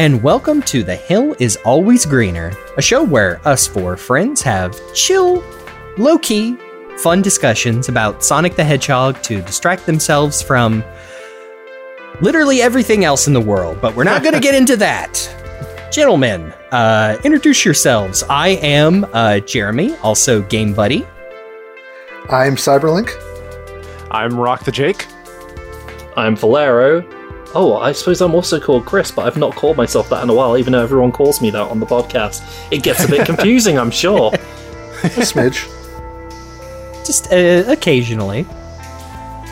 Hello, and welcome to The Hill is Always Greener, a show where us four friends have chill, low key, fun discussions about Sonic the Hedgehog to distract themselves from literally everything else in the world. But we're not going to get into that. Gentlemen, uh, introduce yourselves. I am uh, Jeremy, also Game Buddy. I'm Cyberlink. I'm Rock the Jake. I'm Valero. Oh, I suppose I'm also called Chris, but I've not called myself that in a while, even though everyone calls me that on the podcast. It gets a bit confusing, I'm sure. A smidge. Just uh, occasionally.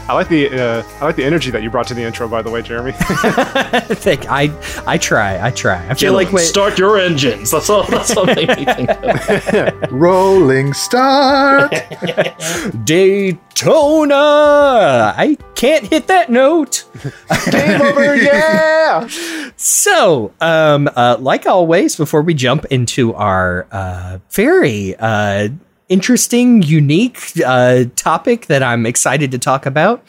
I like the uh, I like the energy that you brought to the intro, by the way, Jeremy. Think I I try I try. I feel like Dylan, start your engines. That's all. That's what made me think of. Rolling start. Daytona. I can't hit that note. Game over, yeah. So, um, uh, like always, before we jump into our uh, very uh, interesting, unique uh, topic that I'm excited to talk about,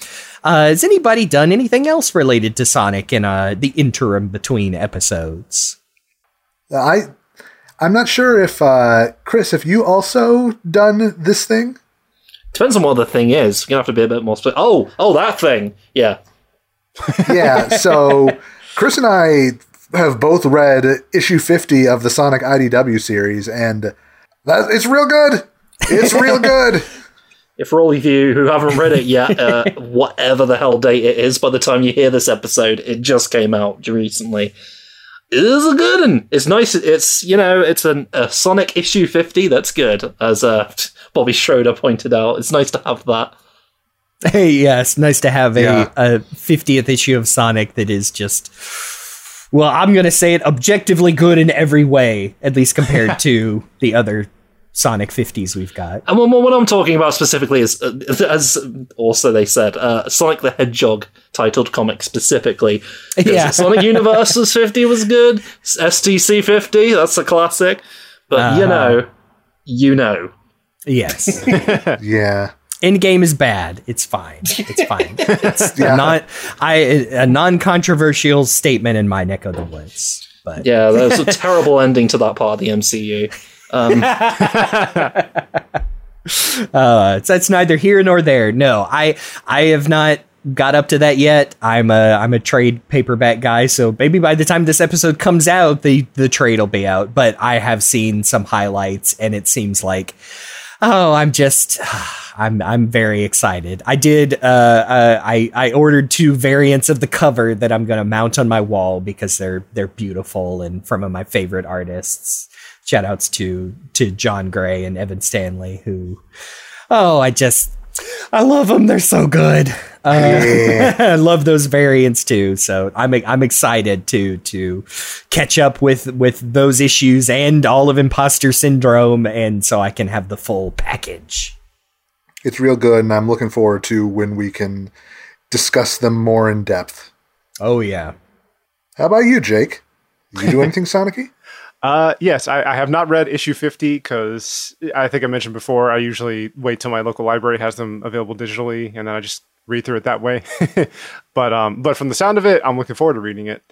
uh, has anybody done anything else related to Sonic in uh, the interim between episodes? I I'm not sure if uh, Chris, have you also done this thing? Depends on what the thing is. You're gonna have to be a bit more specific. Oh, oh, that thing. Yeah. Yeah. So Chris and I have both read issue 50 of the Sonic IDW series, and that it's real good. It's real good. If for all of you who haven't read it yet, uh, whatever the hell date it is, by the time you hear this episode, it just came out recently. It is a good one. It's nice. It's you know, it's an, a Sonic issue fifty. That's good, as uh, Bobby Schroeder pointed out. It's nice to have that. Hey, yes, nice to have a, Yeah. a 50th issue of Sonic that is just, well, I'm going to say it objectively good in every way, at least compared to the other Sonic 50s we've got. And what, what I'm talking about specifically is, uh, as also they said, uh, Sonic the Hedgehog titled comic specifically. Yeah. Sonic Universes 50 was good. STC 50, that's a classic. But you Uh-huh. know, you know. Yes. yeah. Endgame is bad. It's fine. It's fine. It's Yeah. not I a non-controversial statement in my neck of the woods. But Yeah, there's a terrible ending to that part of the MCU. Um, uh, it's, that's neither here nor there. No, I I have not got up to that yet. I'm a I'm a trade paperback guy, so maybe by the time this episode comes out, the the trade will be out. But I have seen some highlights, and it seems like oh, I'm just I'm I'm very excited. I did uh, uh I I ordered two variants of the cover that I'm gonna mount on my wall because they're they're beautiful and from my favorite artists. Shout outs to to Jon Gray and Evan Stanley who oh I just I love them. They're so good. Uh, I love those variants too. So I'm I'm excited to to catch up with with those issues and all of Imposter Syndrome, and so I can have the full package. It's real good, and I'm looking forward to when we can discuss them more in depth. Oh yeah. How about you, Jake? You do anything Sonic-y? Uh, yes, I, I have not read issue 50 because I think I mentioned before, I usually wait till my local library has them available digitally and then I just read through it that way. but, um, but from the sound of it, I'm looking forward to reading it.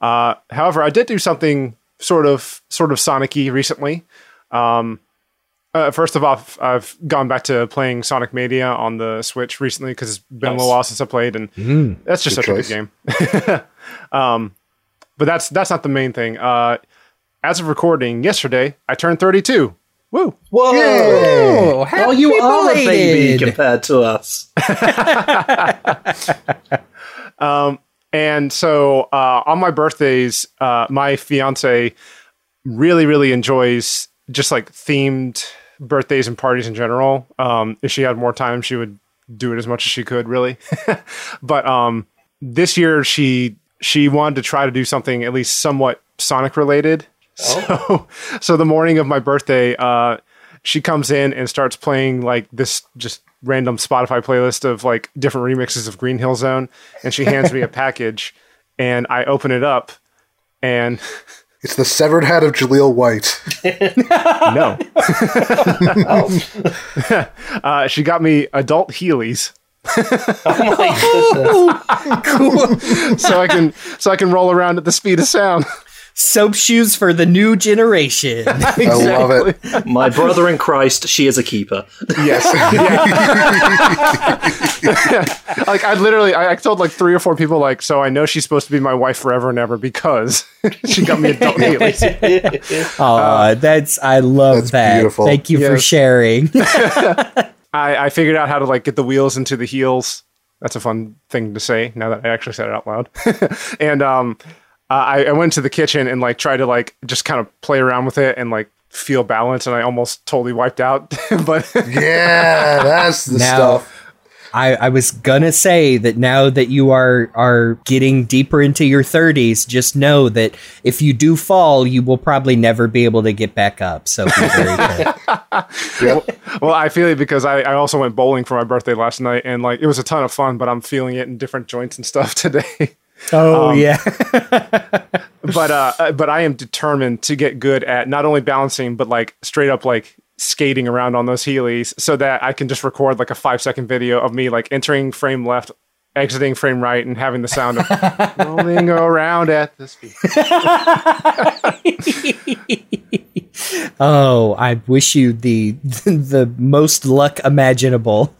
Uh, however, I did do something sort of, sort of Sonic-y recently. Um, uh, first of all, I've gone back to playing Sonic Mania on the Switch recently because it's been a little while since I played, and that's just such choice. a good game. um, but that's that's not the main thing. Uh, as of recording yesterday, I turned 32. Woo! whoa! Oh, Oh, you are a baby compared to us. And so uh, on my birthdays, uh, my fiance really, really enjoys just like themed birthdays and parties in general. Um, if she had more time, she would do it as much as she could, really. but um, this year, she she wanted to try to do something at least somewhat Sonic related. So, so the morning of my birthday, uh, she comes in and starts playing like this just random Spotify playlist of like different remixes of Green Hill Zone, and she hands me a package, and I open it up, and It's the severed head of Jaleel White. no, uh, she got me adult Heelys. Oh my goodness. so I can so I can roll around at the speed of sound. Soap shoes for the new generation. I love it. My brother in Christ, she is a keeper. Yes. Yeah. like I literally, I, I told like three or four people, like, so I know she's supposed to be my wife forever and ever because she got me adult Heelys. Aw, that's I love That's that. beautiful. Thank you for sharing. I, I figured out how to like get the wheels into the heels. That's a fun thing to say now that I actually said it out loud. and um, uh, I, I went to the kitchen and like tried to like just kind of play around with it and like feel balance, and I almost totally wiped out. but Yeah, that's the Now- stuff. I, I was gonna say that now that you are are getting deeper into your thirties, just know that if you do fall, you will probably never be able to get back up. So be very careful. Yep. well, I feel it because I, I also went bowling for my birthday last night, and like it was a ton of fun. But I'm feeling it in different joints and stuff today. Oh yeah. but uh, but I am determined to get good at not only balancing, but like straight up like skating around on those Heelys, so that I can just record like a five second video of me like entering frame left, exiting frame right, and having the sound of rolling around at the speed. oh, I wish you the the most luck imaginable.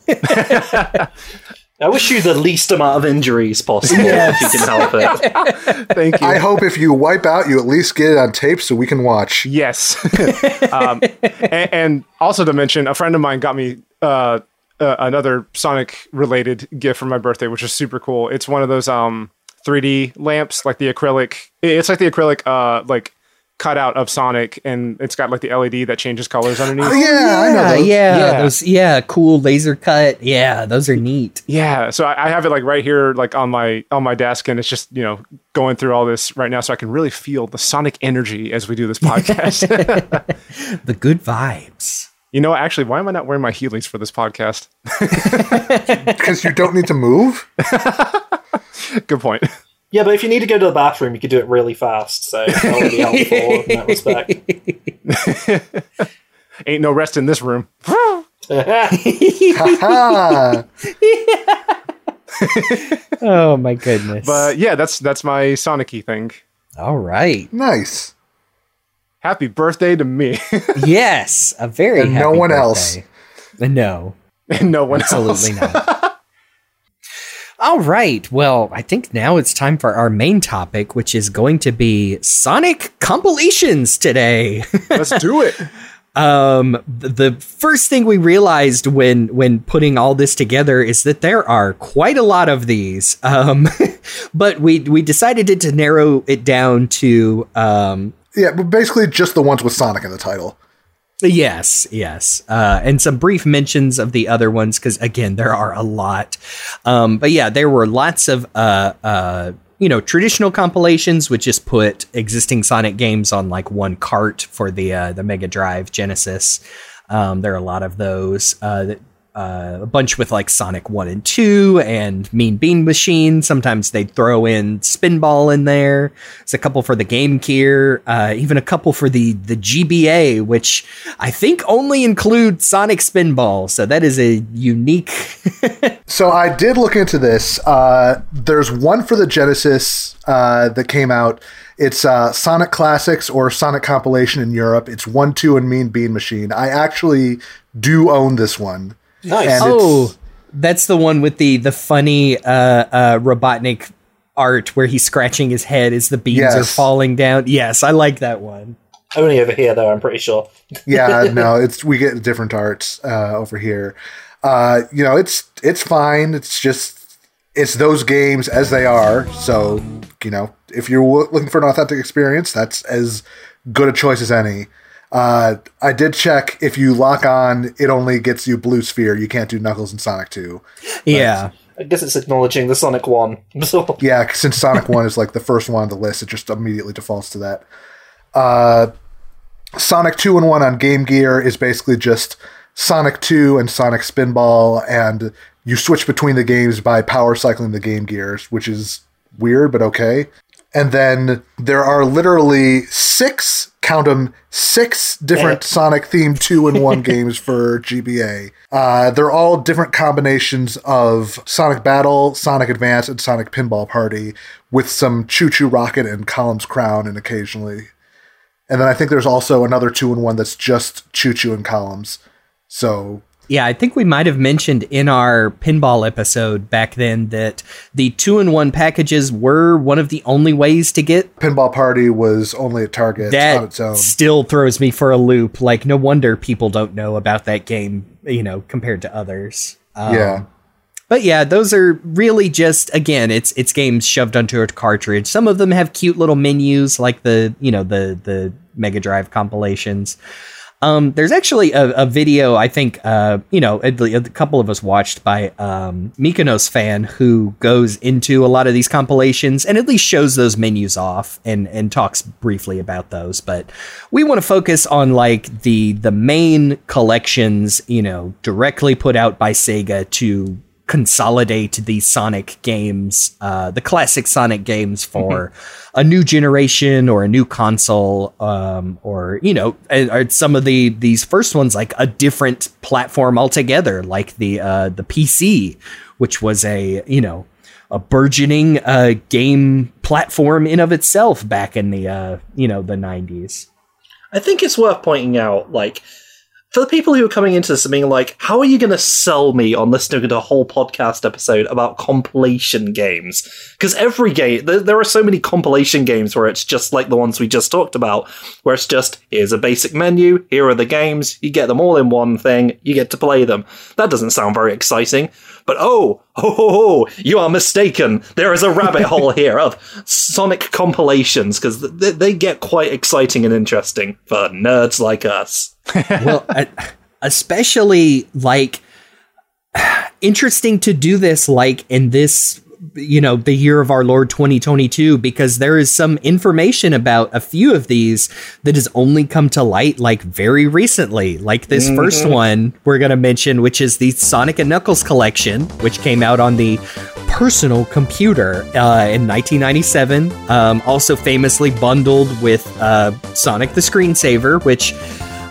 I wish you the least amount of injuries possible if you can help it. Thank you. I hope if you wipe out, you at least get it on tape so we can watch. Yes. um, and, and also to mention, a friend of mine got me uh, uh, another Sonic related gift for my birthday, which is super cool. It's one of those um, 3D lamps, like the acrylic. It's like the acrylic, uh, like cutout of Sonic, and it's got like the LED that changes colors underneath. Oh, yeah, I know yeah, those. yeah, Yeah. those yeah, cool laser cut. Yeah, those are neat. Yeah, so I, I have it like right here, like on my on my desk, and it's just you know going through all this right now, so I can really feel the Sonic energy as we do this podcast. The good vibes. you know, actually, why am I not wearing my Heelys for this podcast? Because you don't need to move. Good point. Yeah, but if you need to go to the bathroom, you could do it really fast. So that would be helpful in that respect. Ain't no rest in this room. Oh my goodness. But yeah, that's that's my Sonic-y thing. All right. nice. Happy birthday to me. Yes, a very And no happy one else. Uh, no, and no one else. absolutely not. All right. Well, I think now it's time for our main topic, which is going to be Sonic compilations today. Let's do it. um the first thing we realized when when putting all this together is that there are quite a lot of these um but we we decided to, to narrow it down to um Yeah, but basically just the ones with Sonic in the title. Yes, yes, uh, and some brief mentions of the other ones because again, there are a lot. Um, but yeah, there were lots of uh, uh, you know traditional compilations, which just put existing Sonic games on like one cart for the uh, the Mega Drive Genesis. Um, there are a lot of those. Uh, uh, a bunch with like Sonic 1 and 2 and Mean Bean Machine. Sometimes they'd throw in Spinball in there. There's a couple for the Game Gear, uh, even a couple for the, the GBA, which I think only include Sonic Spinball. So that is a unique. So I did look into this. Uh, there's one for the Genesis uh, that came out. It's uh, Sonic Classics or Sonic Compilation in Europe. It's one, two, and Mean Bean Machine. I actually do own this one. Nice. And oh, that's the one with the, the funny uh, uh, Robotnik art where he's scratching his head as the beans are falling down. Yes, I like that one. Only over here, though, I'm pretty sure. yeah, no, it's we get different arts uh, over here. Uh, you know, it's it's fine. It's just it's those games as they are. So you know, if you're w- looking for an authentic experience, that's as good a choice as any. Uh, I did check. If you lock on, it only gets you Blue Sphere. You can't do Knuckles and Sonic Two. Yeah. I guess it's acknowledging the Sonic one. Yeah, since Sonic One is like the first one on the list, it just immediately defaults to that. Uh, Sonic Two and One on Game Gear is basically just Sonic Two and Sonic Spinball, and you switch between the games by power cycling the Game Gears, which is weird but okay. And then there are literally six count them six different Sonic themed two in one games for GBA. Uh, they're all different combinations of Sonic Battle, Sonic Advance, and Sonic Pinball Party, with some ChuChu Rocket and Columns Crown, and occasionally. And then I think there's also another two in one that's just Choo Choo and Columns. So Yeah, I think we might have mentioned in our pinball episode back then that the two in one packages were one of the only ways to get Pinball Party was only at Target that. on its own. Still throws me for a loop. Like, no wonder people don't know about that game, you know, compared to others. Um, yeah. But yeah, those are really just again, it's it's games shoved onto a cartridge. Some of them have cute little menus, like the you know the the Mega Drive compilations. Um, there's actually a, a video I think uh, you know a, a couple of us watched by um, Mykonos fan who goes into a lot of these compilations and at least shows those menus off and and talks briefly about those. But we want to focus on like the the main collections, you know, directly put out by Sega to consolidate the Sonic games, uh, the classic Sonic games for a new generation or a new console, um, or you know, or some of the these first ones like a different platform altogether, like the uh, the PC, which was a you know a burgeoning uh, game platform in of itself back in the uh, you know the nineties. I think it's worth pointing out, like, for the people who are coming into this and being like, how are you going to sell me on listening to a whole podcast episode about compilation games? Because every game, there, there are so many compilation games where it's just like the ones we just talked about, where it's just, here's a basic menu, here are the games, you get them all in one thing, you get to play them. That doesn't sound very exciting. But oh, oh, ho ho, you are mistaken. There is a rabbit hole here of Sonic compilations because th- they get quite exciting and interesting for nerds like us. Well, especially like interesting to do this like in this you know the year of our lord 2022 because there is some information about a few of these that has only come to light like very recently. Like this first one we're going to mention which is the sonic and knuckles collection which came out on the personal computer uh, in 1997 um, also famously bundled with uh, sonic the screensaver which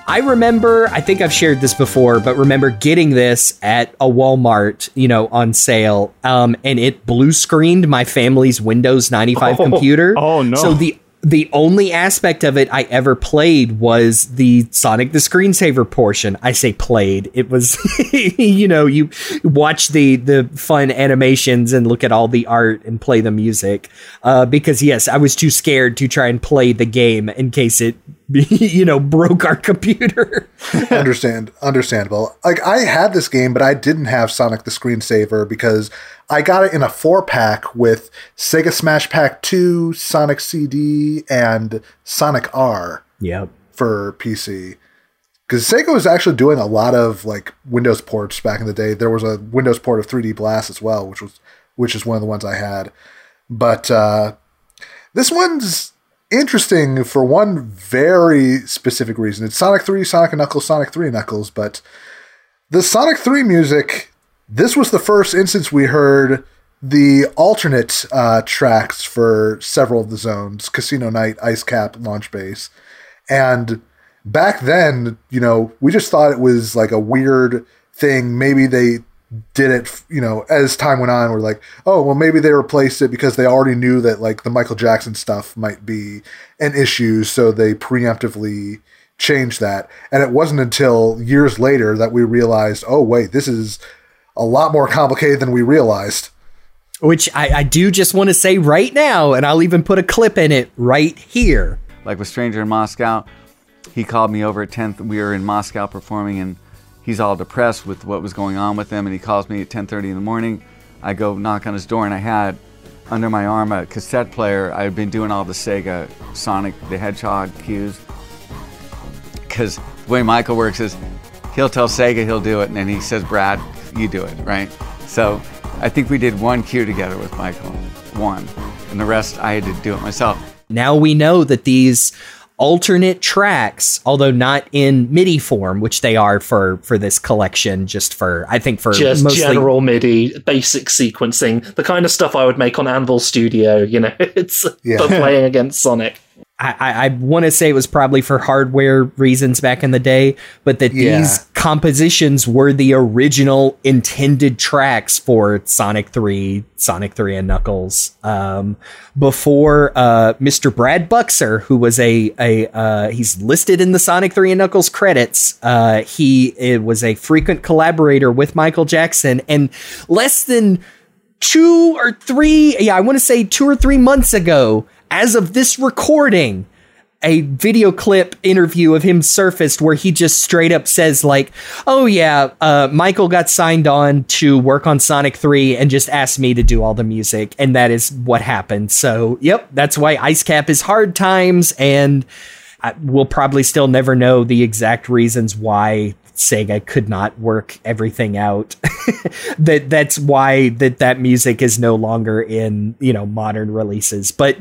I remember, I think I've shared this before, but remember getting this at a Walmart, you know, on sale, um, and it blue screened my family's Windows 95 Oh, computer. oh, no. So the the only aspect of it I ever played was the Sonic the Screensaver portion. I say played. It was you know, you watch the the fun animations and look at all the art and play the music. Uh, because yes, I was too scared to try and play the game in case it you know, broke our computer. Understand, understandable. Like I had this game, but I didn't have Sonic the Screensaver because I got it in a four pack with Sega Smash Pack Two, Sonic CD, and Sonic R yep. for PC. Because Sega was actually doing a lot of like Windows ports back in the day. There was a Windows port of 3D Blast as well, which was which is one of the ones I had. But uh, this one's interesting for one very specific reason. It's Sonic 3, Sonic and Knuckles, Sonic 3 and Knuckles, but the Sonic 3 music, this was the first instance we heard the alternate uh, tracks for several of the zones Casino Night, Ice Cap, Launch Base. And back then, you know, we just thought it was like a weird thing. Maybe they did it, you know, as time went on, we're like, oh, well, maybe they replaced it because they already knew that like the Michael Jackson stuff might be an issue. So they preemptively changed that. And it wasn't until years later that we realized, oh, wait, this is a lot more complicated than we realized. Which I, I do just want to say right now, and I'll even put a clip in it right here. like with Stranger in Moscow, he called me over at 10th. We were in Moscow performing, and he's all depressed with what was going on with him. And he calls me at 10:30 in the morning. I go knock on his door, and I had under my arm a cassette player. I had been doing all the Sega Sonic the Hedgehog cues. Because the way Michael works is he'll tell Sega he'll do it, and then he says, Brad, you do it, right? So I think we did one cue together with Michael, one. And the rest I had to do it myself. Now we know that these alternate tracks, although not in MIDI form, which they are for for this collection, just for I think for Just mostly general MIDI, basic sequencing, the kind of stuff I would make on Anvil Studio, you know, it's Yeah. for playing against Sonic. I, I want to say it was probably for hardware reasons back in the day, but that Yeah. these compositions were the original intended tracks for Sonic 3, Sonic 3 and Knuckles. Um, before uh, Mr. Brad Buxer, who was a, a uh, he's listed in the Sonic 3 and Knuckles credits, uh, he it was a frequent collaborator with Michael Jackson, and less than two or three, yeah, I want to say two or three months ago, as of this recording, a video clip interview of him surfaced where he just straight up says like, "Oh yeah, uh, Michael got signed on to work on Sonic 3 and just asked me to do all the music, and that is what happened." So, yep, that's why Ice Cap is Hard Times, and I, we'll probably still never know the exact reasons why Sega could not work everything out. that that's why that that music is no longer in you know modern releases, but.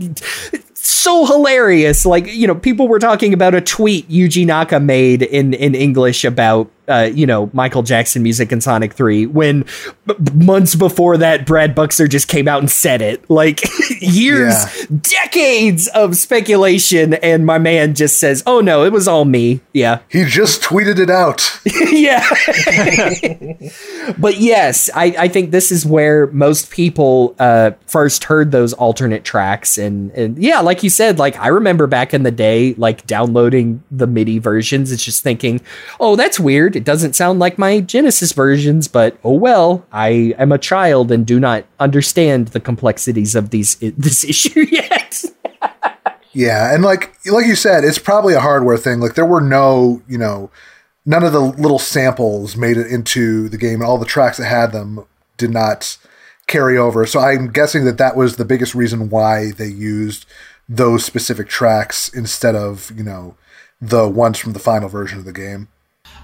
So hilarious! Like you know, people were talking about a tweet Yuji Naka made in in English about uh, you know Michael Jackson music in Sonic Three. When b- months before that, Brad Buxer just came out and said it. Like years, Yeah. decades of speculation, and my man just says, "Oh no, it was all me." Yeah, He just tweeted it out. yeah. but yes, I, I think this is where most people uh, first heard those alternate tracks, and and yeah, like you said, like I remember back in the day, like downloading the MIDI versions. It's just thinking, oh, that's weird. It doesn't sound like my Genesis versions, but oh well. I am a child and do not understand the complexities of these this issue yet. Yeah, and like like you said, it's probably a hardware thing. Like there were no, you know, none of the little samples made it into the game, and all the tracks that had them did not carry over. So I'm guessing that that was the biggest reason why they used those specific tracks instead of you know the ones from the final version of the game.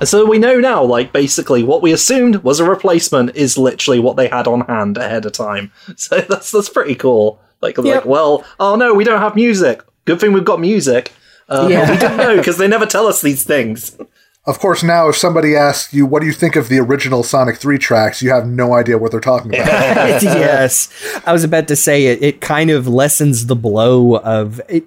And so we know now, like, basically what we assumed was a replacement is literally what they had on hand ahead of time. So that's that's pretty cool. Like, Yep. like well, oh no, we don't have music. Good thing we've got music. Uh, Yeah. We didn't know because they never tell us these things. Of course, now if somebody asks you, "What do you think of the original Sonic Three tracks?" you have no idea what they're talking about. yes, I was about to say it. It kind of lessens the blow of, it,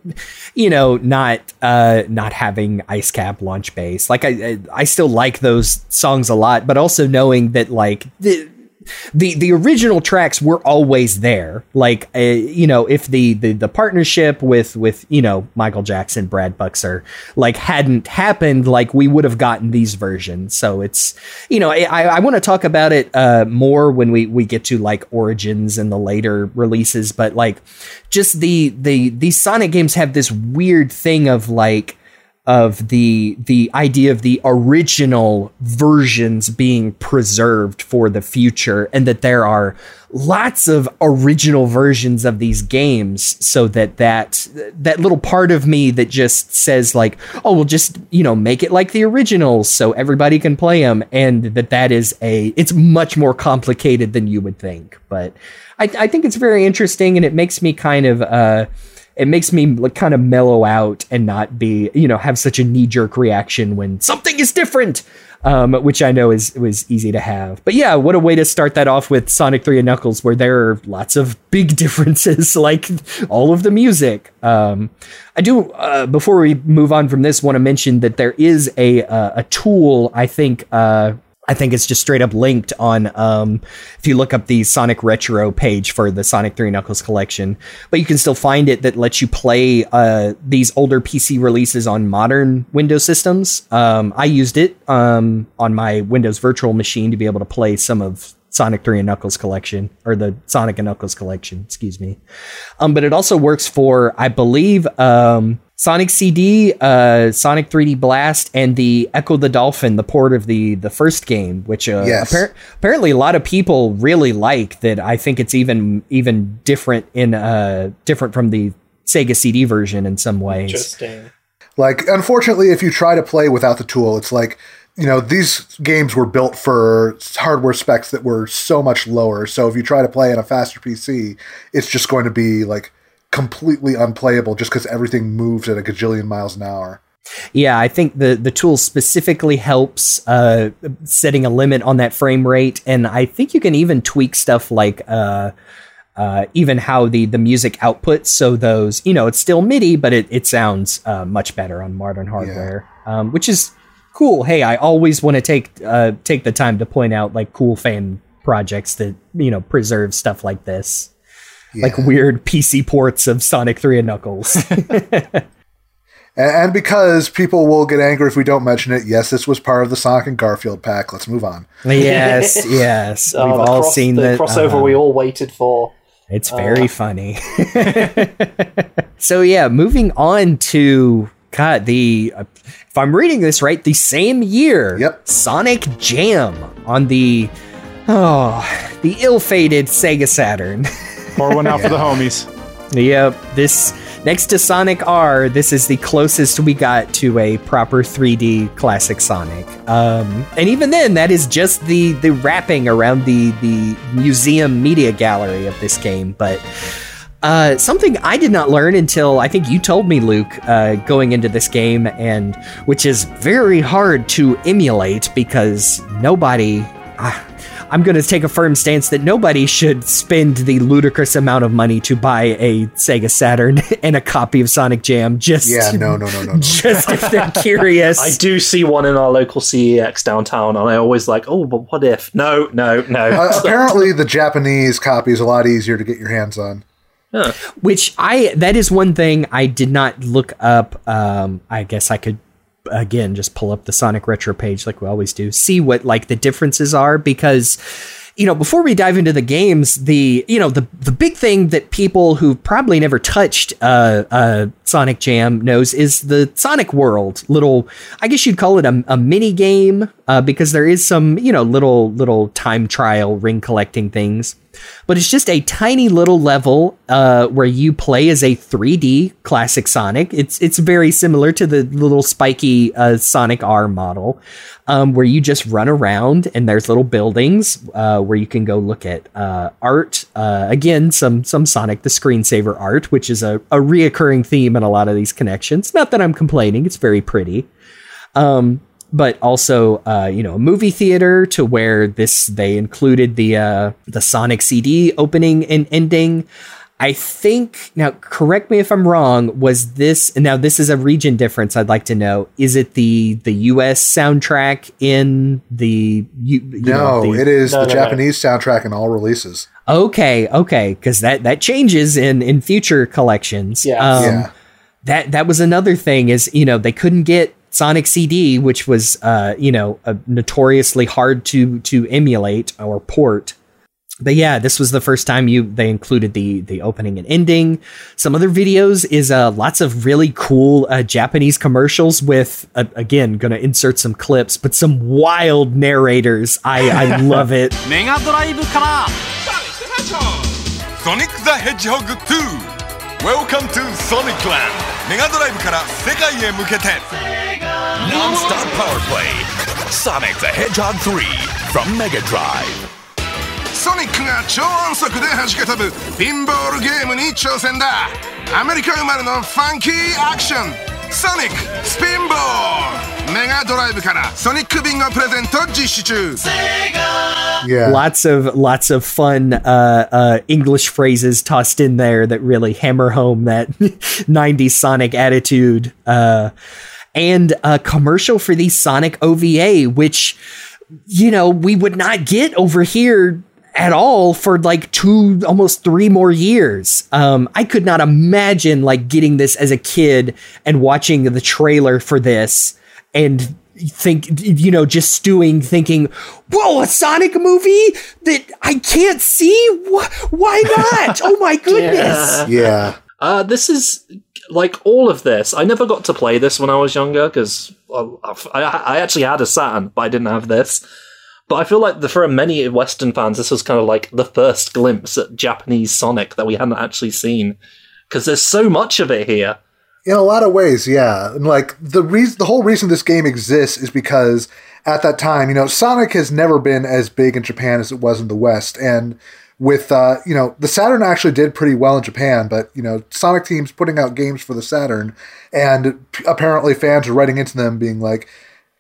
you know, not uh, not having Ice Cap launch base. Like I, I, I still like those songs a lot, but also knowing that like the. The the original tracks were always there. Like uh, you know, if the, the the partnership with with you know Michael Jackson, Brad Buxer, like hadn't happened, like we would have gotten these versions. So it's you know, I I want to talk about it uh, more when we we get to like Origins and the later releases, but like just the the these Sonic games have this weird thing of like of the the idea of the original versions being preserved for the future and that there are lots of original versions of these games so that that that little part of me that just says like oh we'll just you know make it like the originals so everybody can play them and that that is a it's much more complicated than you would think. But i, I think it's very interesting and it makes me kind of uh it makes me like kind of mellow out and not be you know have such a knee jerk reaction when something is different um, which I know is was easy to have. But yeah, what a way to start that off with Sonic 3 and Knuckles, where there are lots of big differences, like all of the music. Um, I do uh, before we move on from this, want to mention that there is a uh, a tool I think. Uh, I think it's just straight up linked on um, if you look up the Sonic Retro page for the Sonic 3 Knuckles collection. But you can still find it that lets you play uh, these older PC releases on modern Windows systems. Um, I used it um, on my Windows Virtual Machine to be able to play some of Sonic 3 and Knuckles collection, or the Sonic and Knuckles collection, excuse me. Um, but it also works for, I believe, um, Sonic CD, uh, Sonic 3D Blast, and the Echo the Dolphin, the port of the the first game, which uh, Yes. appar- apparently a lot of people really like. That I think it's even even different in uh different from the Sega CD version in some ways. Interesting. Like, unfortunately, if you try to play without the tool, it's like, you know, these games were built for hardware specs that were so much lower. So if you try to play on a faster PC, it's just going to be like completely unplayable just because everything moves at a gajillion miles an hour. Yeah, I think the the tool specifically helps uh, setting a limit on that frame rate, and I think you can even tweak stuff like uh, uh, even how the the music outputs. So those, you know, it's still MIDI, but it it sounds uh, much better on modern hardware, um, which is cool. Hey, I always want to take uh, take the time to point out like cool fan projects that you know preserve stuff like this, like weird PC ports of Sonic Three and Knuckles. And, and because people will get angry if we don't mention it, yes, this was part of the Sonic and Garfield pack. Let's move on. yes, yes, Oh, we've the all cross- seen the that crossover uh, we all waited for. It's very funny. so yeah, moving on to God, the uh, if I'm reading this right, the same year, Yep. Sonic Jam on the oh the ill-fated Sega Saturn. Pour one out for the homies. yep, this next to Sonic R, this is the closest we got to a proper 3D classic Sonic. Um, and even then, that is just the the wrapping around the the museum media gallery of this game, but. Uh, something I did not learn until I think you told me, Luke, uh, going into this game, and which is very hard to emulate because nobody. ah, I'm going to take a firm stance that nobody should spend the ludicrous amount of money to buy a Sega Saturn and a copy of Sonic Jam just Yeah, no, no, no, no, no. just if they're curious. I do see one in our local CEX downtown, and I always like, oh, but what if? No, no, no. Uh, apparently, the Japanese copy is a lot easier to get your hands on. which I that is one thing I did not look up. Um, I guess I could again just pull up the Sonic Retro page like we always do, see what like the differences are because you know before we dive into the games, the you know the the big thing that people who probably never touched uh, uh, Sonic Jam knows is the Sonic World little. I guess you'd call it a, a mini game uh, because there is some you know little little time trial ring collecting things but it's just a tiny little level uh, where you play as a 3D classic Sonic. It's it's very similar to the little spiky uh, Sonic R model, um, where you just run around and there's little buildings uh, where you can go look at uh, art. Uh, again, some some Sonic the screensaver art, which is a, a reoccurring theme in a lot of these connections. Not that I'm complaining; it's very pretty but also uh, you know a movie theater to where this they included the uh, the Sonic CD opening and ending. I think now correct me if I'm wrong. Was this now this is a region difference? I'd like to know. Is it the the U.S. soundtrack in the you, you know, No, the- it is No, the no, no. Japanese soundtrack in all releases. okay okay because that that changes in in future collections. Yeah. Um, yeah. that that was another thing is you know they couldn't get Sonic CD, which was uh, you know uh, notoriously hard to to emulate or port. But yeah, this was the first time you they included the the opening and ending. Some other videos is uh, lots of really cool uh, Japanese commercials with uh, again gonna insert some clips, but some wild narrators. I I love it. Mega Drive Sonic the Hedgehog 2. Welcome to Sonic Land. メガドライブから世界へ向けて。Non-stop power play. Sonic the Hedgehog 3 from メガドライブソニックが超音速で弾け飛ぶピンボールゲームに挑戦だ。アメリカ生まれのファンキーアクション。ソニックスピンボールメガドライブからソニックビンゴプレゼント実施中 Yeah. lots of lots of fun uh, uh, English phrases tossed in there that really hammer home that 90s Sonic attitude. Uh, and a commercial for the Sonic OVA, which you know we would not get over here at all for like two almost three more years um i could not imagine like getting this as a kid and watching the trailer for this and think you know just stewing thinking whoa a sonic movie that i can't see Wh- why not oh my goodness Yeah. Uh, this is like all of this. I never got to play this when I was younger because I, I actually had a Saturn, but I didn't have this. But I feel like the, for many Western fans, this was kind of like the first glimpse at Japanese Sonic that we hadn't actually seen because there's so much of it here. In a lot of ways, yeah. And like the reason, the whole reason this game exists is because at that time, you know, Sonic has never been as big in Japan as it was in the West, and with uh, you know, the Saturn actually did pretty well in Japan, but you know, Sonic teams putting out games for the Saturn, and apparently fans are writing into them being like.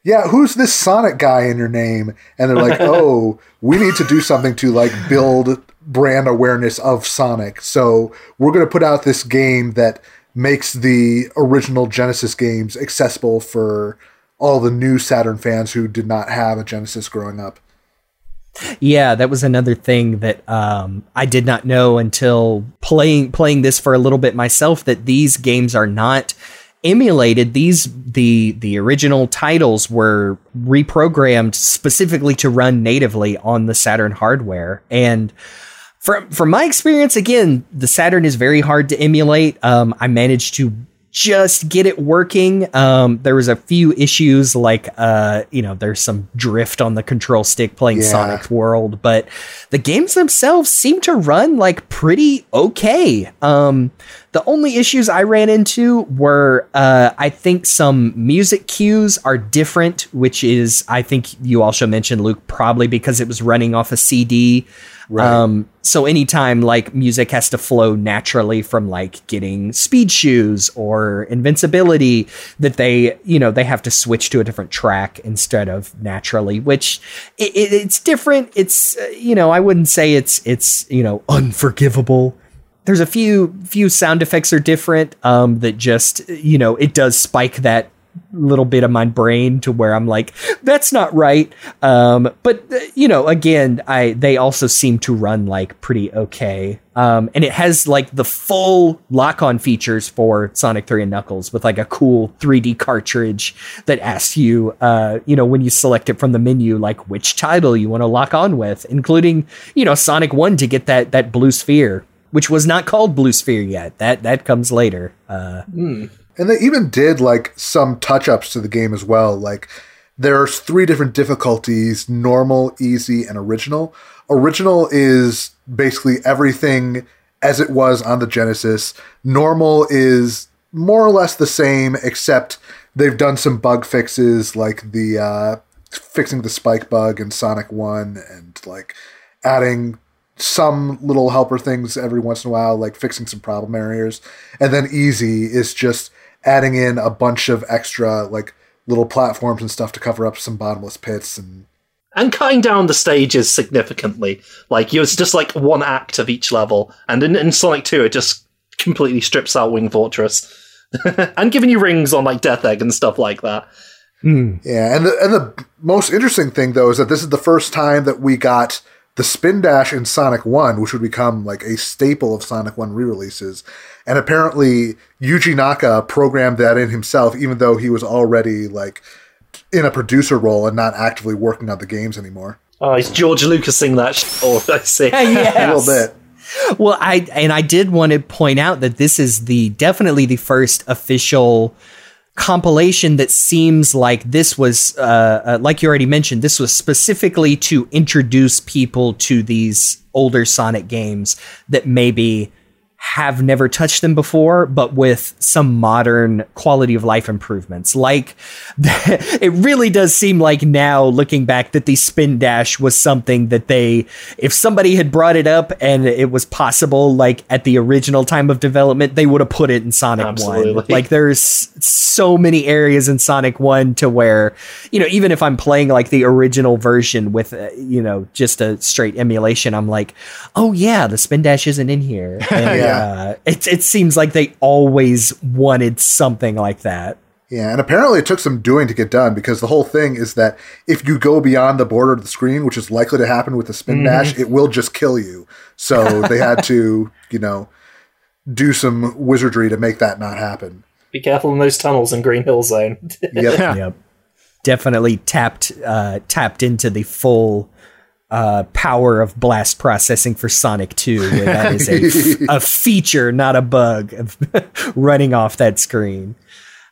Yeah, who's this Sonic guy in your name? And they're like, "Oh, we need to do something to like build brand awareness of Sonic. So we're going to put out this game that makes the original Genesis games accessible for all the new Saturn fans who did not have a Genesis growing up. Yeah, that was another thing that um, I did not know until playing playing this for a little bit myself. That these games are not emulated. These the the original titles were reprogrammed specifically to run natively on the Saturn hardware, and from from my experience, again, the Saturn is very hard to emulate. Um, I managed to just get it working. Um, there was a few issues like uh, you know, there's some drift on the control stick playing Yeah. Sonic World, but the games themselves seem to run like pretty okay. Um, the only issues I ran into were uh, I think some music cues are different, which is I think you also mentioned Luke probably because it was running off a CD. Um, so anytime like music has to flow naturally from like getting speed shoes or invincibility, that they you know they have to switch to a different track instead of naturally, which it, it, it's different. It's uh, you know I wouldn't say it's it's you know unforgivable. There's a few few sound effects are different um, that just you know it does spike that little bit of my brain to where I'm like, that's not right. Um, but uh, you know, again, I they also seem to run like pretty okay. Um, and it has like the full lock-on features for Sonic 3 and Knuckles with like a cool 3D cartridge that asks you, uh, you know, when you select it from the menu, like which title you want to lock on with, including you know Sonic 1 to get that that blue sphere. Which was not called Blue Sphere yet. That that comes later. Uh, And they even did like some touch ups to the game as well. Like there's three different difficulties normal, easy, and original. Original is basically everything as it was on the Genesis. Normal is more or less the same, except they've done some bug fixes like the uh, fixing the spike bug in Sonic 1 and like adding some little helper things every once in a while, like fixing some problem areas. And then easy is just adding in a bunch of extra like little platforms and stuff to cover up some bottomless pits and and cutting down the stages significantly. Like it's just like one act of each level, and in, in Sonic Two, it just completely strips out Wing Fortress and giving you rings on like Death Egg and stuff like that. Hmm. Yeah, and the and the most interesting thing though is that this is the first time that we got the spin dash in Sonic 1, which would become like a staple of Sonic 1 re-releases. And apparently Yuji Naka programmed that in himself, even though he was already like in a producer role and not actively working on the games anymore. Oh, he's George Lucas Lucasing that. Sh- oh, I see. A little bit. Well, I and I did want to point out that this is the definitely the first official compilation that seems like this was uh, uh, like you already mentioned this was specifically to introduce people to these older Sonic games that maybe have never touched them before, but with some modern quality of life improvements. Like, it really does seem like now, looking back, that the spin dash was something that they, if somebody had brought it up and it was possible, like at the original time of development, they would have put it in Sonic 1. Like, there's so many areas in Sonic 1 to where, you know, even if I'm playing like the original version with, uh, you know, just a straight emulation, I'm like, oh yeah, the spin dash isn't in here. And, Yeah. Uh, it, it seems like they always wanted something like that. Yeah, and apparently it took some doing to get done because the whole thing is that if you go beyond the border of the screen, which is likely to happen with the spin dash, it will just kill you. So they had to, you know, do some wizardry to make that not happen. Be careful in those tunnels in Green Hill Zone. Yep. Yep. Definitely tapped uh, tapped into the full uh, power of blast processing for Sonic 2, where that is a, a feature, not a bug, of running off that screen.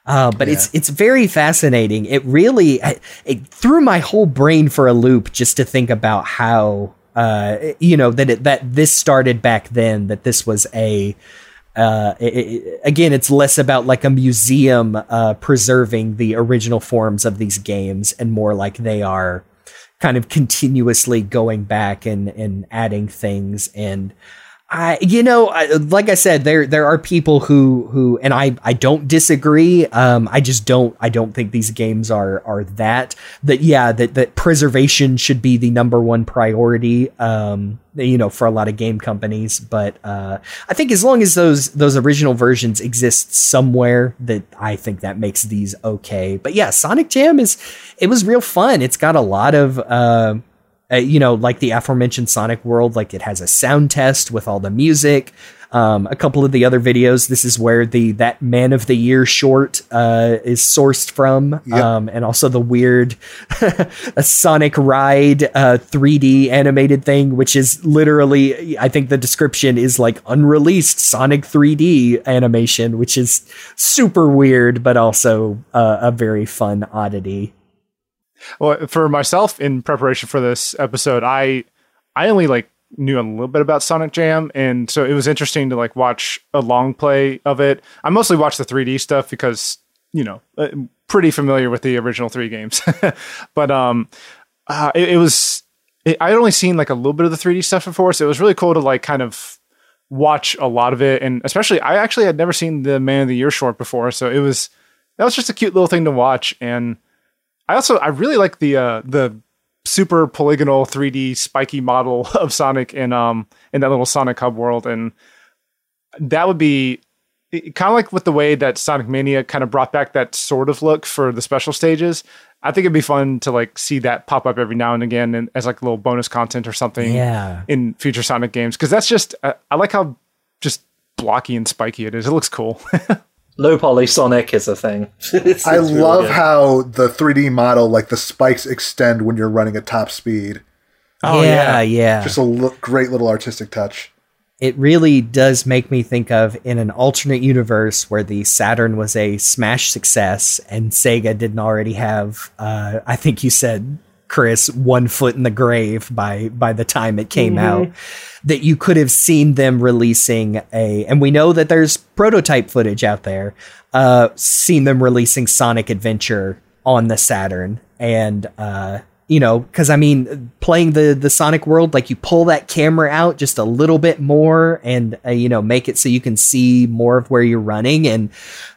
Uh, but it's it's very fascinating. It really it, it threw my whole brain for a loop just to think about how uh, you know that it, that this started back then. That this was a uh, it, it- again, it's less about like a museum uh, preserving the original forms of these games and more like they are kind of continuously going back and, and adding things. And I, you know, I, like I said, there there are people who who, and I I don't disagree. Um, I just don't I don't think these games are are that that yeah that that preservation should be the number one priority. Um, you know, for a lot of game companies, but uh, I think as long as those those original versions exist somewhere, that I think that makes these okay. But yeah, Sonic Jam is it was real fun. It's got a lot of. Uh, uh, you know, like the aforementioned Sonic World, like it has a sound test with all the music. Um, a couple of the other videos, this is where the that Man of the Year short uh, is sourced from, Yep. um, and also the weird a Sonic Ride uh, 3D animated thing, which is literally, I think the description is like unreleased Sonic 3D animation, which is super weird, but also uh, a very fun oddity. Well, for myself in preparation for this episode, I I only like knew a little bit about Sonic Jam, and so it was interesting to like watch a long play of it. I mostly watched the 3D stuff because you know I'm pretty familiar with the original three games, but um, uh, it, it was I had only seen like a little bit of the 3D stuff before, so it was really cool to like kind of watch a lot of it, and especially I actually had never seen the Man of the Year short before, so it was that was just a cute little thing to watch and. I also I really like the uh, the super polygonal 3D spiky model of Sonic in um in that little Sonic Hub world, and that would be kind of like with the way that Sonic Mania kind of brought back that sort of look for the special stages. I think it'd be fun to like see that pop up every now and again and as like a little bonus content or something Yeah. in future Sonic games because that's just uh, I like how just blocky and spiky it is. It looks cool. Low poly Sonic is a thing. It's- I it's love good. how the 3D model, like the spikes extend when you're running at top speed. Oh, yeah, yeah. yeah. Just a great little artistic touch. it really does make me think of in an alternate universe where the Saturn was a smash success and Sega didn't already have uh, I think you said Chris one foot in the grave by by the time it came out that you could have seen them releasing a and we know that there's prototype footage out there uh seen them releasing Sonic Adventure on the Saturn. And uh you know because i mean playing the the sonic world like you pull that camera out just a little bit more and uh, you know make it so you can see more of where you're running. And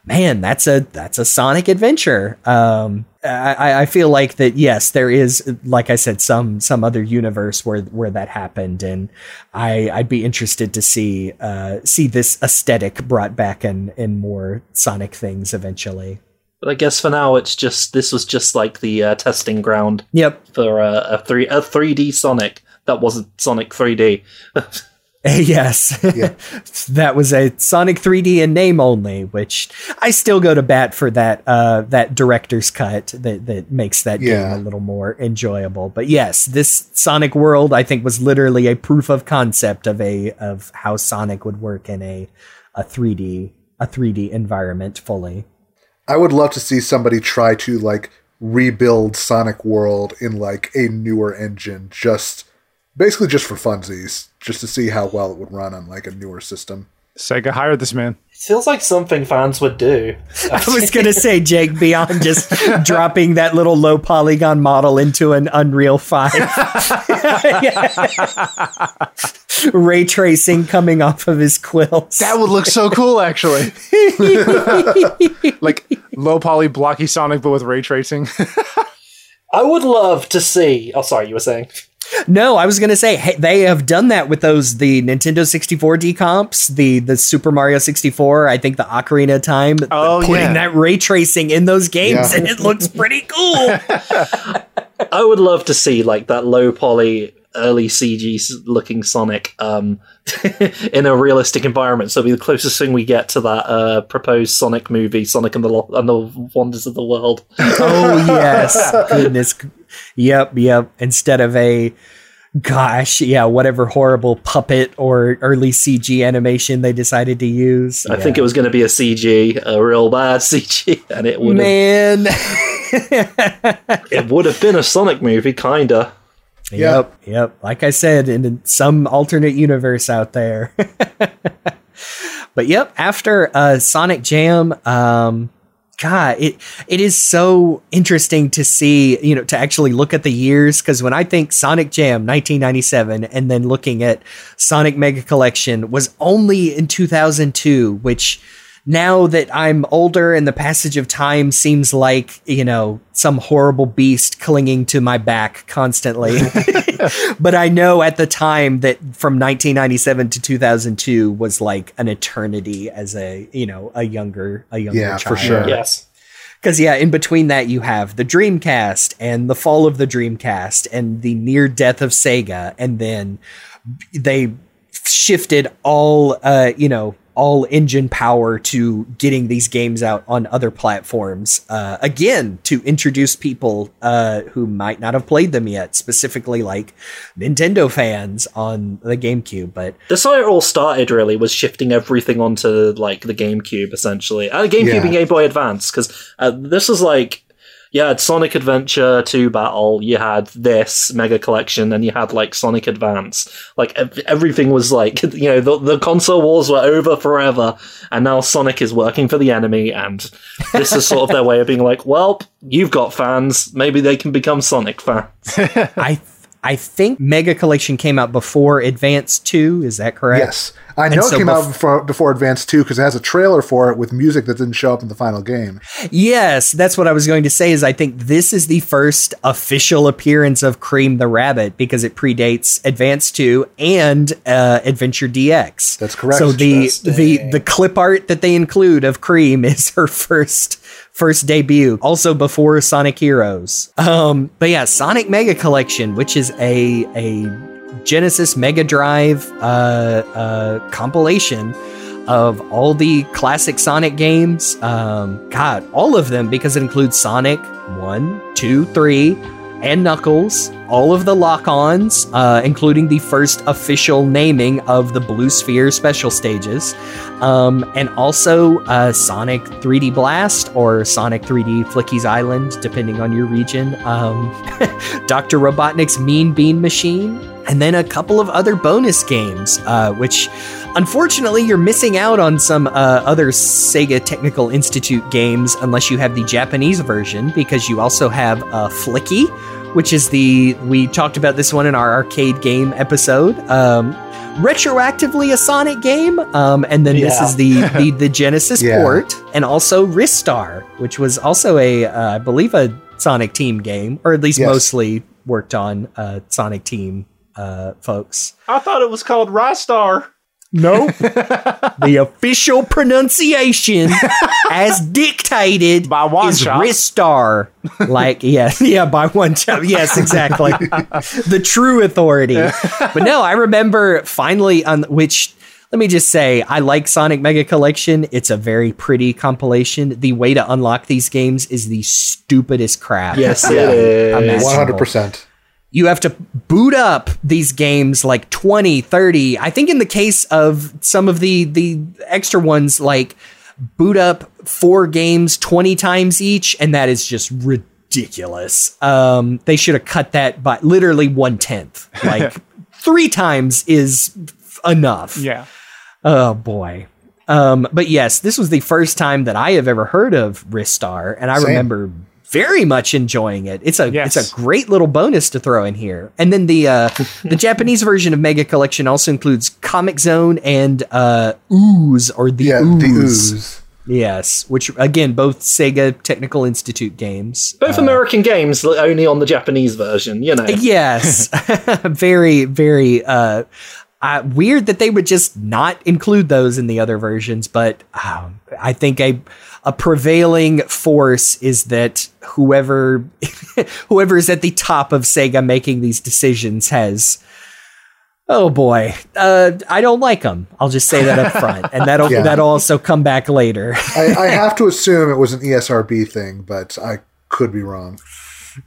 man that's a that's a sonic adventure. Um I, I- feel like that yes there is like i said some some other universe where where that happened. And i i'd be interested to see uh see this aesthetic brought back in in more sonic things eventually But I guess for now, it's just this was just like the uh, testing ground yep for uh, a three a 3D Sonic that wasn't Sonic 3D. Yes. Yeah. that was a Sonic 3D in name only, which I still go to bat for that uh that director's cut that that makes that Yeah. game a little more enjoyable. But yes, this Sonic World I think was literally a proof of concept of a of how Sonic would work in a a 3D a 3D environment fully. I would love to see somebody try to like rebuild Sonic World in like a newer engine, just basically just for funsies, just to see how well it would run on like a newer system. Sega hired this man. It feels like something fans would do. I was going to say Jake beyond just dropping that little low polygon model into an Unreal 5. Ray tracing coming off of his quills. That would look so cool, actually. like low poly blocky Sonic, but with ray tracing. I would love to see. Oh, sorry, you were saying. No, I was gonna say hey, they have done that with those the Nintendo 64 decomps, the the Super Mario 64. I think the Ocarina of Time. Oh, putting yeah. that ray tracing in those games, Yeah. and it looks pretty cool. I would love to see like that low poly early CG looking Sonic um, in a realistic environment. So it'll be the closest thing we get to that uh, proposed Sonic movie, Sonic and the Lo- and the Wonders of the World. oh yes, goodness. Yep, yep. Instead of a gosh, yeah, whatever horrible puppet or early CG animation they decided to use. I think it was going to be a CG, a real bad CG, and it would man. it would have been a Sonic movie, kinda. Yep, yep. Like I said, in some alternate universe out there. but yep, after uh, Sonic Jam, um, God, it it is so interesting to see, you know, to actually look at the years because when I think Sonic Jam 1997 and then looking at Sonic Mega Collection was only in 2002, which now that I'm older and the passage of time seems like, you know, some horrible beast clinging to my back constantly. but I know at the time that from 1997 to 2002 was like an eternity as a, you know, a younger, a younger Yeah, for sure. Yes. Because yeah, in between that you have the Dreamcast and the fall of the Dreamcast and the near death of Sega, and then they shifted all uh, you know all engine power to getting these games out on other platforms uh, again to introduce people uh, who might not have played them yet, specifically like Nintendo fans on the GameCube. But That's how it all started. Really, was shifting everything onto like the GameCube, essentially, uh, GameCube Yeah. and Game Boy Advance, because uh, this was like. You had Sonic Adventure 2 Battle, you had this Mega Collection, and you had like Sonic Advance. Like ev- everything was like, you know, the, the console wars were over forever, and now Sonic is working for the enemy, and this is sort of their way of being like, well, you've got fans, maybe they can become Sonic fans. I I think Mega Collection came out before Advance Two. Is that correct? Yes. I know so it came bef- out before, before Advance 2 because it has a trailer for it with music that didn't show up in the final game. Yes, that's what I was going to say. Is I think this is the first official appearance of Cream the Rabbit because it predates Advance Two and uh, Adventure DX. That's correct. So the the the clip art that they include of Cream is her first first debut, also before Sonic Heroes. Um, but yeah, Sonic Mega Collection, which is a a Genesis Mega Drive uh, uh, compilation of all the classic Sonic games. Um, God, all of them because it includes Sonic 1, 2, 3, and Knuckles, all of the lock ons, uh, including the first official naming of the Blue Sphere special stages, um, and also uh, Sonic 3D Blast or Sonic 3D Flicky's Island, depending on your region, um, Dr. Robotnik's Mean Bean Machine, and then a couple of other bonus games, uh, which unfortunately you're missing out on some uh, other Sega Technical Institute games unless you have the Japanese version, because you also have uh, Flicky, which is the we talked about this one in our arcade game episode. Um, retroactively a Sonic game, um, and then this is the the, the Genesis Yeah. port, and also Ristar, which was also a uh, I believe a Sonic Team game, or at least Yes. mostly worked on uh, Sonic Team uh, folks. I thought it was called Rystar. Nope. the official pronunciation, as dictated By one is shot. Ristar. Like, yeah, yeah, by one shot. Yes, exactly. the true authority. But no, I remember finally on which. Let me just say, I like Sonic Mega Collection. It's a very pretty compilation. The way to unlock these games is the stupidest crap. Yes, it is. imaginable 100%. You have to boot up these games like 20 30 i think in the case of some of the the extra ones like boot up four games 20 times each and that is just ridiculous um they should have cut that by literally one tenth like three times is enough Yeah. Oh boy. Um, but yes, this was the first time that I have ever heard of Ristar, and I Same. remember very much enjoying it. It's a Yes. it's a great little bonus to throw in here. And then the uh, the Japanese version of Mega Collection also includes Comix Zone and uh, Ooze or the Yeah, Ooze. the ooze. Yes, which again both Sega Technical Institute games. Both American games, only on the Japanese version, you know. Yes, very, very uh, uh, weird that they would just not include those in the other versions. But um, I think a a prevailing force is that whoever whoever is at the top of Sega making these decisions has. Oh boy, uh, I don't like them. I'll just say that up front, and that'll Yeah. that'll also come back later. I, I have to assume it was an ESRB thing, but I could be wrong.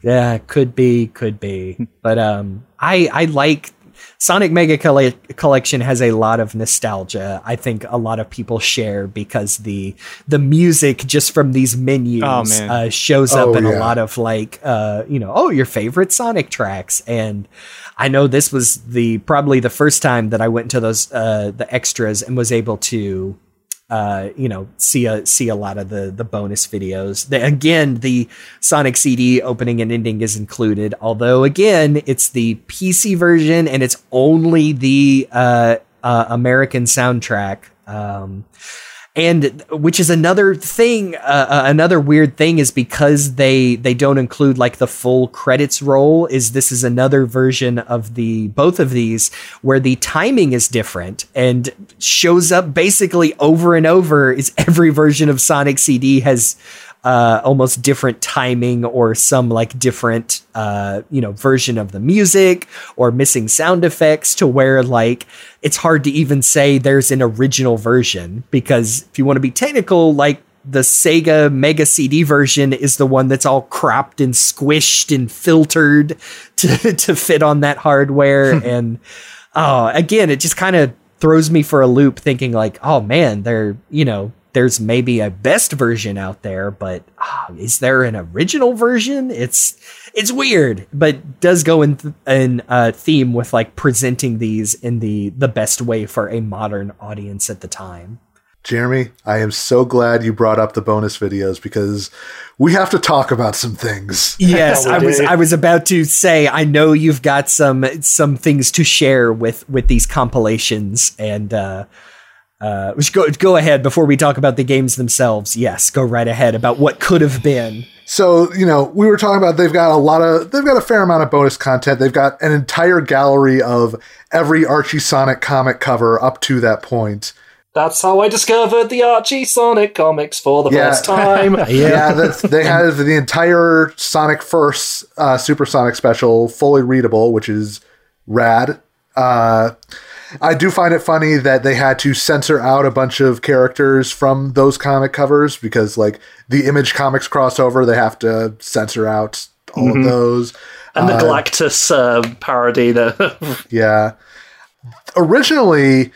Yeah, could be, could be. But um I I like Sonic Mega Colle- Collection has a lot of nostalgia. I think a lot of people share because the the music just from these menus Oh, uh, shows up Oh, in a lot of like uh you know, oh, your favorite Sonic tracks and I know this was the probably the first time that I went into those uh the extras and was able to uh, you know, see a see a lot of the the bonus videos. The, again, the Sonic CD opening and ending is included, although again, it's the PC version and it's only the uh, uh, American soundtrack. Um, and which is another thing uh, uh, another weird thing is because they they don't include like the full credits roll is this is another version of the both of these where the timing is different and shows up basically over and over is every version of sonic cd has uh, almost different timing or some like different uh, you know version of the music or missing sound effects to where like it's hard to even say there's an original version because if you want to be technical like the Sega Mega CD version is the one that's all cropped and squished and filtered to to fit on that hardware and oh again it just kind of throws me for a loop thinking like oh man they're you know there's maybe a best version out there, but ah, is there an original version? It's it's weird, but does go in th- in uh, theme with like presenting these in the the best way for a modern audience at the time. Jeremy, I am so glad you brought up the bonus videos because we have to talk about some things. Yes, I was. I was about to say I know you've got some some things to share with with these compilations and uh uh which go go ahead before we talk about the games themselves. Yes, go right ahead about what could have been. So, you know, we were talking about they've got a lot of they've got a fair amount of bonus content. They've got an entire gallery of every Archie Sonic comic cover up to that point. That's how I discovered the Archie Sonic comics for the Yeah. first time. Yeah, that's, they have the entire Sonic First uh, Supersonic special fully readable, which is rad. Uh, I do find it funny that they had to censor out a bunch of characters from those comic covers because, like, the Image Comics crossover, they have to censor out all of those. and the Galactus uh, parody The Yeah. Originally,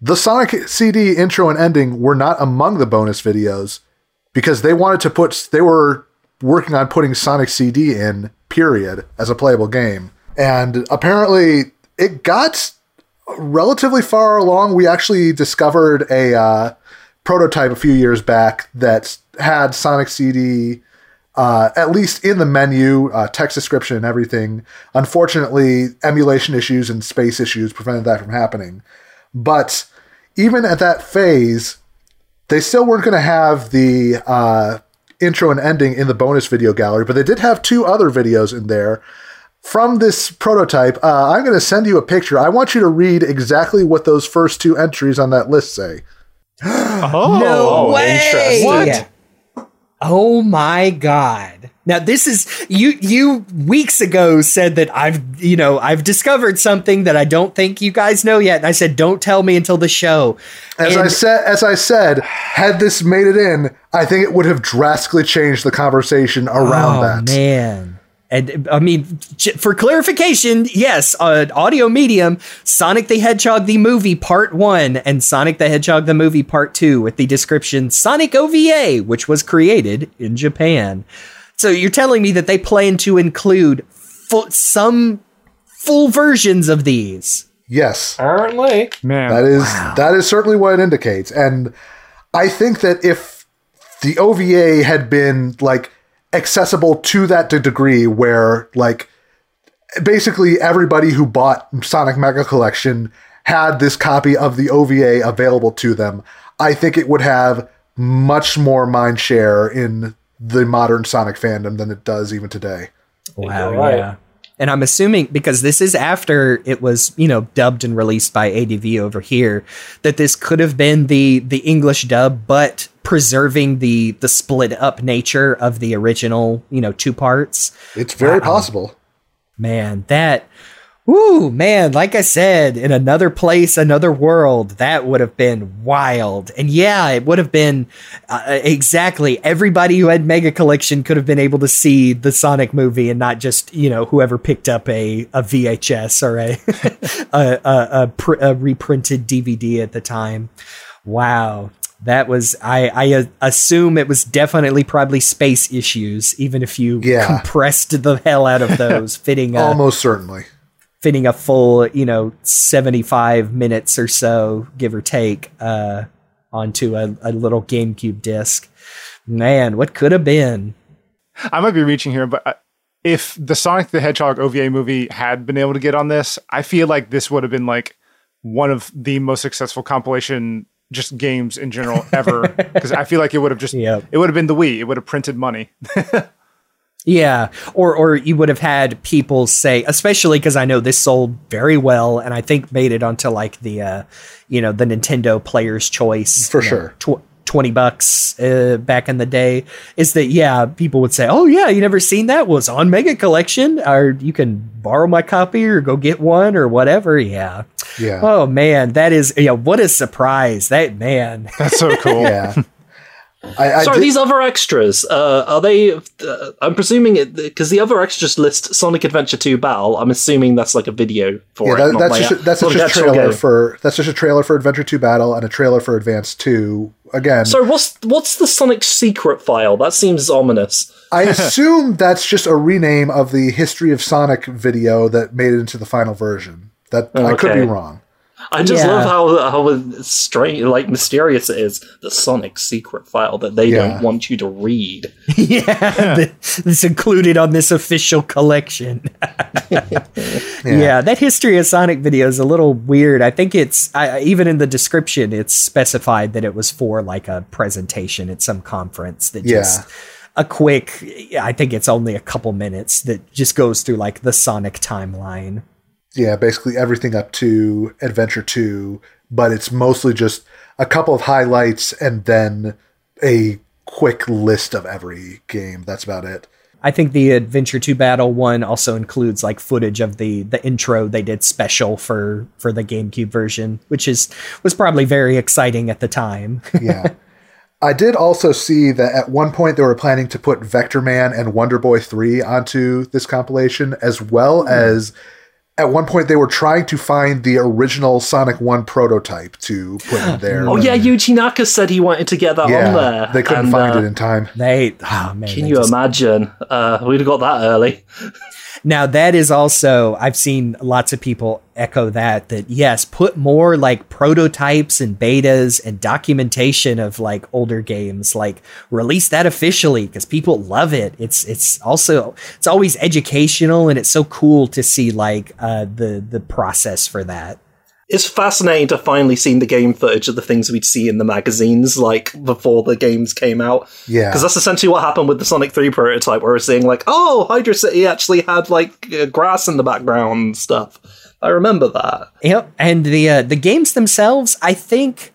the Sonic CD intro and ending were not among the bonus videos because they wanted to put, they were working on putting Sonic CD in, period, as a playable game. And apparently, it got relatively far along. We actually discovered a uh, prototype a few years back that had Sonic CD uh, at least in the menu, uh, text description and everything. Unfortunately, emulation issues and space issues prevented that from happening. But even at that phase, they still weren't going to have the uh, intro and ending in the bonus video gallery, but they did have two other videos in there. From this prototype, uh, I'm going to send you a picture. I want you to read exactly what those first two entries on that list say. Oh, No way! interesting. Oh my god. Now this is you you weeks ago said that I've you know I've discovered something that I don't think you guys know yet and I said don't tell me until the show. As I said, as I said, had this made it in, I think it would have drastically changed the conversation around oh that. man. And I mean, for clarification, yes, uh, audio medium, Sonic the Hedgehog the movie part one and Sonic the Hedgehog the movie part two with the description Sonic OVA, which was created in Japan. So you're telling me that they plan to include fu- some full versions of these? Yes, apparently. man. that is that is certainly what it indicates, and I think that if the OVA had been like accessible to that degree, where like basically everybody who bought Sonic Mega Collection had this copy of the OVA available to them, I think it would have much more mind share in the modern Sonic fandom than it does even today. Wow, right. yeah. And I'm assuming because this is after it was, you know, dubbed and released by ADV over here, that this could have been the the English dub, but preserving the the split up nature of the original, you know, two parts. It's very possible. Man, that Woo, man, like I said, in another place, another world, that would have been wild. And yeah, it would have been uh, exactly everybody who had Mega Collection could have been able to see the Sonic movie and not just, you know, whoever picked up a, a VHS or a, a, a, a, pr- a reprinted DVD at the time. Wow. That was, I, I uh, assume it was definitely probably space issues, even if you Yeah. compressed the hell out of those, fitting a, Almost certainly. Fitting a full, you know, 75 minutes or so, give or take, uh, onto a, a little GameCube disc. Man, what could have been? I might be reaching here, but uh, if the Sonic the Hedgehog OVA movie had been able to get on this, I feel like this would have been like one of the most successful compilation just games in general ever. Because I feel like it would have just Yep. it would have been the Wii. It would have printed money. Yeah, or or you would have had people say, especially because I know this sold very well, and I think made it onto like the, uh, you know, the Nintendo Player's Choice For you know, sure. tw- twenty bucks uh, back in the day. Is that yeah? People would say, oh yeah, you never seen that? Was on Mega Collection, or you can borrow my copy or go get one or whatever. Yeah. Yeah. Oh man, that is yeah. What a surprise! That man. That's so cool. yeah. I, I Sorry, did- these other extras, uh, are they? Uh, I'm presuming it because the other extras list Sonic Adventure 2 Battle. I'm assuming that's like a video for yeah, it. that, not that's just that's just a trailer game. for that's just a trailer for Adventure Two Battle and a trailer for Advance Two. Again, So what's what's the Sonic secret file? That seems ominous. I assume that's just a rename of the History of Sonic video that made it into the final version. That I could be wrong. I just Yeah. love how how strange, like mysterious it is. The Sonic secret file that they Yeah. don't want you to read. yeah, it's included on this official collection. yeah. that history of Sonic video is a little weird. I think it's I, even in the description, it's specified that it was for like a presentation at some conference. That Yeah. just a quick. I think it's only a couple minutes that just goes through like the Sonic timeline. Yeah, basically everything up to Adventure 2, but it's mostly just a couple of highlights and then a quick list of every game. That's about it. I think the Adventure 2 Battle one also includes like footage of the the intro they did special for for the GameCube version, which is was probably very exciting at the time. Yeah. I did also see that at one point they were planning to put Vectorman and Wonder Boy 3 onto this compilation, as well hmm. as at one point they were trying to find the original Sonic 1 prototype to put in there. Oh yeah, Yuji Naka said he wanted to get that on there. They couldn't and, find uh, it in time. They oh man. Can they you just- imagine? Uh, we'd have got that early. Now that is also I've seen lots of people echo that that yes, put more like prototypes and betas and documentation of like older games, like release that officially because people love it. It's it's also it's always educational and it's so cool to see like uh the the process for that. It's fascinating to finally see the game footage of the things we'd see in the magazines, like before the games came out. Yeah. because that's essentially what happened with the Sonic Three prototype, where we're seeing like, oh, Hydrocity actually had like uh, grass in the background and stuff. I remember that. Yep, and the uh, the games themselves, I think,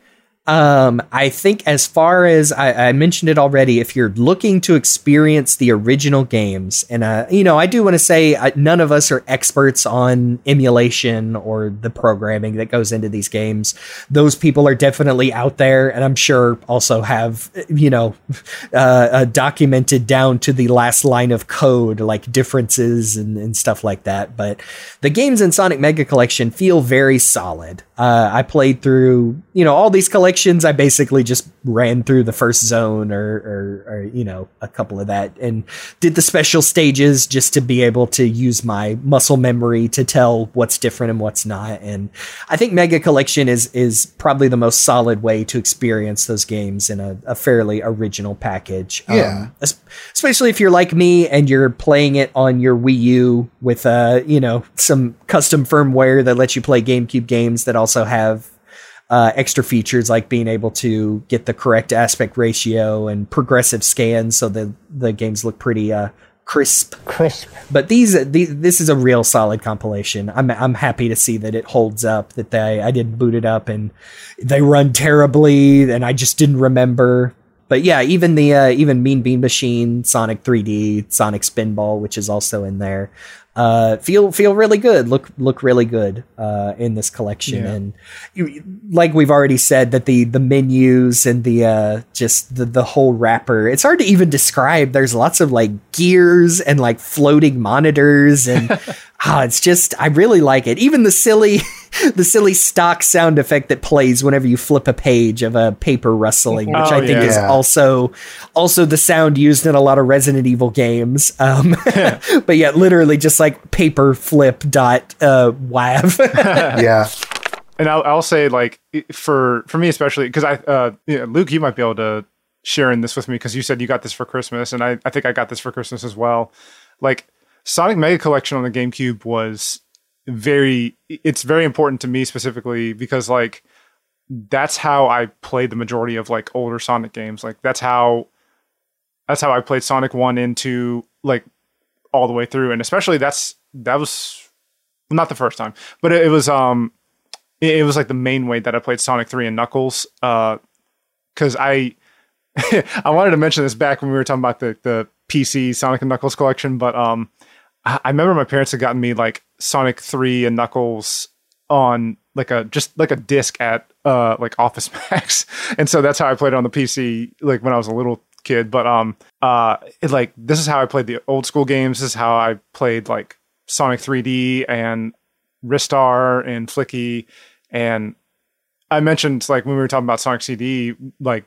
um, I think as far as I, I mentioned it already, if you're looking to experience the original games, and uh, you know, I do want to say uh, none of us are experts on emulation or the programming that goes into these games. Those people are definitely out there, and I'm sure also have you know uh, uh, documented down to the last line of code, like differences and, and stuff like that. But the games in Sonic Mega Collection feel very solid. Uh, I played through, you know, all these collections. I basically just ran through the first zone or, or, or, you know, a couple of that and did the special stages just to be able to use my muscle memory to tell what's different and what's not. And I think Mega Collection is, is probably the most solid way to experience those games in a, a fairly original package. Yeah. Um, especially if you're like me and you're playing it on your Wii U with uh, you know, some custom firmware that lets you play GameCube games that also have uh, extra features like being able to get the correct aspect ratio and progressive scans so the the games look pretty uh, crisp. Crisp. But these, these this is a real solid compilation. I'm I'm happy to see that it holds up. That they I didn't boot it up and they run terribly and I just didn't remember. But yeah, even the uh, even Mean Bean Machine, Sonic 3D, Sonic Spinball, which is also in there, uh, feel feel really good. Look look really good uh, in this collection. Yeah. And you, like we've already said, that the the menus and the uh, just the the whole wrapper. It's hard to even describe. There's lots of like gears and like floating monitors and. Ah, it's just I really like it. Even the silly the silly stock sound effect that plays whenever you flip a page of a paper rustling, which Oh, I think yeah. is also also the sound used in a lot of Resident Evil games. Um, but yeah, literally just like paper flip dot uh, wav. yeah. and I'll, I'll say like for for me especially because I uh, you know, Luke, you might be able to share in this with me because you said you got this for Christmas, and I I think I got this for Christmas as well. Like Sonic Mega Collection on the GameCube was very it's very important to me specifically because like that's how I played the majority of like older Sonic games. Like that's how that's how I played Sonic 1 into like all the way through and especially that's that was not the first time, but it, it was um it, it, was like the main way that I played Sonic 3 and Knuckles uh cuz I I wanted to mention this back when we were talking about the the PC Sonic and Knuckles collection, but um I, I remember my parents had gotten me like Sonic 3 and Knuckles on like a just like a disc at uh like Office Max. and so that's how I played it on the PC like when I was a little kid. But um uh it, like this is how I played the old school games. This is how I played like Sonic 3D and Ristar and Flicky and I mentioned like when we were talking about Sonic CD, like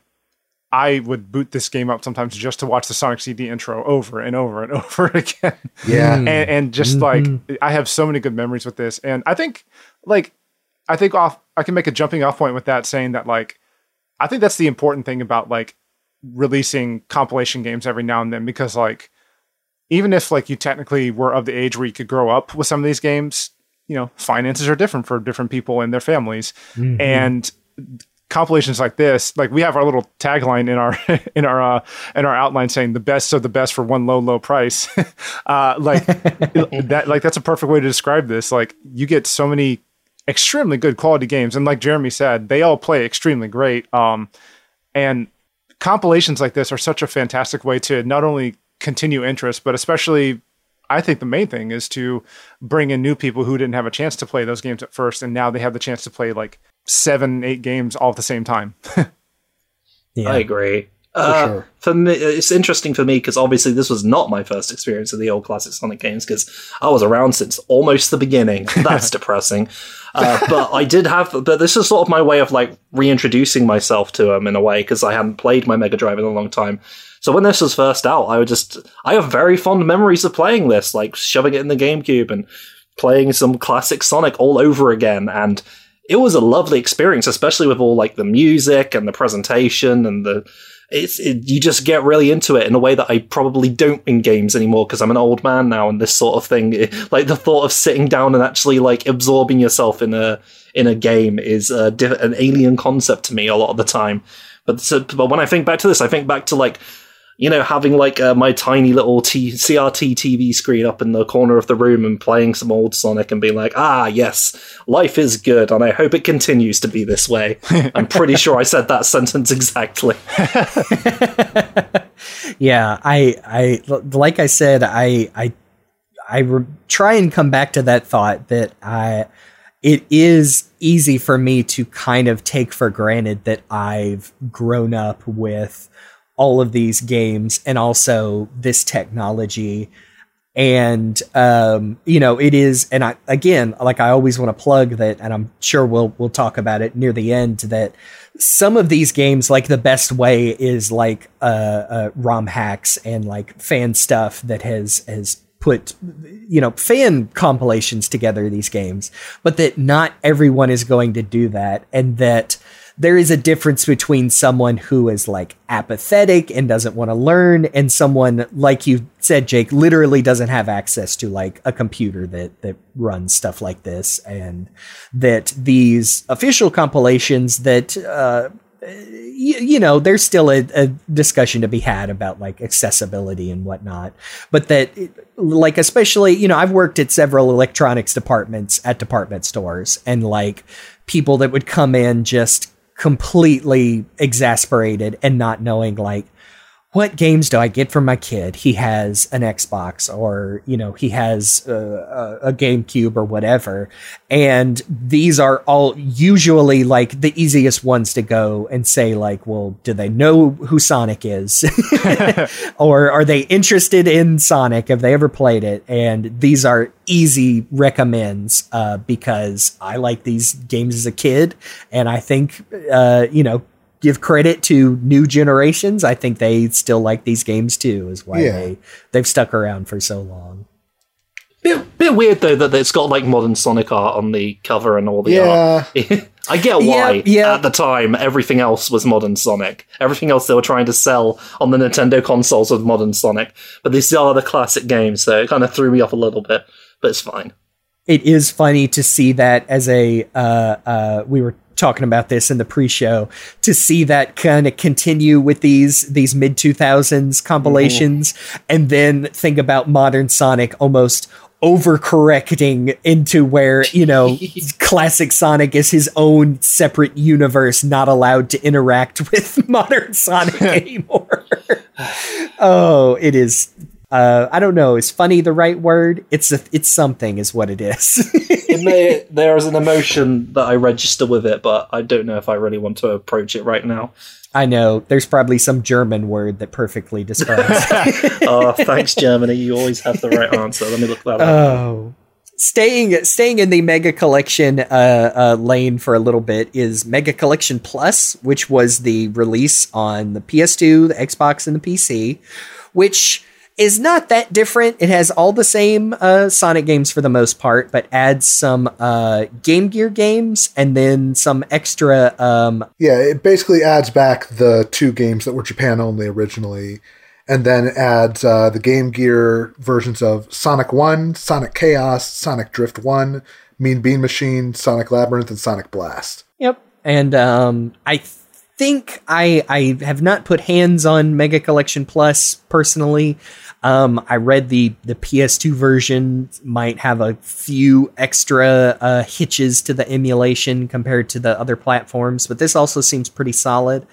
I would boot this game up sometimes just to watch the Sonic CD intro over and over and over again. Yeah. and, and just Mm-hmm. like, I have so many good memories with this. And I think, like, I think off, I can make a jumping off point with that saying that, like, I think that's the important thing about, like, releasing compilation games every now and then because, like, even if, like, you technically were of the age where you could grow up with some of these games, you know, finances are different for different people and their families. And compilations like this, like we have our little tagline in our in our uh, in our outline saying the best of the best for one low low price. uh, like that, like that's a perfect way to describe this. Like you get so many extremely good quality games, and like Jeremy said, they all play extremely great. Um, and compilations like this are such a fantastic way to not only continue interest, but especially. I think the main thing is to bring in new people who didn't have a chance to play those games at first, and now they have the chance to play like seven, eight games all at the same time. Yeah. I agree. Uh, sure. For me, it's interesting for me because obviously this was not my first experience of the old classic Sonic games because I was around since almost the beginning. That's depressing. Uh, but I did have, but this is sort of my way of like reintroducing myself to them in a way because I hadn't played my Mega Drive in a long time. So when this was first out, I would just, I have very fond memories of playing this, like shoving it in the GameCube and playing some classic Sonic all over again. And it was a lovely experience, especially with all like the music and the presentation and the it's it, you just get really into it in a way that I probably don't in games anymore because I'm an old man now and this sort of thing like the thought of sitting down and actually like absorbing yourself in a in a game is a, an alien concept to me a lot of the time. But so, but when I think back to this I think back to like you know, having like uh, my tiny little T- CRT TV screen up in the corner of the room and playing some old Sonic and being like, ah, yes, life is good, and I hope it continues to be this way. I'm pretty sure I said that sentence exactly. yeah i i like i said i i i re- try and come back to that thought that i it is easy for me to kind of take for granted that i've grown up with all of these games and also this technology. And um, you know it is and i again like i always want to plug that and i'm sure we'll we'll talk about it near the end that some of these games like the best way is like uh, uh rom hacks and like fan stuff that has has put you know fan compilations together these games but that not everyone is going to do that and that there is a difference between someone who is like apathetic and doesn't want to learn and someone like you said Jake literally doesn't have access to like a computer that that runs stuff like this and that these official compilations that uh you, you know, there's still a, a, discussion to be had about like accessibility and whatnot. But that, like, especially, you know, I've worked at several electronics departments at department stores and like people that would come in just completely exasperated and not knowing like, what games do I get for my kid? He has an Xbox or, you know, he has a, a, GameCube or whatever. And these are all usually like the easiest ones to go and say, like, well, do they know who Sonic is? or are they interested in Sonic? Have they ever played it? And these are easy recommends uh, because I like these games as a kid. And I think, uh, you know, give credit to new generations. I think they still like these games too, is why Yeah. they they've stuck around for so long. Bit, bit weird though that it's got like modern Sonic art on the cover and all the Yeah. art. I get why. Yeah, yeah. At the time, everything else was modern Sonic. Everything else they were trying to sell on the Nintendo consoles was modern Sonic. But these are the classic games, so it kind of threw me off a little bit. But it's fine. it is funny to see that as a uh, uh, we were talking about this in the pre-show to see that kind of continue with these these mid 2000s mm-hmm. compilations and then think about modern sonic almost overcorrecting into where you know classic sonic is his own separate universe not allowed to interact with modern sonic anymore. Oh it is uh, I don't know. Is funny the right word? It's a, it's something, is what it is. It may, there is an emotion that I register with it, but I don't know if I really want to approach it right now. I know. There's probably some German word that perfectly describes. it. Oh, thanks, Germany. You always have the right answer. Let me look that up. oh, staying staying in the Mega Collection uh, uh, lane for a little bit is Mega Collection Plus, which was the release on the PS2, the Xbox, and the PC, which is not that different. It has all the same uh, Sonic games for the most part, but adds some uh, Game Gear games and then some extra. Um, Yeah, it basically adds back the two games that were Japan only originally, and then adds uh, the Game Gear versions of Sonic 1, Sonic Chaos, Sonic Drift 1, Mean Bean Machine, Sonic Labyrinth, and Sonic Blast. Yep. And um, I think I I have not put hands on Mega Collection Plus personally. Um, I read the the PS2 version might have a few extra uh, hitches to the emulation compared to the other platforms, but this also seems pretty solid.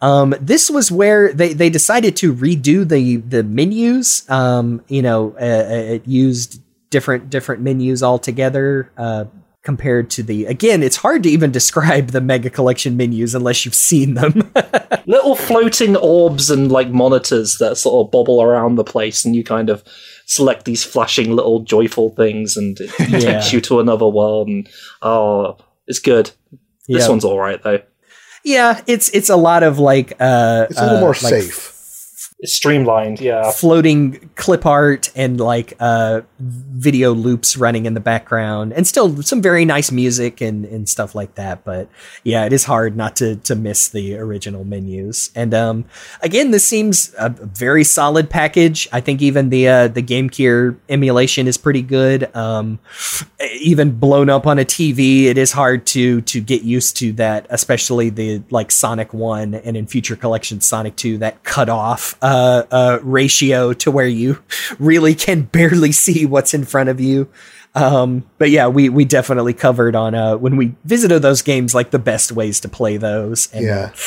Um, this was where they, they decided to redo the the menus. Um, you know, uh, it used different different menus altogether. Uh, compared to the again it's hard to even describe the mega collection menus unless you've seen them Little floating orbs and like monitors that sort of bobble around the place, and you kind of select these flashing little joyful things, and it Yeah. takes you to another world. And oh, it's good. This Yeah. one's all right though. yeah it's it's a lot of like uh It's a little uh, more like safe. Streamlined. Yeah. floating clip art and like uh video loops running in the background and still some very nice music and and stuff like that but yeah it is hard not to to miss the original menus and um again this seems a very solid package i think even the uh the game gear emulation is pretty good um even blown up on a tv it is hard to to get used to that especially the like sonic 1 and in future collections sonic 2 that cut off uh, uh ratio to where you really can barely see what's in front of you um but yeah we we definitely covered on uh when we visited those games like the best ways to play those and Yeah.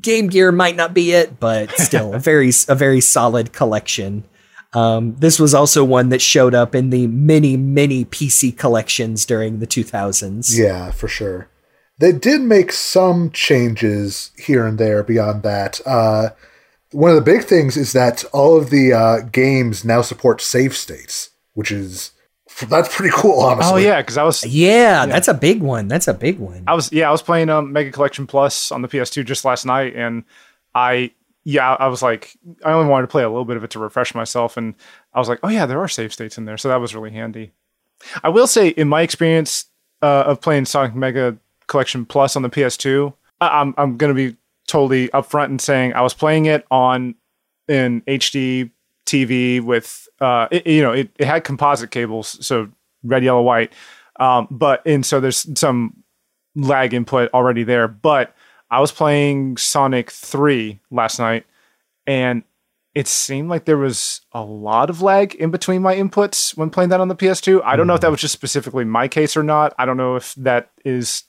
Game Gear might not be it, but still a very a very solid collection. Um, this was also one that showed up in the many many PC collections during the 2000s. Yeah, for sure. They did make some changes here and there beyond that. Uh, one of the big things is that all of the uh, games now support save states, which is that's pretty cool, honestly. Oh yeah, because I was Yeah, that's a big one. That's a big one. I was yeah I was playing um, Mega Collection Plus on the PS2 just last night, and I yeah I was like I only wanted to play a little bit of it to refresh myself, and I was like oh yeah there are save states in there, so that was really handy. I will say in my experience uh, of playing Sonic Mega Collection Plus on the PS2, I- I'm I'm gonna be totally upfront and saying I was playing it on an HD TV with uh it, you know it, it had composite cables so red yellow white um but and so there's some lag input already there but I was playing Sonic 3 last night and it seemed like there was a lot of lag in between my inputs when playing that on the PS2. I don't know if that was just specifically my case or not. I don't know if that is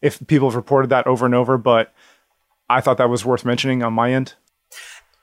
if people have reported that over and over, but I thought that was worth mentioning on my end.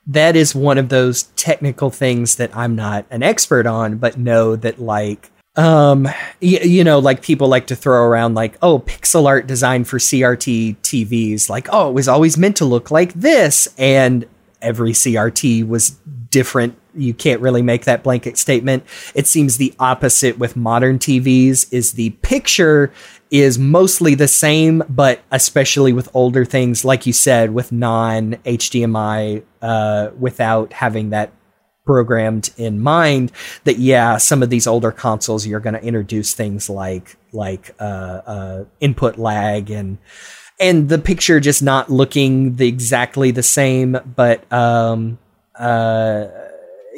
that is one of those technical things that I'm not an expert on, but know that like um y- you know like people like to throw around like oh pixel art design for CRT TVs like oh it was always meant to look like this and every CRT was different. You can't really make that blanket statement. It seems the opposite with modern TVs is the picture is mostly the same but especially with older things like you said with non HDMI uh without having that programmed in mind that yeah some of these older consoles you're going to introduce things like like uh, uh, input lag and and the picture just not looking the exactly the same but um uh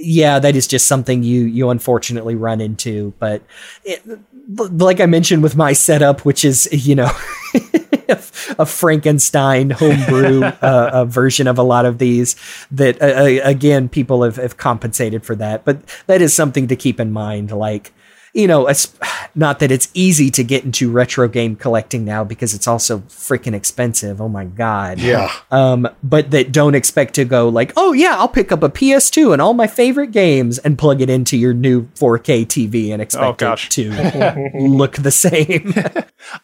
yeah that is just something you you unfortunately run into but it, like i mentioned with my setup which is you know a Frankenstein homebrew uh, a version of a lot of these. That uh, again, people have, have compensated for that, but that is something to keep in mind. Like you know, it's not that it's easy to get into retro game collecting now because it's also freaking expensive. Oh my god. Yeah. Um, but that don't expect to go like, oh yeah, I'll pick up a PS2 and all my favorite games and plug it into your new 4K TV and expect Oh, gosh. it to look the same.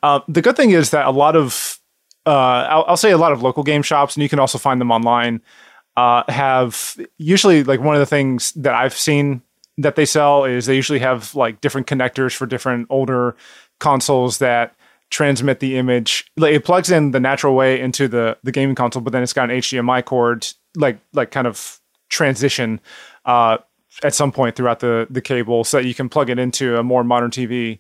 Uh, the good thing is that a lot of, uh, I'll, I'll say a lot of local game shops, and you can also find them online, uh, have usually like one of the things that I've seen that they sell is they usually have like different connectors for different older consoles that transmit the image. Like it plugs in the natural way into the the gaming console, but then it's got an HDMI cord, like like kind of transition. Uh, at some point throughout the the cable so that you can plug it into a more modern TV.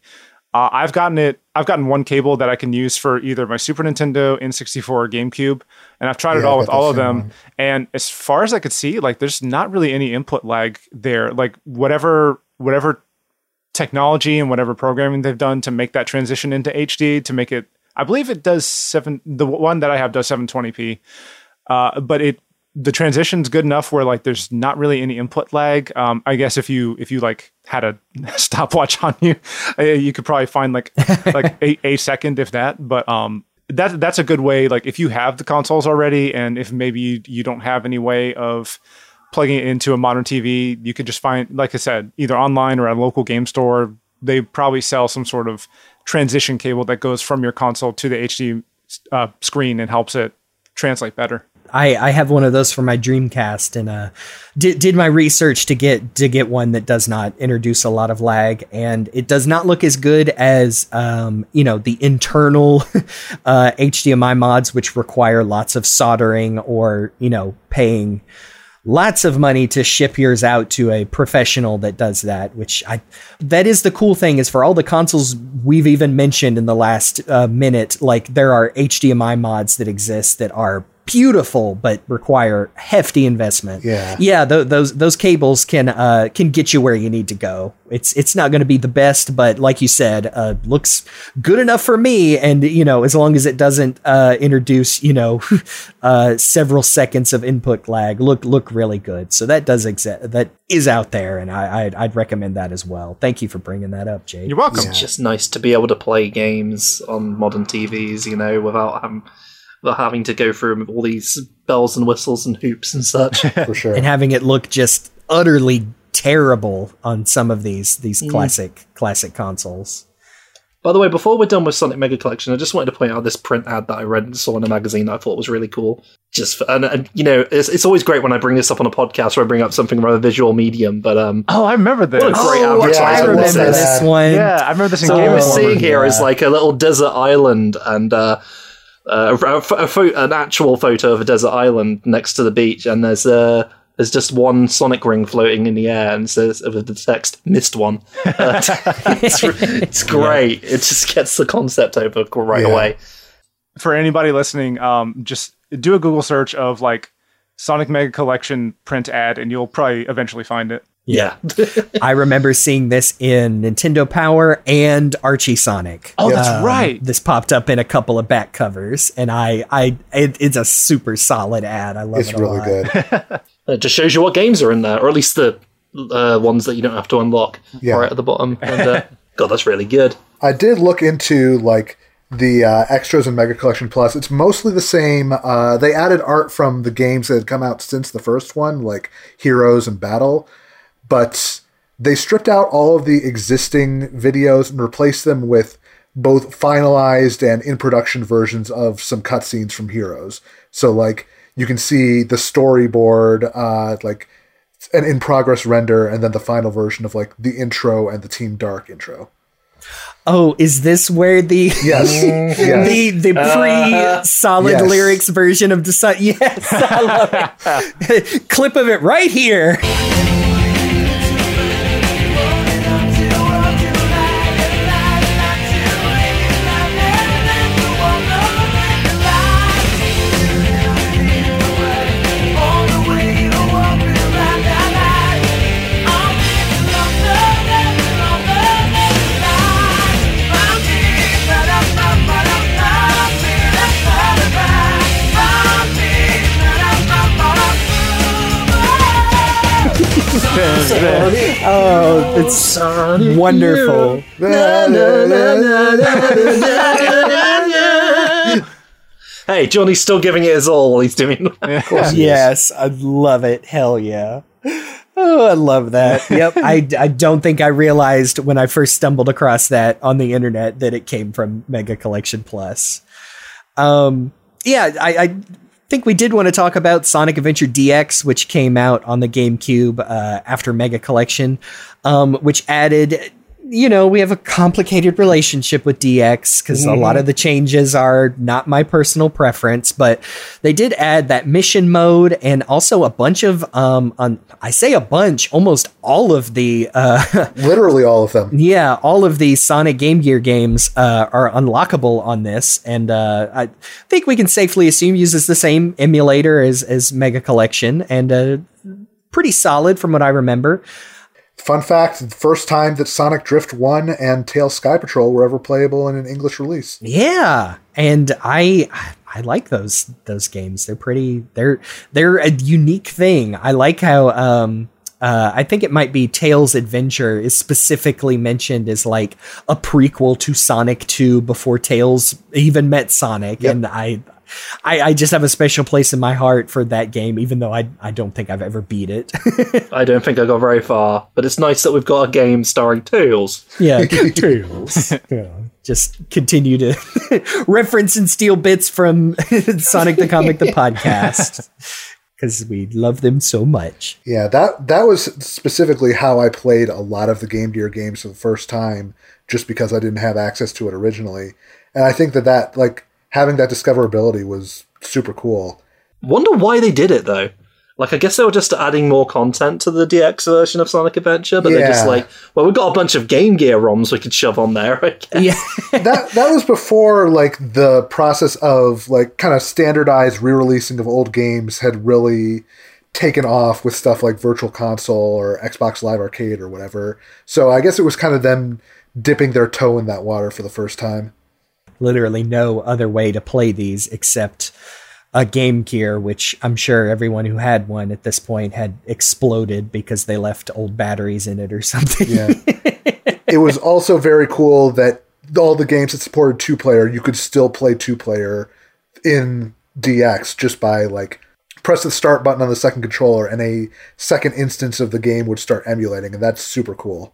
Uh, I've gotten it. I've gotten one cable that I can use for either my Super Nintendo, N64, or GameCube, and I've tried it all with all of them. one. And as far as I could see, like there's not really any input lag there. Like whatever whatever technology and whatever programming they've done to make that transition into HD to make it. I believe it does seven. The one that I have does 720p, uh, but it the transition's good enough where like there's not really any input lag. Um, I guess if you if you like had a stopwatch on you, uh, you could probably find like like a, a second if that. But um, that that's a good way. Like if you have the consoles already, and if maybe you, you don't have any way of plugging it into a modern TV, you could just find, like I said, either online or at a local game store. They probably sell some sort of transition cable that goes from your console to the HD uh, screen and helps it translate better. I, I have one of those for my Dreamcast and uh, did did my research to get to get one that does not introduce a lot of lag and it does not look as good as um, you know the internal uh, HDMI mods which require lots of soldering or you know paying lots of money to ship yours out to a professional that does that which i that is the cool thing is for all the consoles we've even mentioned in the last uh, minute like there are hdmi mods that exist that are beautiful but require hefty investment. Yeah. yeah th- those those cables can uh can get you where you need to go. It's it's not going to be the best but like you said uh looks good enough for me and you know as long as it doesn't uh introduce you know uh several seconds of input lag look look really good. So that does exist that is out there and i I'd, I'd recommend that as well. Thank you for bringing that up jade You're welcome. It's just nice to be able to play games on modern TVs, you know, without having, without having to go through all these bells and whistles and hoops and such. for sure. and having it look just utterly terrible on some of these these classic classic consoles By the way, before we're done with Sonic Mega Collection, I just wanted to point out this print ad that I read and saw in a magazine that I thought was really cool. Just for, and, and you know, it's, it's always great when I bring this up on a podcast where I bring up something from a visual medium. But um, Oh, I remember this. What a great oh, I advertisement remember this this one Yeah, I remember this in So Game what we're seeing here is yeah. like a little desert island and uh, uh, a, a an actual photo of a desert island next to the beach, and there's uh, there's just one Sonic ring floating in the air, and says with the text "missed one." Uh, it's, it's great. It just gets the concept over right Yeah. away. For anybody listening, um, just do a Google search of like Sonic Mega Collection print ad, and you'll probably eventually find it. Yeah, I remember seeing this in Nintendo Power and Archie Sonic. Oh, that's Um, right. This popped up in a couple of back covers, and I, I, it, it's a super solid ad. I love It's it. a really lot. good. it just shows you what games are in there, or at least the uh, ones that you don't have to unlock Yeah. right at the bottom. And, uh, God, that's really good. I did look into like the uh, extras in Mega Collection Plus. It's mostly the same. Uh, they added art from the games that had come out since the first one, like Heroes and Battle, but they stripped out all of the existing videos and replaced them with both finalized and in production versions of some cutscenes from Heroes. So like you can see the storyboard, uh, like an in progress render, and then the final version of like the intro and the Team Dark intro. Oh, is this where the Yes. yes. the the pre solid Yes. lyrics version of the sun? Yes, I love it. Clip of it right here. Oh, it's wonderful. Hey, Johnny's still giving it his all while he's doing that. Yes, I love it. Hell yeah. Oh, I love that. Yep. I, I don't think I realized when I first stumbled across that on the internet that it came from Mega Collection Plus. Um, yeah, I, I think we did want to talk about Sonic Adventure DX, which came out on the GameCube uh, after Mega Collection, um, which added you know, we have a complicated relationship with DX because a lot of the changes are not my personal preference, but they did add that mission mode and also a bunch of, um, on, I say a bunch, almost all of the, uh, Literally all of them. yeah, all of the Sonic Game Gear games uh, are unlockable on this, and uh, I think we can safely assume uses the same emulator as as Mega Collection, and uh, pretty solid from what I remember. Fun fact: the first time that Sonic Drift One and Tails Sky Patrol were ever playable in an English release. Yeah, and I I like those those games. They're pretty. They're they're a unique thing. I like how um uh, I think it might be Tails Adventure is specifically mentioned as like a prequel to Sonic 2 before Tails even met Sonic, Yep. and I. I, I just have a special place in my heart for that game, even though I I don't think I've ever beat it. I don't think I got very far, but it's nice that we've got a game starring Tails. Yeah, Tails. yeah. Just continue to reference and steal bits from Sonic the Comic the podcast because we love them so much. Yeah, that that was specifically how I played a lot of the Game Gear games for the first time, just because I didn't have access to it originally. And I think that that like having that discoverability was super cool. Wonder why they did it though. Like, I guess they were just adding more content to the DX version of Sonic Adventure, but they're just like, well, we've got a bunch of Game Gear ROMs we could shove on there. I guess. Yeah, that that was before like the process of like kind of standardized re-releasing of old games had really taken off with stuff like Virtual Console or Xbox Live Arcade or whatever. So I guess it was kind of them dipping their toe in that water for the first time. Literally no other way to play these except a Game Gear, which I'm sure everyone who had one at this point had exploded because they left old batteries in it or something. Yeah. it was also very cool that all the games that supported two player, you could still play two player in DX just by like press the start button on the second controller and a second instance of the game would start emulating and that's super cool.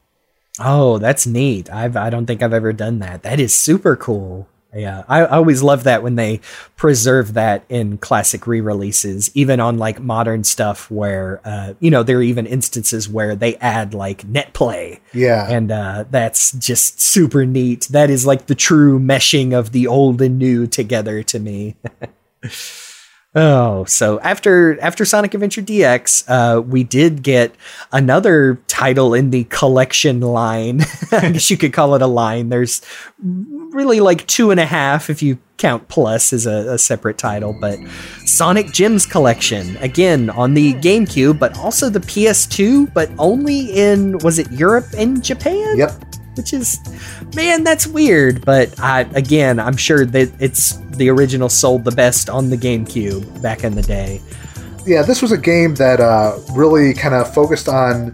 Oh, that's neat. I've I don't think I've ever done that. That is super cool. Yeah, I, I always love that when they preserve that in classic re-releases, even on like modern stuff where uh, you know there are even instances where they add like net play, Yeah. and uh, that's just super neat. That is like the true meshing of the old and new together to me. Oh, so after after Sonic Adventure DX, uh, we did get another title in the collection line. I guess you could call it a line. There's really like two and a half if you count Plus as a, a separate title, but Sonic Gems Collection again on the GameCube, but also the PS2, but only in was it Europe and Japan? Yep. which is man that's weird but I, again i'm sure that it's the original sold the best on the gamecube back in the day Yeah, this was a game that uh, really kind of focused on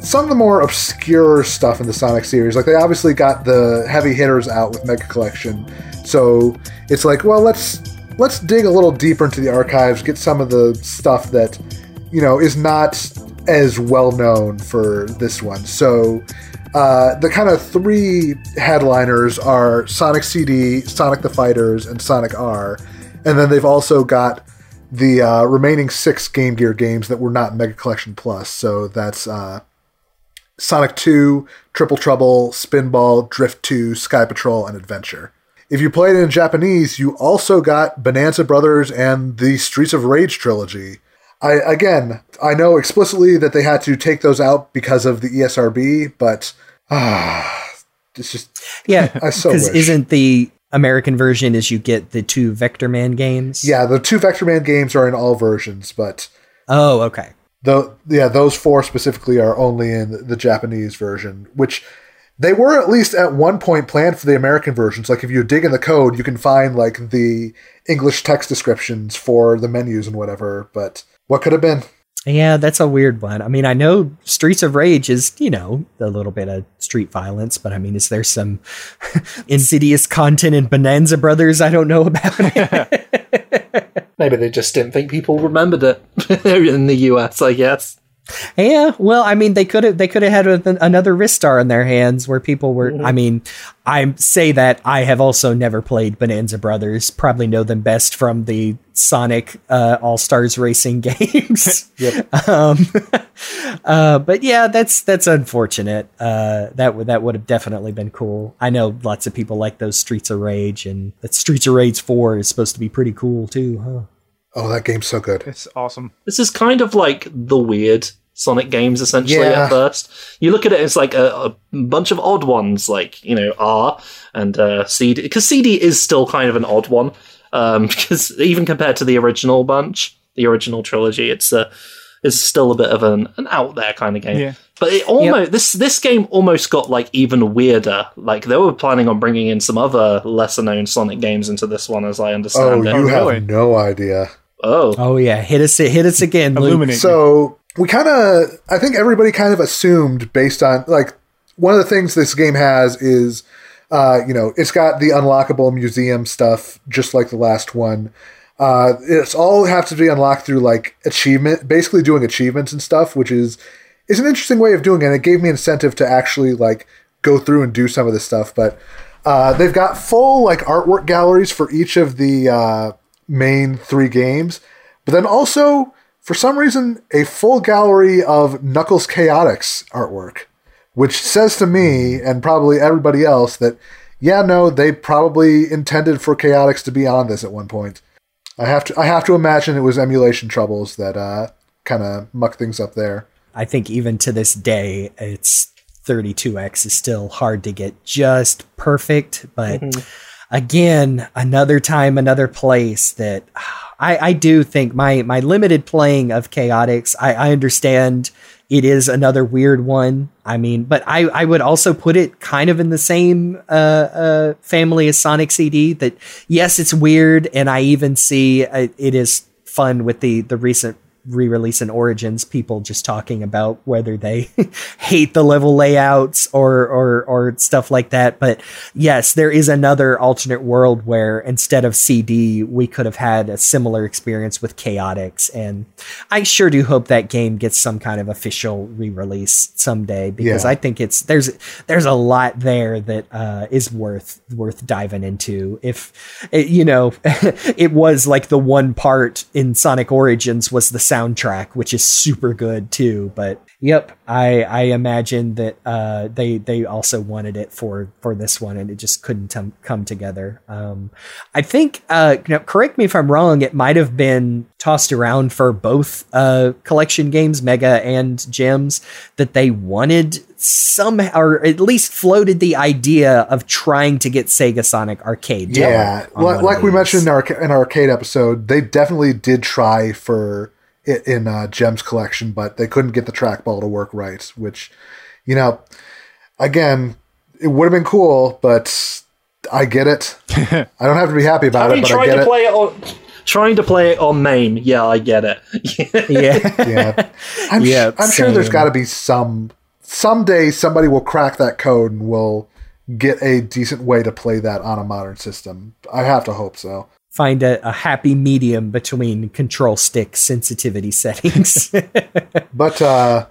some of the more obscure stuff in the Sonic series. Like they obviously got the heavy hitters out with Mega Collection, so it's like, well, let's let's dig a little deeper into the archives, get some of the stuff that you know is not as well known for this one. So. Uh, the kind of three headliners are Sonic CD, Sonic the Fighters, and Sonic R. And then they've also got the uh, remaining six Game Gear games that were not Mega Collection Plus. So that's uh, Sonic 2, Triple Trouble, Spinball, Drift 2, Sky Patrol, and Adventure. If you played it in Japanese, you also got Bonanza Brothers and the Streets of Rage trilogy. I again, I know explicitly that they had to take those out because of the ESRB, but ah, it's just yeah I so because wish. isn't the american version is you get the two Vectorman games yeah. The two Vectorman games are in all versions, but oh okay Though, yeah, those four specifically are only in the Japanese version, which they were at least at one point planned for the American versions. Like if you dig in the code, you can find like the English text descriptions for the menus and whatever. But what could have been? Yeah, that's a weird one. I mean, I know Streets of Rage is, you know, a little bit of street violence, but I mean, is there some insidious content in Bonanza Brothers I don't know about? Maybe they just didn't think people remembered it in the US, I guess. Yeah, well, I mean, they could have they could have had a, another Ristar in their hands where people were. I mean, I say that I have also never played Bonanza Brothers. Probably know them best from the Sonic uh, All Stars Racing games. um, uh, but yeah, that's that's unfortunate. Uh, that would that would have definitely been cool. I know lots of people like those Streets of Rage, and that Streets of Rage Four is supposed to be pretty cool too, huh? Oh, that game's so good. It's awesome. This is kind of like the weird Sonic games, essentially, Yeah. at first. You look at it, it's like a, a bunch of odd ones, like, you know, R and uh, CD. Because CD is still kind of an odd one. Um, because even compared to the original bunch, the original trilogy, it's uh, it's still a bit of an, an out there kind of game. Yeah. But it almost this this game almost got like even weirder. Like they were planning on bringing in some other lesser known Sonic games into this one, as I understand. Oh, understand you it. have really? no idea. Oh, Oh yeah, hit us hit us again, Luke. Illuminate. me. So we kind of, I think everybody kind of assumed based on like one of the things this game has is, uh, you know, it's got the unlockable museum stuff just like the last one. Uh, it's all have to be unlocked through like achievement, basically doing achievements and stuff, which is is an interesting way of doing it. It gave me incentive to actually like go through and do some of this stuff. But uh, they've got full like artwork galleries for each of the uh, main three games, but then also for some reason a full gallery of Knuckles Chaotix artwork, which says to me and probably everybody else that yeah, no, they probably intended for Chaotix to be on this at one point. I have to I have to imagine it was emulation troubles that uh, kind of muck things up there. I think even to this day, it's 32x is still hard to get just perfect. But again, another time, another place that I, I do think my my limited playing of Chaotix, I, I understand it is another weird one. I mean, but I, I would also put it kind of in the same uh, uh, family as Sonic CD. That yes, it's weird, and I even see it is fun with the the recent re-release in Origins. People just talking about whether they hate the level layouts or or or stuff like that. But yes, there is another alternate world where instead of CD, we could have had a similar experience with Chaotix, and I sure do hope that game gets some kind of official re-release someday because Yeah. I think it's there's there's a lot there that uh, is worth worth diving into. If it, you know, it was like the one part in Sonic Origins was the soundtrack, which is super good too. But yep, I I imagine that uh, they they also wanted it for for this one, and it just couldn't tum- come together. Um, I think, uh, know, correct me if I'm wrong. It might have been tossed around for both uh, collection games, Mega and Gems, that they wanted somehow, or at least floated the idea of trying to get Sega Sonic Arcade. Yeah, like, like we mentioned in our in our arcade episode, they definitely did try for in uh, Gems collection, but they couldn't get the trackball to work right. Which, you know, again, it would have been cool, but I get it. I don't have to be happy about it, but I trying get to it. play it on trying to play it on main. Yeah, I get it. Yeah. yeah, I'm, Yeah, I'm sure there's got to be some someday somebody will crack that code and will get a decent way to play that on a modern system. I have to hope so. Find a, a happy medium between control stick sensitivity settings. But uh,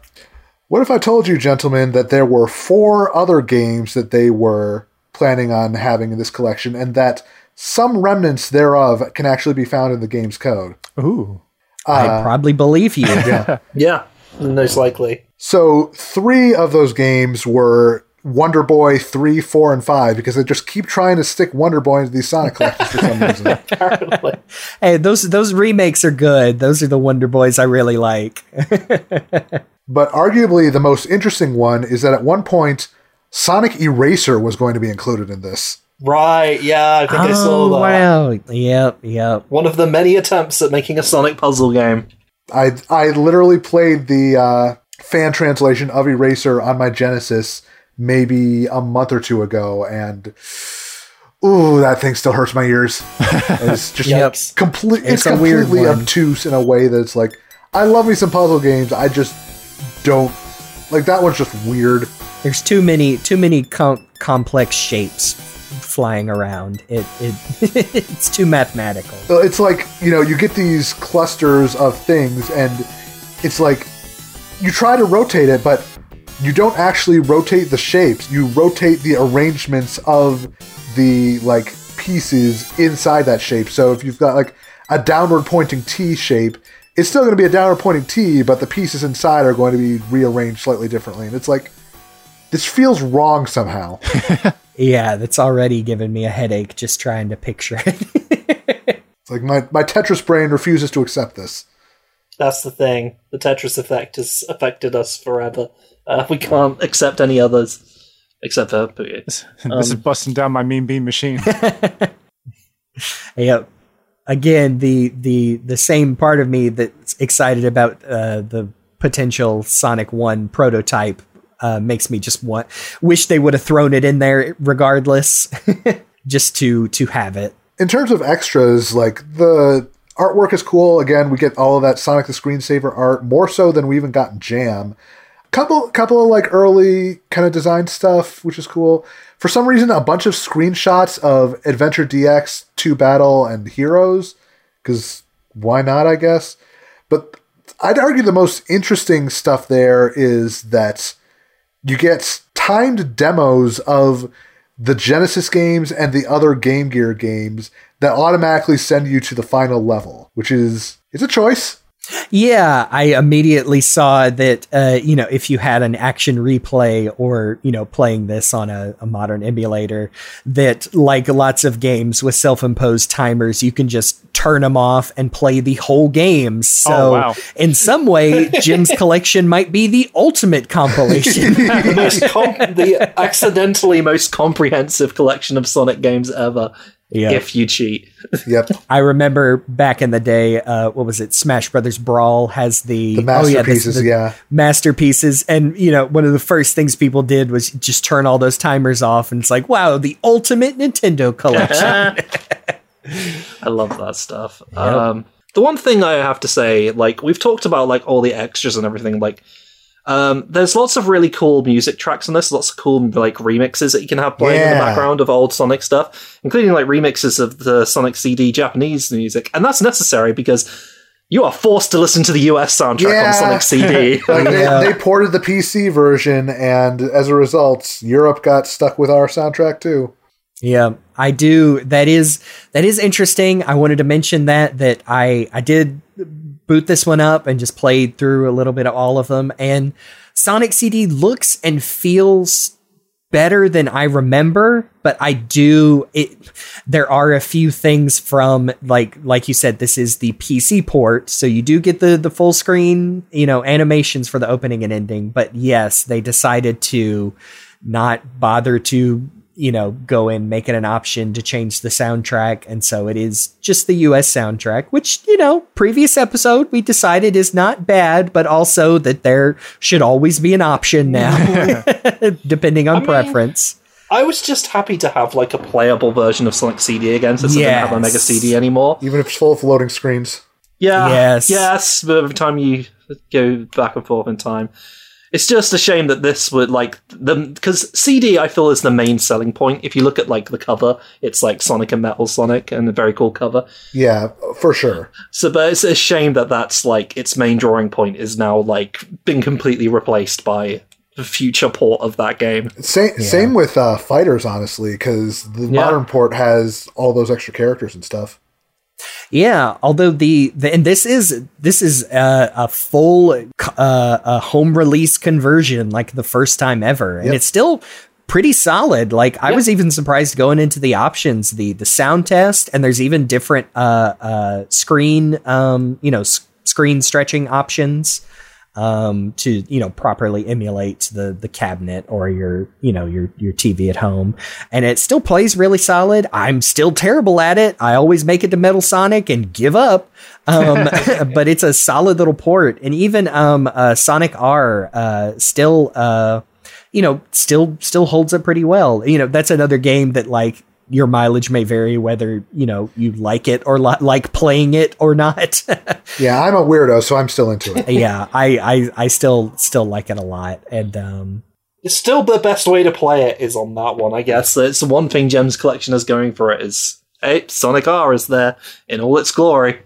what if I told you, gentlemen, that there were four other games that they were planning on having in this collection, and that some remnants thereof can actually be found in the game's code? Ooh. I probably believe you. yeah, most likely. So three of those games were Wonder Boy three, four, and five because they just keep trying to stick Wonder Boy into these Sonic collections for some reason. Apparently. Hey, those those remakes are good. Those are the Wonder Boys I really like. But arguably the most interesting one is that at one point Sonic Eraser was going to be included in this. Right, yeah, I think I saw Oh that. wow! Yep, yep. One of the many attempts at making a Sonic puzzle game. I I literally played the uh, fan translation of Eraser on my Genesis maybe a month or two ago, and ooh, that thing still hurts my ears. It's just Yikes. complete. It's, It's completely obtuse in a way that it's like I love me some puzzle games. I just don't like that one's just weird. There's too many too many com- complex shapes flying around. It it it's too mathematical. It's like you know you get these clusters of things, and it's like you try to rotate it, but you don't actually rotate the shapes. You rotate the arrangements of the like pieces inside that shape. So if you've got like a downward pointing T shape, it's still going to be a downward pointing T, but the pieces inside are going to be rearranged slightly differently. And it's like this feels wrong somehow. Yeah, that's already given me a headache just trying to picture it. It's like my my Tetris brain refuses to accept this. That's the thing. The Tetris effect has affected us forever. Uh, we can't accept any others except for Puyo. this is busting down my mean bean machine. Yep. Again, the the the same part of me that's excited about uh, the potential Sonic One prototype uh, makes me just want wish they would have thrown it in there regardless, just to to have it. in terms of extras, like the artwork is cool. Again, we get all of that Sonic the Screensaver art more so than we even got in Jam. Couple, couple of like early kind of design stuff, which is cool. For some reason, a bunch of screenshots of Adventure DX, Two Battle, and Heroes, because why not? I guess. But I'd argue the most interesting stuff there is that you get timed demos of the Genesis games and the other Game Gear games that automatically send you to the final level, which is it's a choice. Yeah, I immediately saw that, uh, you know, if you had an action replay or, you know, playing this on a, a modern emulator, that like lots of games with self imposed timers, you can just turn them off and play the whole game. So, Oh, wow. in some way, Gems collection might be the ultimate compilation. the most com- the accidentally most comprehensive collection of Sonic games ever. Yeah. If you cheat, Yep. I remember back in the day, uh, what was it? Smash Brothers Brawl has the, The oh, yeah, this- masterpieces, the yeah. masterpieces. And, you know, one of the first things people did was just turn all those timers off. And it's like, wow, the ultimate Nintendo collection. I love that stuff. Um, the one thing I have to say, like we've talked about, like all the extras and everything. Like, um, there's lots of really cool music tracks on this. Lots of cool like remixes that you can have playing in the background of old Sonic stuff, including like remixes of the Sonic CD Japanese music, and that's necessary because you are forced to listen to the US soundtrack Yeah. on Sonic CD. Like Yeah. they, they ported the PC version, and as a result, Europe got stuck with our soundtrack too. Yeah, I do. That is that is interesting. I wanted to mention that that I I did boot this one up and just played through a little bit of all of them. And Sonic CD looks and feels better than I remember, but I do it there are a few things from like like you said this is the PC port, so you do get the the full screen, you know, animations for the opening and ending, but yes, they decided to not bother to you know go and make it an option to change the soundtrack and so it is just the US soundtrack which you know previous episode we decided is not bad but also that there should always be an option now depending on mean, preference I was just happy to have like a playable version of Sonic CD again, since I didn't have a Mega CD anymore. Even if it's full of loading screens. Yeah. Yes. Yes. But every time you go back and forth in time, it's just a shame that this would like the because CD I feel is the main selling point. If you look at like the cover, it's like Sonic and Metal Sonic and a very cool cover. Yeah, for sure. So, but it's a shame that that's like its main drawing point is now like been completely replaced by the future port of that game. Same, same with uh, fighters, honestly, because the modern port has all those extra characters and stuff. Yeah, although the, the and this is this is a, a full uh, a home release conversion, like the first time ever, and Yep. it's still pretty solid. Like I was even surprised going into the options, the the sound test, and there's even different uh, uh, screen um, you know screen stretching options um, to you know properly emulate the the cabinet or your you know your your TV at home, and it still plays really solid. I'm still terrible at it. I always make it to Metal Sonic and give up. Um, but it's a solid little port, and even um, uh, Sonic R uh, still uh, you know still still holds up pretty well. You know that's another game that like your mileage may vary whether you know you like it or li- like playing it or not. Yeah, I'm a weirdo, so I'm still into it. yeah, I, I I still still like it a lot, and um, It's still the best way to play it is on that one, I guess. It's the one thing Gems Collection is going for it is hey, Sonic R is there in all its glory.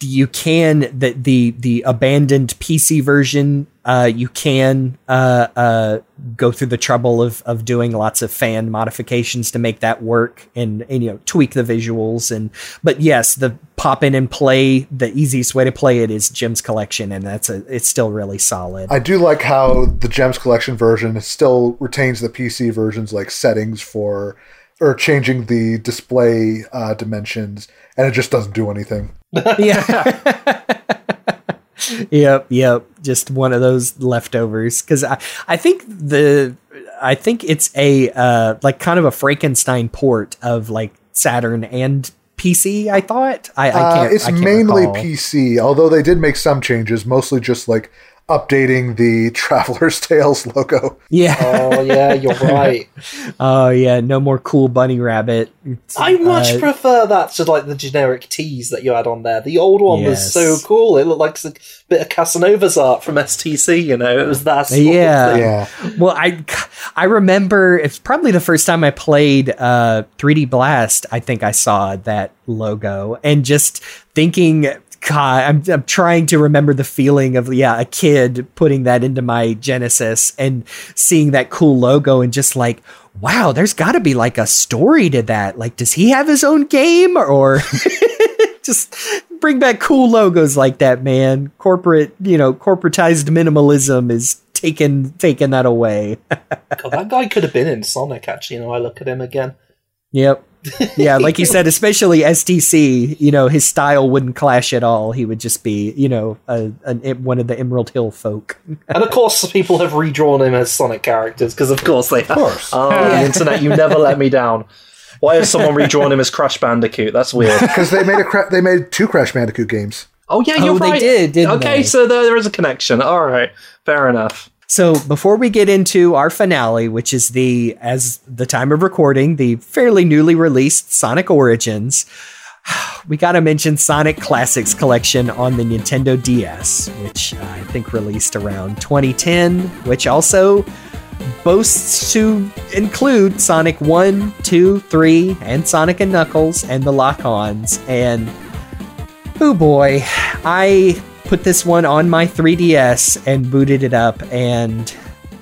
you can the the the abandoned PC version. Uh, you can uh, uh, go through the trouble of of doing lots of fan modifications to make that work and, and you know tweak the visuals and but yes, the pop in and play the easiest way to play it is Gems collection and that's a it's still really solid. I do like how the Gems Collection version still retains the PC version's like settings for or changing the display uh, dimensions, and it just doesn't do anything. yeah. yep, yep. Just one of those leftovers. Because I, I think the, I think it's a uh, like kind of a Frankenstein port of like Saturn and PC. I thought. I, I Uh, can't. it's I can't mainly recall. PC, although they did make some changes, mostly just like updating the Traveler's Tales logo. Yeah. Oh yeah, you're right. oh yeah. No more cool bunny rabbit. It's, I much uh, prefer that to like the generic teas that you had on there. The old one was so cool; it looked like a bit of Casanova's art from STC. You know, it was that. Sort Yeah. of thing. Yeah, Well, I I remember it's probably the first time I played uh, 3D Blast. I think I saw that logo and just thinking, God, I'm, I'm trying to remember the feeling of yeah, a kid putting that into my Genesis and seeing that cool logo and just like. Wow, there's got to be like a story to that. Like, does he have his own game or just bring back cool logos like that, man? Corporate, you know, corporatized minimalism is taking taking that away. God, that guy could have been in Sonic. Actually, you know, I look at him again. Yep. Yeah, like you said, especially STC, you know, his style wouldn't clash at all. He would just be, you know, a, a, one of the Emerald Hill folk. And of course, people have redrawn him as Sonic characters because, of course, they have. Of course. Oh, the internet, you never let me down. Why has someone redrawn him as Crash Bandicoot? That's weird. because they made a cra- they made two Crash Bandicoot games. Oh yeah, Oh, you're they right. did, didn't okay, they? so there, there is a connection. All right, fair enough. So before we get into our finale, which is the, as the time of recording, the fairly newly released Sonic Origins, we got to mention Sonic Classics Collection on the Nintendo DS, which I think released around 2010, which also boasts to include Sonic 1, 2, 3, and Sonic and Knuckles and the lock-ons. And oh boy, I put this one on my 3DS and booted it up, and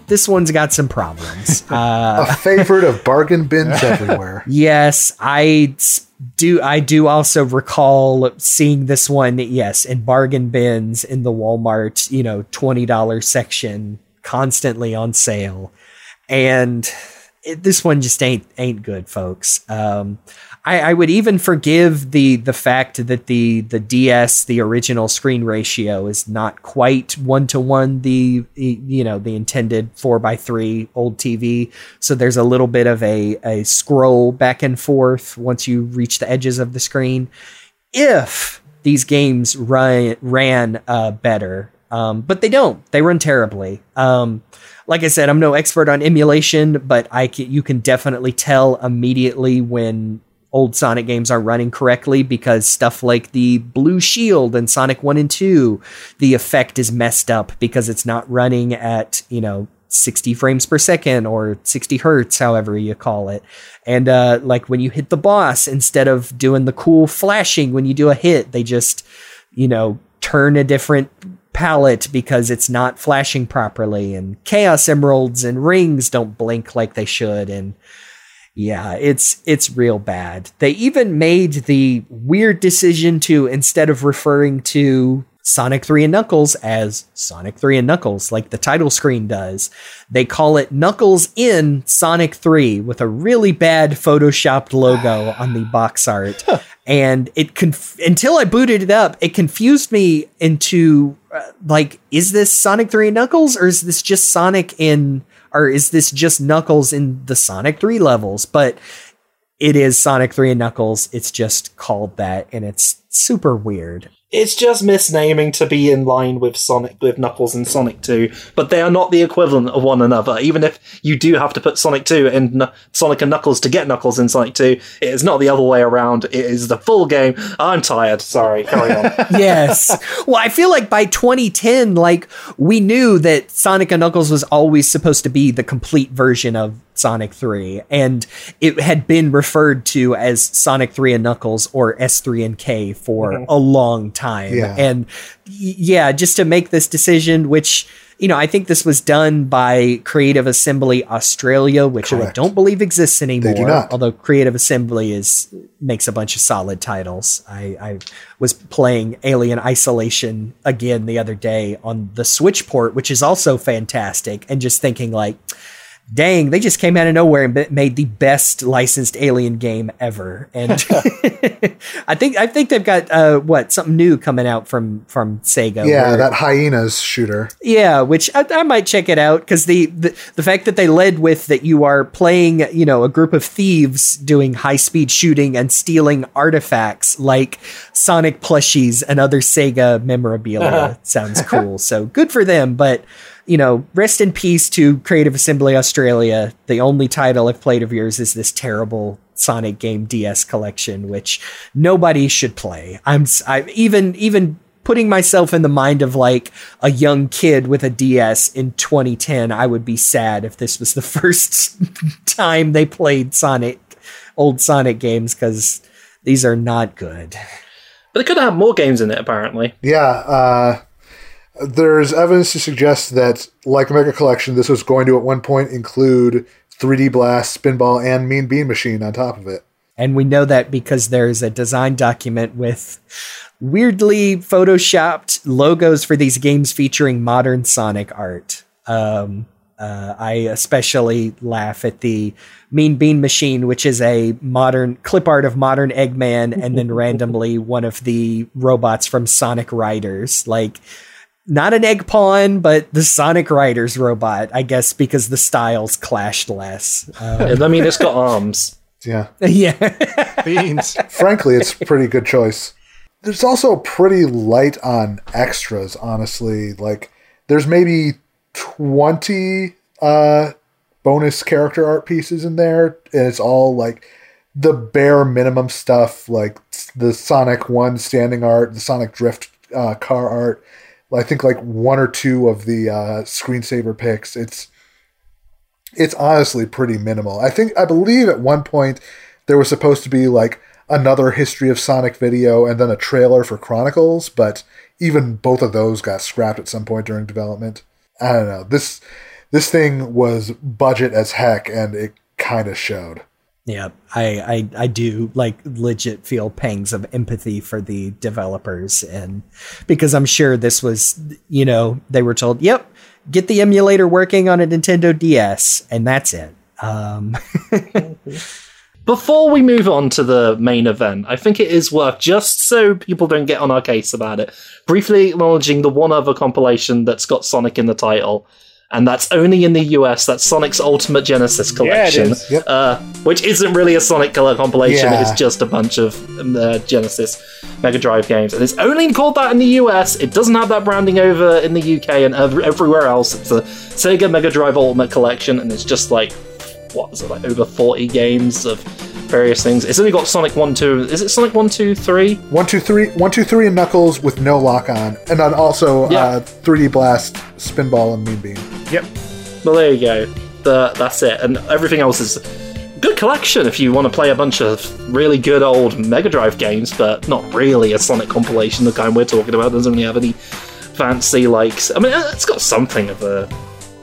this one's got some problems. Uh, A favorite of bargain bins everywhere. Yes, I do. I do also recall seeing this one. Yes, in bargain bins in the Walmart, you know, twenty dollars section, constantly on sale, and it, this one just ain't ain't good, folks. Um, I, I would even forgive the the fact that the the DS, the original screen ratio, is not quite one to one the you know the intended four by three old TV. So there's a little bit of a a scroll back and forth once you reach the edges of the screen. If these games run ran uh, better, um, but they don't. They run terribly. Um, like I said, I'm no expert on emulation, but I can, you can definitely tell immediately when old Sonic games are running correctly because stuff like the Blue Shield and Sonic 1 and 2, the effect is messed up because it's not running at, you know, 60 frames per second or 60 hertz, however you call it. And uh, like when you hit the boss, instead of doing the cool flashing when you do a hit, they just, you know, turn a different palette because it's not flashing properly. And Chaos Emeralds and rings don't blink like they should. And yeah, it's it's real bad. They even made the weird decision to instead of referring to Sonic 3 and Knuckles as Sonic 3 and Knuckles like the title screen does, they call it Knuckles in Sonic 3 with a really bad photoshopped logo on the box art. and it conf- until I booted it up, it confused me into uh, like is this Sonic 3 and Knuckles or is this just Sonic in or is this just Knuckles in the Sonic 3 levels? But it is Sonic 3 and Knuckles. It's just called that and it's super weird. It's just misnaming to be in line with Sonic, with Knuckles and Sonic 2, but they are not the equivalent of one another. Even if you do have to put Sonic 2 and Kn- Sonic and Knuckles to get Knuckles in Sonic 2, it is not the other way around. It is the full game. I'm tired. Sorry. Carry on. yes. Well, I feel like by 2010, like we knew that Sonic and Knuckles was always supposed to be the complete version of Sonic 3, and it had been referred to as Sonic 3 and Knuckles or S3 and K for a long time. Yeah. And yeah, just to make this decision, which you know, I think this was done by Creative Assembly Australia, which I don't believe exists anymore. do not. Although Creative Assembly is makes a bunch of solid titles. I, I was playing Alien Isolation again the other day on the Switch port, which is also fantastic, and just thinking like, dang, they just came out of nowhere and made the best licensed Alien game ever. And I think I think they've got uh, what something new coming out from from Sega. Yeah, where- that hyenas shooter. yeah, which I, I might check it out because the, the the fact that they led with that you are playing, you know, a group of thieves doing high speed shooting and stealing artifacts like Sonic plushies and other Sega memorabilia sounds cool. So good for them, but you know, rest in peace to Creative Assembly Australia. The only title I've played of yours is this terrible Sonic game DS collection, which nobody should play. I'm s- I, even even putting myself in the mind of like a young kid with a DS in 2010. I would be sad if this was the first time they played Sonic, old Sonic games, because these are not good. but they could have more games in it, apparently. Yeah, uh, there's evidence to suggest that, like Mega Collection, this was going to at one point include 3D Blast, Spinball, and Mean Bean Machine on top of it. And we know that because there's a design document with weirdly photoshopped logos for these games featuring modern Sonic art. Um, uh, I especially laugh at the Mean Bean Machine, which is a modern clip art of modern Eggman, and then randomly one of the robots from Sonic Riders. Like, not an egg pawn, but the Sonic Riders robot, I guess, because the styles clashed less. Uh, I mean, it's got arms. Yeah. yeah. Beans. Frankly, it's a pretty good choice. There's also pretty light on extras, honestly. Like, there's maybe 20 uh, bonus character art pieces in there, and it's all like the bare minimum stuff, like the Sonic 1 standing art, the Sonic Drift uh, car art. I think like one or two of the uh, screensaver picks. It's it's honestly pretty minimal. I think I believe at one point there was supposed to be like another history of Sonic video and then a trailer for Chronicles, but even both of those got scrapped at some point during development. I don't know. This this thing was budget as heck and it kind of showed. Yeah, I, I I do like legit feel pangs of empathy for the developers and because I'm sure this was you know they were told yep get the emulator working on a Nintendo DS and that's it. Um, Before we move on to the main event, I think it is worth, just so people don't get on our case about it, briefly acknowledging the one other compilation that's got Sonic in the title, and that's only in the US. That's Sonic's Ultimate Genesis collection, is. Yep. uh, which isn't really a Sonic color compilation. Yeah. It's just a bunch of um, uh, Genesis Mega Drive games, and it's only called that in the US. It doesn't have that branding over in the UK and ev- everywhere else. It's a Sega Mega Drive Ultimate collection, and it's just like what is it like over 40 games of various things. It's only got sonic 1 2 is it sonic 1 2 3 One two three one two three and Knuckles with no lock on, and then also Yeah. uh, 3D Blast, Spinball, and Mean Bean. Yep. well there you go. The, that's it. And everything else is good collection if you want to play a bunch of really good old mega drive games but not really a sonic compilation the kind we're talking about. Doesn't really have any fancy likes. I mean it's got something of a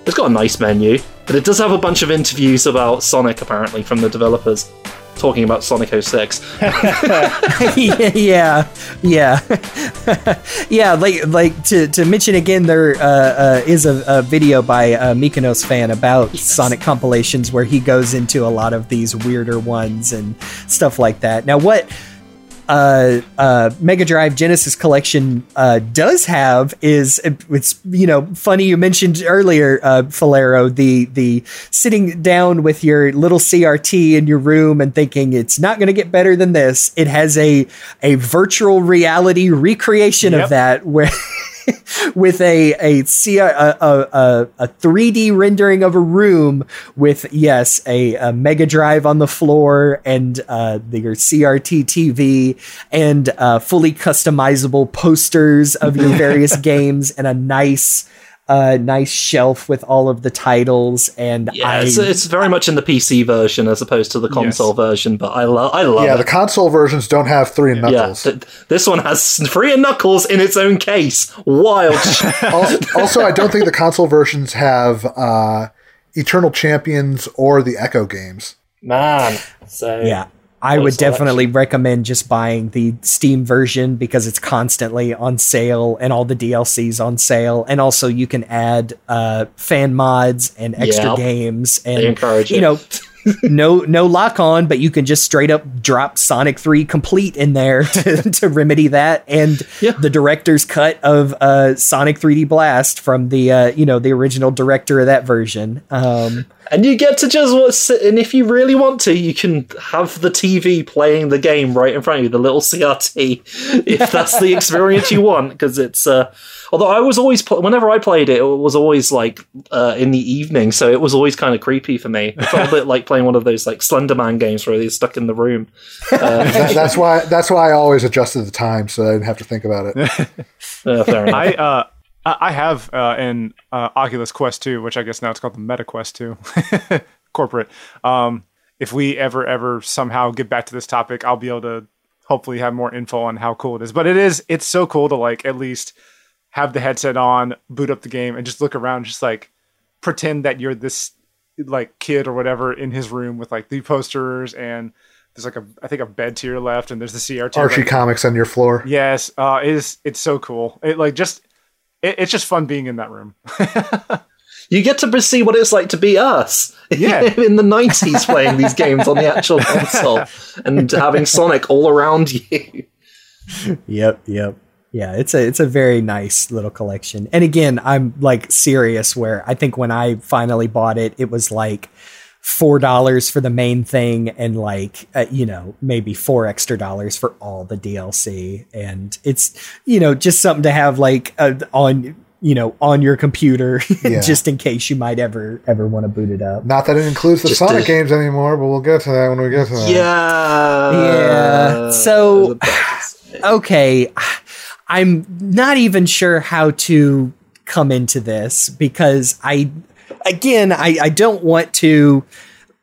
it's got a nice menu but it does have a bunch of interviews about sonic apparently from the developers talking about sonic 06 yeah, yeah, yeah. Like, like to, to mention again, there uh, uh, is a, a video by a Mykonos fan about Sonic compilations where he goes into a lot of these weirder ones and stuff like that. Now, what uh, uh, Mega Drive Genesis collection uh, does have is it's you know funny you mentioned earlier, uh, Falero, the the sitting down with your little CRT in your room and thinking it's not going to get better than this. It has a a virtual reality recreation Yep. of that where. with a a 3D rendering of a room with yes a, a Mega Drive on the floor and uh, your CRT TV and uh, fully customizable posters of your various games and a nice uh, nice shelf with all of the titles and Yeah, I, it's, it's very much in the PC version as opposed to the console version, but I love I love Yeah, it. the console versions don't have three and yeah, knuckles. th- this one has three and knuckles in its own case. Wild. also, also, I don't think the console versions have uh, Eternal Champions or the Ecco games. Man. So yeah I would selection. definitely recommend just buying the Steam version because it's constantly on sale and all the DLCs on sale. And also you can add uh, fan mods and extra Yep. games and They encourage you know no no lock on, but you can just straight up drop Sonic 3 complete in there to, to remedy that and Yeah. the director's cut of uh, Sonic 3D Blast from the uh, you know the original director of that version. Um, And you get to just watch, sit, and if you really want to, you can have the TV playing the game right in front of you, the little CRT, if that's the experience you want. Because it's, uh, although I was always, pl- whenever I played it, it was always like uh, in the evening, so it was always kind of creepy for me. It felt a bit like playing one of those like Slenderman games where you're stuck in the room. That, that's why. That's why I always adjusted the time so I didn't have to think about it. Uh, fair enough. I uh, I I have uh, an uh, Oculus Quest 2, which I guess now it's called the Meta Quest 2, corporate. Um, if we ever ever somehow get back to this topic, I'll be able to hopefully have more info on how cool it is. But it is it's so cool to like at least have the headset on, boot up the game, and just look around, just like pretend that you're this like kid or whatever in his room with like the posters and there's like a I think a bed to your left and there's the CRT Archie right comics on your floor. Yes, uh, it is. It's so cool. It like just. It, it's just fun being in that room. you get to see what it's like to be us Yeah. in the 90s playing these games on the actual console and having Sonic all around you. Yep, yep. Yeah, it's a it's a very nice little collection. And again, I'm like serious where I think when I finally bought it, it was like four dollars for the main thing and like uh, you know maybe four extra dollars for all the DLC. And it's you know just something to have like uh, on you know on your computer Yeah. just in case you might ever ever want to boot it up. Not that it includes the Just Sonic a- games anymore, but we'll get to that when we get to that. Yeah. Yeah, so- okay, I'm not even sure how to come into this because I, again, I, I don't want to.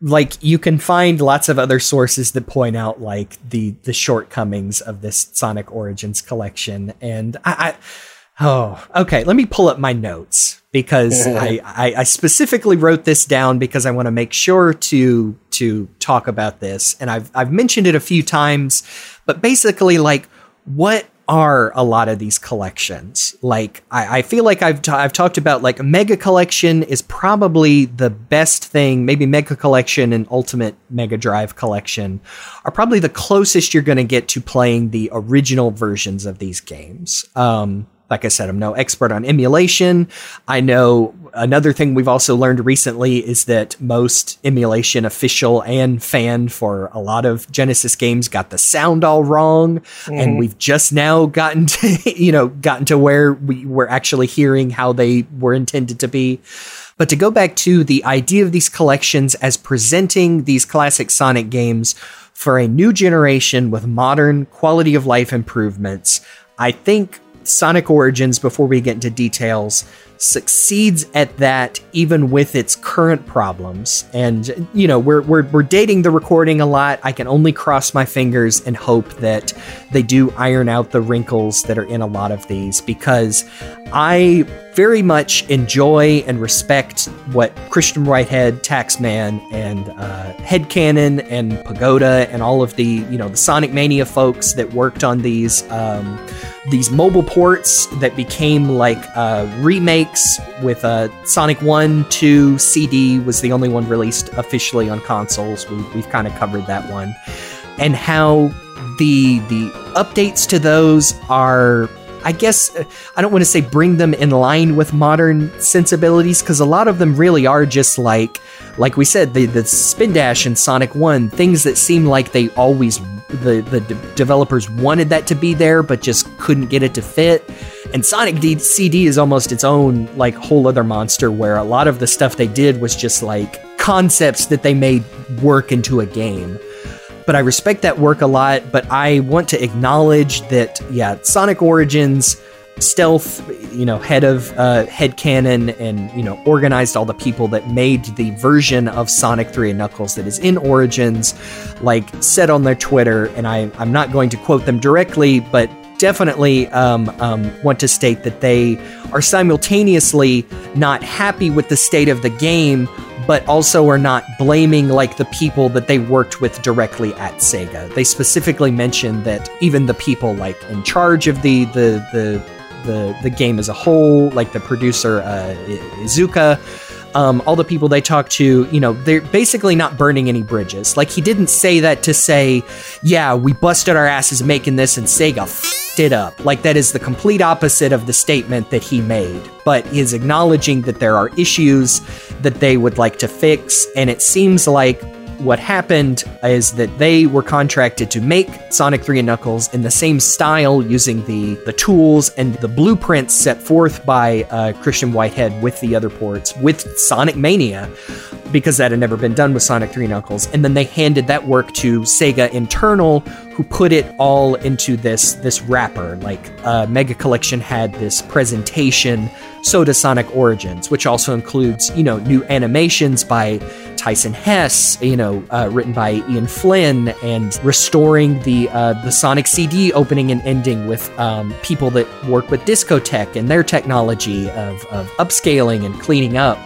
Like you can find lots of other sources that point out like the the shortcomings of this Sonic Origins collection, and I, I oh okay, let me pull up my notes because I, I I specifically wrote this down because I want to make sure to to talk about this, and I've I've mentioned it a few times, but basically like what are a lot of these collections like i, I feel like I've, ta- I've talked about like mega collection is probably the best thing maybe mega collection and ultimate mega drive collection are probably the closest you're going to get to playing the original versions of these games um like I said, I'm no expert on emulation. I know another thing we've also learned recently is that most emulation official and fan for a lot of Genesis games got the sound all wrong. And mm-hmm. we've just now gotten to, you know, gotten to where we were actually hearing how they were intended to be. But to go back to the idea of these collections as presenting these classic Sonic games for a new generation with modern quality of life improvements, I think Sonic Origins, before we get into details, succeeds at that even with its current problems. And you know, we're we're we're dating the recording a lot. I can only cross my fingers and hope that they do iron out the wrinkles that are in a lot of these because I very much enjoy and respect what Christian Whitehead, Taxman, and uh, Headcannon and Pagoda and all of the you know the Sonic Mania folks that worked on these um, these mobile ports that became like uh, remakes with uh, Sonic 1, 2, CD was the only one released officially on consoles. We, we've kind of covered that one. And how the the updates to those are I guess I don't want to say bring them in line with modern sensibilities because a lot of them really are just like like we said the the spin dash in Sonic 1 things that seem like they always the the de- developers wanted that to be there but just couldn't get it to fit and Sonic D- CD is almost its own like whole other monster where a lot of the stuff they did was just like concepts that they made work into a game but I respect that work a lot. But I want to acknowledge that, yeah, Sonic Origins, Stealth, you know, head of uh, Headcannon and you know organized all the people that made the version of Sonic 3 and Knuckles that is in Origins, like said on their Twitter, and I I'm not going to quote them directly, but definitely um, um, want to state that they are simultaneously not happy with the state of the game, but also are not blaming like the people that they worked with directly at Sega. They specifically mentioned that even the people like in charge of the the the the, the game as a whole, like the producer uh, Iizuka, um, all the people they talk to, you know, they're basically not burning any bridges. Like he didn't say that to say, yeah, we busted our asses making this and Sega f***ed it up. Like that is the complete opposite of the statement that he made. But is acknowledging that there are issues that they would like to fix, and it seems like what happened is that they were contracted to make Sonic 3 and Knuckles in the same style using the, the tools and the blueprints set forth by uh, Christian Whitehead with the other ports, with Sonic Mania, because that had never been done with Sonic 3 and Knuckles. And then they handed that work to Sega Internal, who put it all into this, this wrapper. Like uh, Mega Collection had this presentation, so does Sonic Origins, which also includes, you know, new animations by Tyson Hess, you know, uh, written by Ian Flynn, and restoring the uh, the Sonic CD opening and ending with um, people that work with Discotek and their technology of, of upscaling and cleaning up.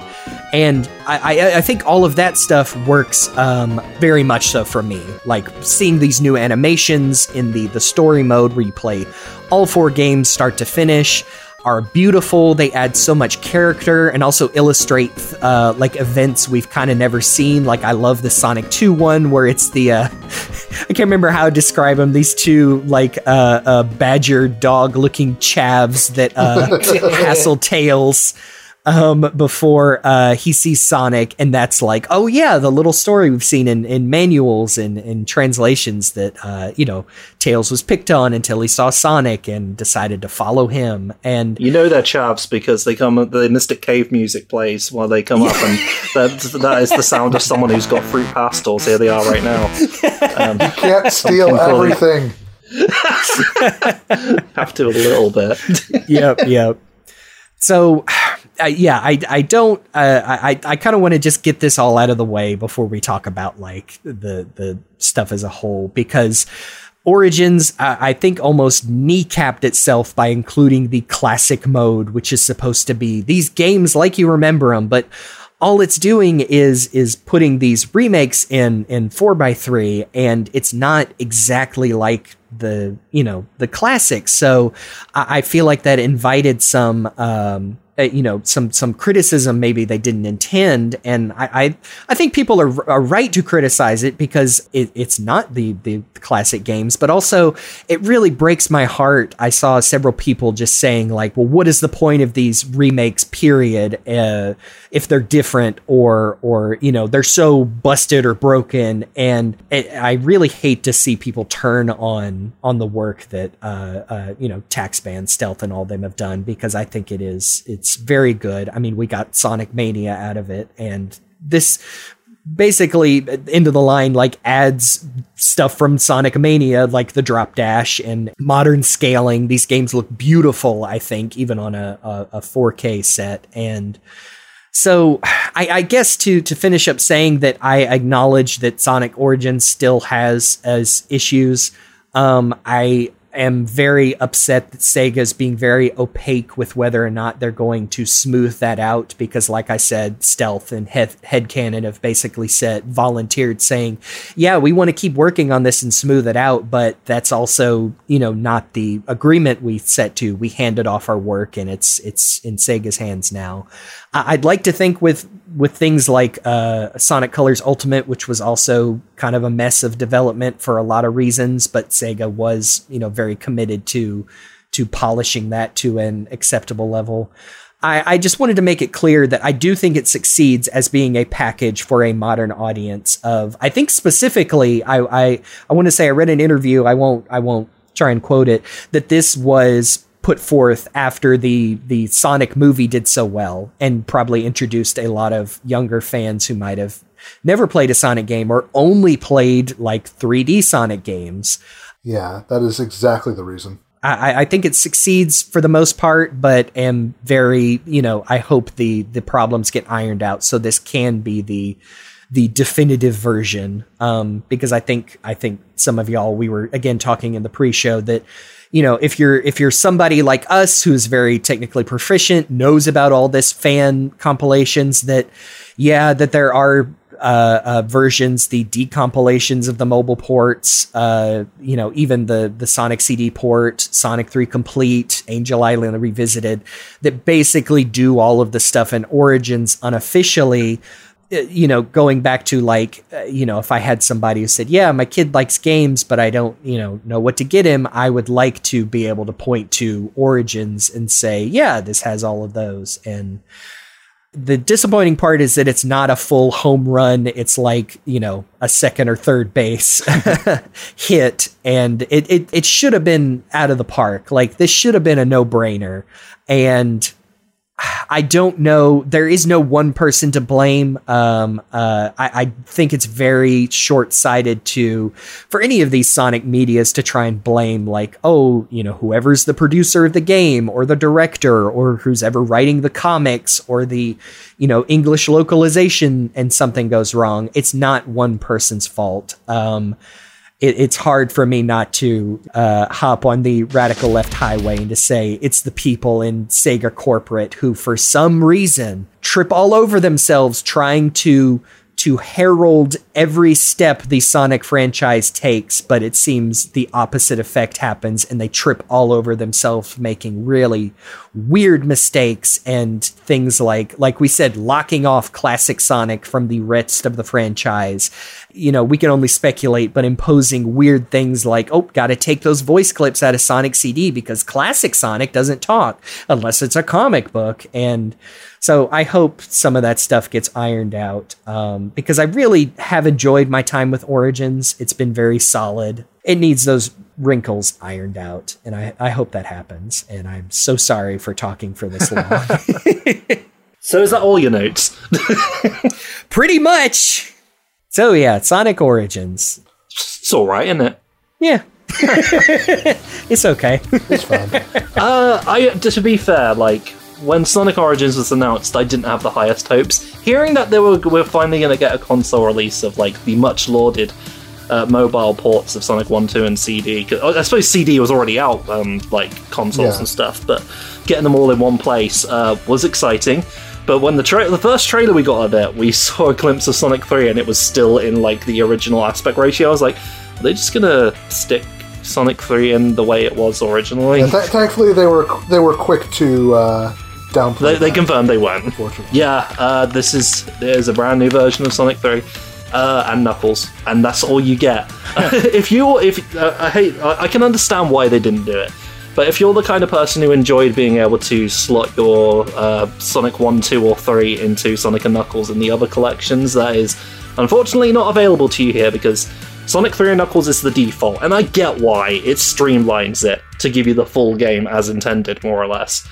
And I, I, I think all of that stuff works um, very much so for me. Like seeing these new animations in the the story mode where you play all four games start to finish are beautiful. They add so much character and also illustrate uh, like events we've kind of never seen. Like I love the Sonic 2 one where it's the uh, I can't remember how to describe them. These two like uh, uh badger dog looking chavs that uh, hassle tails um, before uh, he sees Sonic, and that's like, oh yeah, the little story we've seen in, in manuals and, and translations that uh, you know Tails was picked on until he saw Sonic and decided to follow him. And You know they're chavs because they come. The Mystic Cave music plays while they come up, and that that is the sound of someone who's got Fruit Pastilles. Here they are right now. Um, you Can't steal everything. have to a little bit. yep, yep. So, uh, yeah, I, I don't, uh, I, I kind of want to just get this all out of the way before we talk about like the, the stuff as a whole because Origins, uh, I think, almost kneecapped itself by including the classic mode, which is supposed to be these games like you remember them, but all it's doing is is putting these remakes in in 4x3 and it's not exactly like the you know the classics. So i, I feel like that invited some um uh, you know some some criticism maybe they didn't intend. And i i, I think people are, are right to criticize it because it, it's not the the classic games. But also it really breaks my heart. I saw several people just saying like well what is the point of these remakes period uh, if they're different or or you know they're so busted or broken? And it, i really hate to see people turn on on the work that uh, uh you know Taxman stealth and all them have done because i think it is it's very good i mean we got sonic mania out of it and this basically into the line like adds stuff from Sonic Mania like the drop dash and modern scaling. These games look beautiful, I think, even on a, a, a 4K set. And so I, I guess to to finish up saying that I acknowledge that Sonic Origins still has as issues. Um, I am very upset that Sega is being very opaque with whether or not they're going to smooth that out because, like I said, Stealth and Head Headcannon have basically said, volunteered, saying, Yeah, we want to keep working on this and smooth it out, but that's also, you know, not the agreement we set to. We handed off our work and it's it's in Sega's hands now. I'd like to think with with things like uh, Sonic Colors Ultimate, which was also kind of a mess of development for a lot of reasons, but Sega was, you know, very committed to to polishing that to an acceptable level. I, I, just wanted to make it clear that I do think it succeeds as being a package for a modern audience. Of I think specifically, I I, I want to say I read an interview. I won't I won't try and quote it that this was put forth after the the Sonic movie did so well and probably introduced a lot of younger fans who might have never played a Sonic game or only played like 3D Sonic games. Yeah, that is exactly the reason. I, I, think it succeeds for the most part, but am very, you know, I hope the the problems get ironed out so this can be the the definitive version. Um, because I think I think some of y'all we were again talking in the pre-show that you know if you're if you're somebody like us who's very technically proficient knows about all this fan compilations that yeah that there are uh, uh, versions, the decompilations of the mobile ports, uh, you know, even the the Sonic CD port, Sonic 3 Complete, Angel Island Revisited, that basically do all of the stuff in Origins unofficially. Uh, you know, going back to like, uh, you know, if I had somebody who said, "Yeah, my kid likes games, but I don't, you know, know what to get him," I would like to be able to point to Origins and say, "Yeah, this has all of those," and the disappointing part is that it's not a full home run. It's like, you know, a second or third base hit. And it, it, it should have been out of the park. Like, this should have been a no brainer. And I don't know. There is no one person to blame. Um, uh, I, I, think it's very short sighted to for any of these Sonic medias to try and blame like, oh, you know, whoever's the producer of the game or the director or who's ever writing the comics or the, you know, English localization and something goes wrong. It's not one person's fault. Um, it, it's hard for me not to uh, hop on the radical left highway and to say it's the people in Sega corporate who, for some reason, trip all over themselves trying to to herald every step the Sonic franchise takes, but it seems the opposite effect happens and they trip all over themselves, making really weird mistakes and things like, like we said, locking off classic Sonic from the rest of the franchise. You know, we can only speculate, but imposing weird things like, oh, gotta take those voice clips out of Sonic CD because classic Sonic doesn't talk unless it's a comic book. And, so I hope some of that stuff gets ironed out um, because I really have enjoyed my time with Origins. It's been very solid. It needs those wrinkles ironed out, and I, I hope that happens. And I'm so sorry for talking for this long. so is that all your notes? Pretty much. So yeah, Sonic Origins. It's all right, isn't it? Yeah. it's okay. It's fun. Uh, I to be fair, like when Sonic Origins was announced, I didn't have the highest hopes. Hearing that they were we're finally going to get a console release of like the much lauded uh, mobile ports of Sonic One, Two, and CD. I suppose CD was already out, um, like consoles yeah. and stuff, but getting them all in one place uh, was exciting. But when the tra- the first trailer we got of it, we saw a glimpse of Sonic Three, and it was still in like the original aspect ratio. I was like, are they just gonna stick Sonic Three in the way it was originally? Yeah, th- thankfully, they were they were quick to. Uh They, they confirmed they weren't. Unfortunately. Yeah, uh, this is there's a brand new version of Sonic 3. Uh, and Knuckles, and that's all you get. if you, if uh, I hate, I, I can understand why they didn't do it, but if you're the kind of person who enjoyed being able to slot your uh, Sonic 1, 2, or 3 into Sonic and Knuckles and the other collections, that is unfortunately not available to you here because Sonic 3 and Knuckles is the default, and I get why. It streamlines it to give you the full game as intended, more or less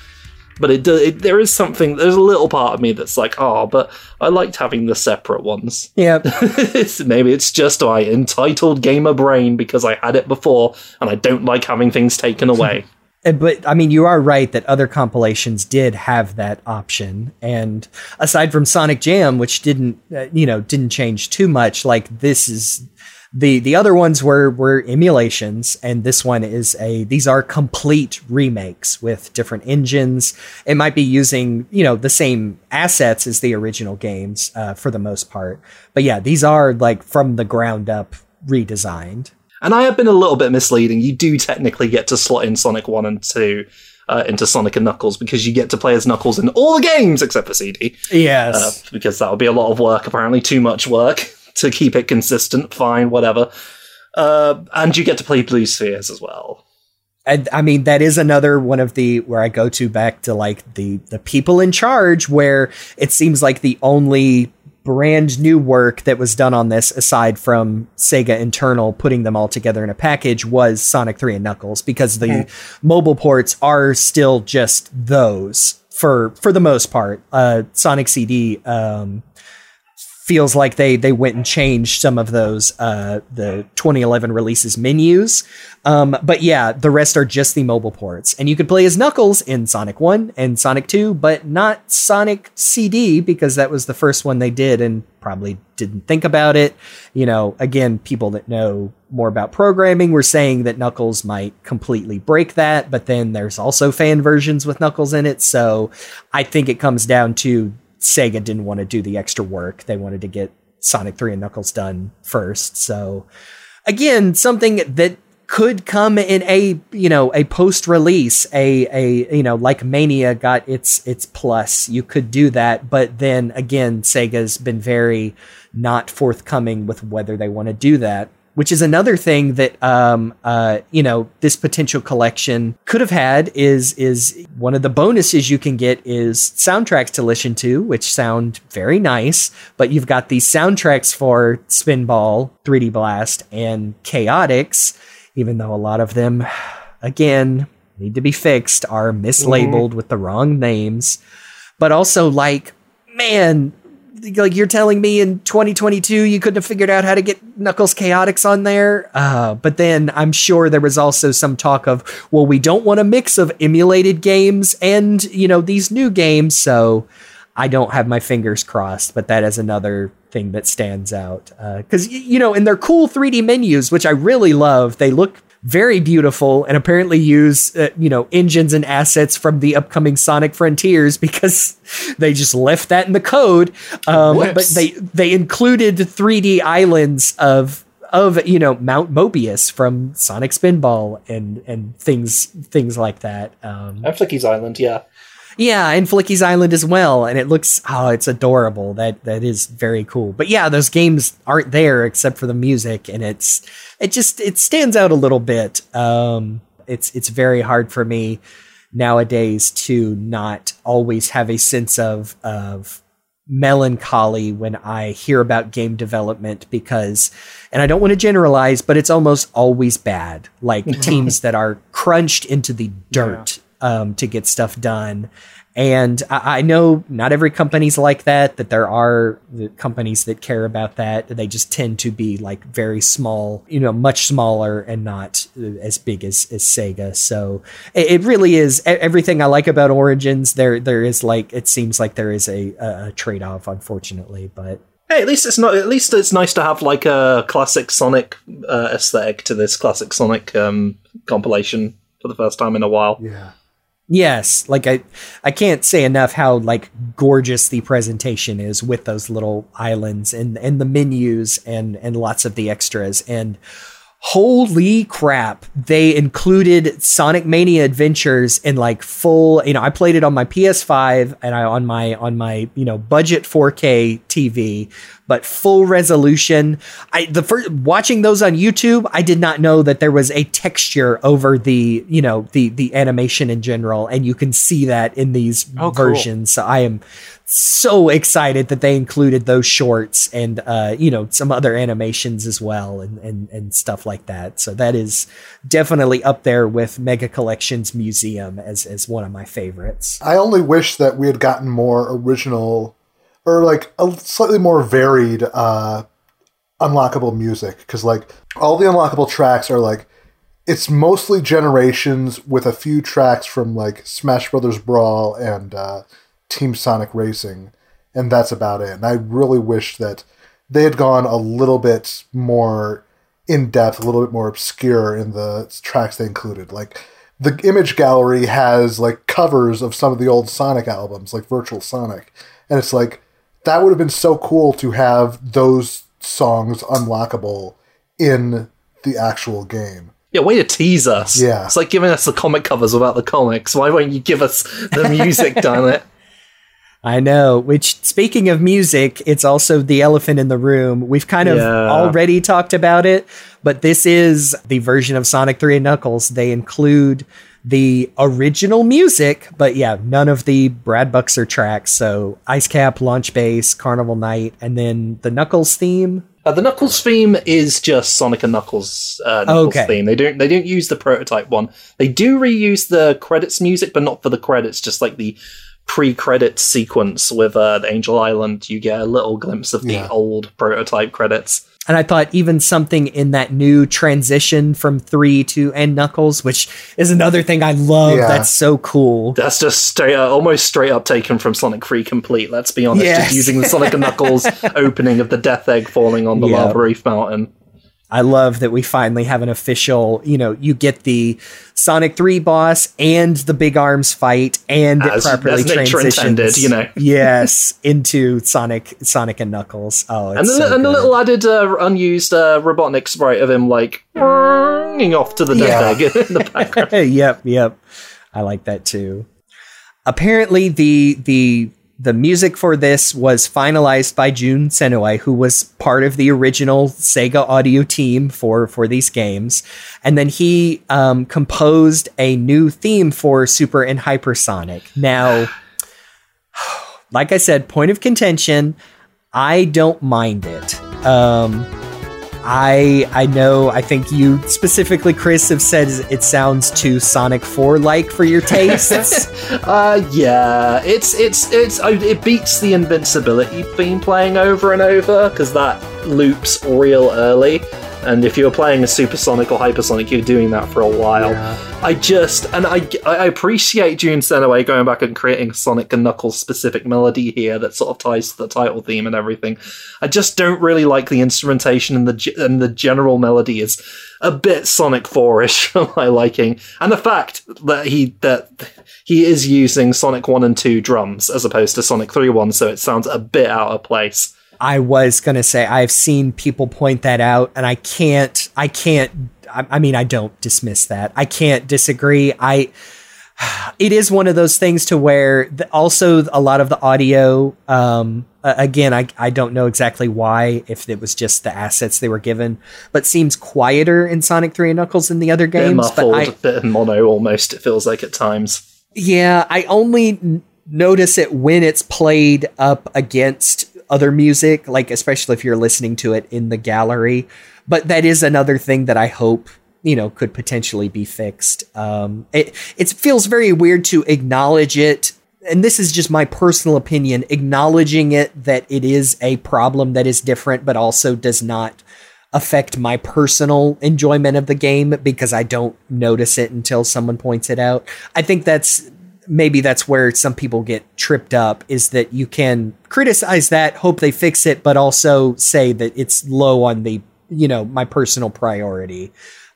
but it, it, there is something there's a little part of me that's like oh but i liked having the separate ones. Yeah. Maybe it's just my entitled gamer brain because i had it before and i don't like having things taken away. But I mean, you are right that other compilations did have that option, and aside from Sonic Jam, which didn't, uh, you know, didn't change too much, like this is the the other ones were were emulations and this one is a these are complete remakes with different engines it might be using you know the same assets as the original games uh, for the most part but yeah these are like from the ground up redesigned And I have been a little bit misleading. You do technically get to slot in Sonic 1 and 2 uh, into Sonic and Knuckles because you get to play as Knuckles in all the games except for CD. Yes. Uh, because that would be a lot of work, apparently, too much work to keep it consistent. Fine, whatever. Uh, and you get to play Blue Spheres as well. I, I mean that is another one of the where I go to back to like the the people in charge where it seems like the only brand new work that was done on this aside from Sega internal putting them all together in a package was Sonic 3 and Knuckles because the mobile ports are still just those for for the most part uh Sonic CD um feels like they they went and changed some of those uh the 2011 releases menus. Um but yeah the rest are just the mobile ports. And you could play as knuckles in sonic 1 and sonic 2 but not sonic cd because that was the first one they did and probably didn't think about it. You know again people that know more about programming were saying that knuckles might completely break that but then there's also fan versions with knuckles in it. So i think it comes down to Sega didn't want to do the extra work. They wanted to get Sonic 3 and Knuckles done first. So again, something that could come in a, you know, a post release, a a you know, like Mania got its its plus. You could do that, but then again, Sega's been very not forthcoming with whether they want to do that which is another thing that um, uh, you know this potential collection could have had is is one of the bonuses you can get is soundtracks to listen to which sound very nice but you've got these soundtracks for spinball 3d blast and chaotix even though a lot of them again need to be fixed are mislabeled with the wrong names but also like man like you're telling me in 2022 you couldn't have figured out how to get Knuckles Chaotix on there. Uh, but then I'm sure there was also some talk of, well, we don't want a mix of emulated games and you know these new games, so I don't have my fingers crossed. But that is another thing that stands out because y- you know in their cool 3D menus, which I really love, they look very beautiful and apparently use uh, you know engines and assets from the upcoming Sonic Frontiers because they just left that in the code. Um, but they they included 3D islands of of you know Mount Mobius from Sonic Spinball and and things things like that. Um, And Flicky's Island, yeah. Yeah, and Flicky's Island as well, and it looks oh, it's adorable. That that is very cool. But yeah, those games aren't there except for the music, and it's it just it stands out a little bit. Um, it's it's very hard for me nowadays to not always have a sense of of melancholy when I hear about game development because, and I don't want to generalize, but it's almost always bad. Like teams that are crunched into the dirt um, to get stuff done. And I, I know not every company's like that, that there are companies that care about that. They just tend to be like very small, you know, much smaller and not uh, as big as, as Sega. So it, it really is everything I like about Origins. There, there is like, it seems like there is a, a trade off, unfortunately, but Hey, at least it's not. At least it's nice to have like a classic Sonic uh, aesthetic to this classic Sonic um, compilation for the first time in a while. Yeah. Yes, like I I can't say enough how like gorgeous the presentation is with those little islands and and the menus and and lots of the extras. And holy crap they included Sonic Mania Adventures in like full you know I played it on my PS5 and I on my on my you know budget 4K TV but full resolution I the first watching those on YouTube I did not know that there was a texture over the you know the the animation in general and you can see that in these Oh, cool. versions so I am so excited that they included those shorts and uh, you know some other animations as well and, and and stuff like that. So that is definitely up there with Mega Collections Museum as as one of my favorites. I only wish that we had gotten more original or like a slightly more varied uh unlockable music because like all the unlockable tracks are like it's mostly generations with a few tracks from like Smash Brothers Brawl and uh, Team Sonic Racing, and that's about it. And I really wish that they had gone a little bit more in depth, a little bit more obscure in the tracks they included. Like the image gallery has like covers of some of the old Sonic albums, like Virtual Sonic, and it's like that would have been so cool to have those songs unlockable in the actual game. Yeah, way to tease us. Yeah. It's like giving us the comic covers without the comics. Why won't you give us the music, darn it? I know. Which, speaking of music, it's also the elephant in the room. We've kind of Yeah. already talked about it, but this is the version of Sonic 3 and Knuckles. They include the original music, but yeah, none of the Brad Buxer tracks. So Ice Cap, Launch Base, Carnival Night, and then the Knuckles theme. Uh, the Knuckles theme is just Sonic and Knuckles, uh, Knuckles Okay. theme. They don't they don't use the prototype one. They do reuse the credits music, but not for the credits. Just like the pre-credit sequence with uh, the Angel Island, you get a little glimpse of the Yeah. old prototype credits. And I thought even something in that new transition from 3 to and Knuckles, which is another thing I love. Yeah. That's so cool. That's just straight, uh, almost straight up taken from Sonic 3 Complete. Let's be honest, Yes. just using the Sonic and Knuckles opening of the Death Egg falling on the Yeah. lava reef mountain. I love that we finally have an official, you know, you get the Sonic 3 boss and the big arms fight and As- it properly transitions you know. yes, into Sonic Sonic and Knuckles. Oh, it's And the, so and the little added uh, unused uh, Robotnik sprite of him like ringing off to the Death Yeah. In the background. yep, yep. I like that too. Apparently the the the music for this was finalized by Jun Senoue, who was part of the original Sega audio team for for these games, and then he um, composed a new theme for Super and Hypersonic. Now, like I said, point of contention. I don't mind it. Um, I I know I think you specifically Chris have said it sounds too Sonic 4 like for your tastes. Uh, yeah, it's it's it's oh, it beats the invincibility theme playing over and over because that loops real early. And if you're playing a supersonic or hypersonic, you're doing that for a while. I just and I I appreciate Jun Senoue going back and creating a Sonic and Knuckles specific melody here that sort of ties to the title theme and everything. I just don't really like the instrumentation and the and the general melody is a bit Sonic 4ish for my liking, and the fact that he that he is using Sonic 1 and 2 drums as opposed to Sonic 3 1, so it sounds a bit out of place. I was gonna say I've seen people point that out, and I can't. I can't. I, I mean, I don't dismiss that. I can't disagree. I. It is one of those things to where the, also a lot of the audio. Um, again, I I don't know exactly why if it was just the assets they were given, but seems quieter in Sonic Three and Knuckles than the other games. But muffled, I, a bit mono almost, it feels like at times. Yeah, I only notice it when it's played up against other music, like especially if you're listening to it in the gallery. But that is another thing that I hope you know could potentially be fixed. Um, it it feels very weird to acknowledge it. And this is just my personal opinion, acknowledging it that it is a problem that is different, but also does not affect my personal enjoyment of the game because I don't notice it until someone points it out. I think that's maybe that's where some people get tripped up is that you can criticize that, hope they fix it, but also say that it's low on the, you know, my personal priority.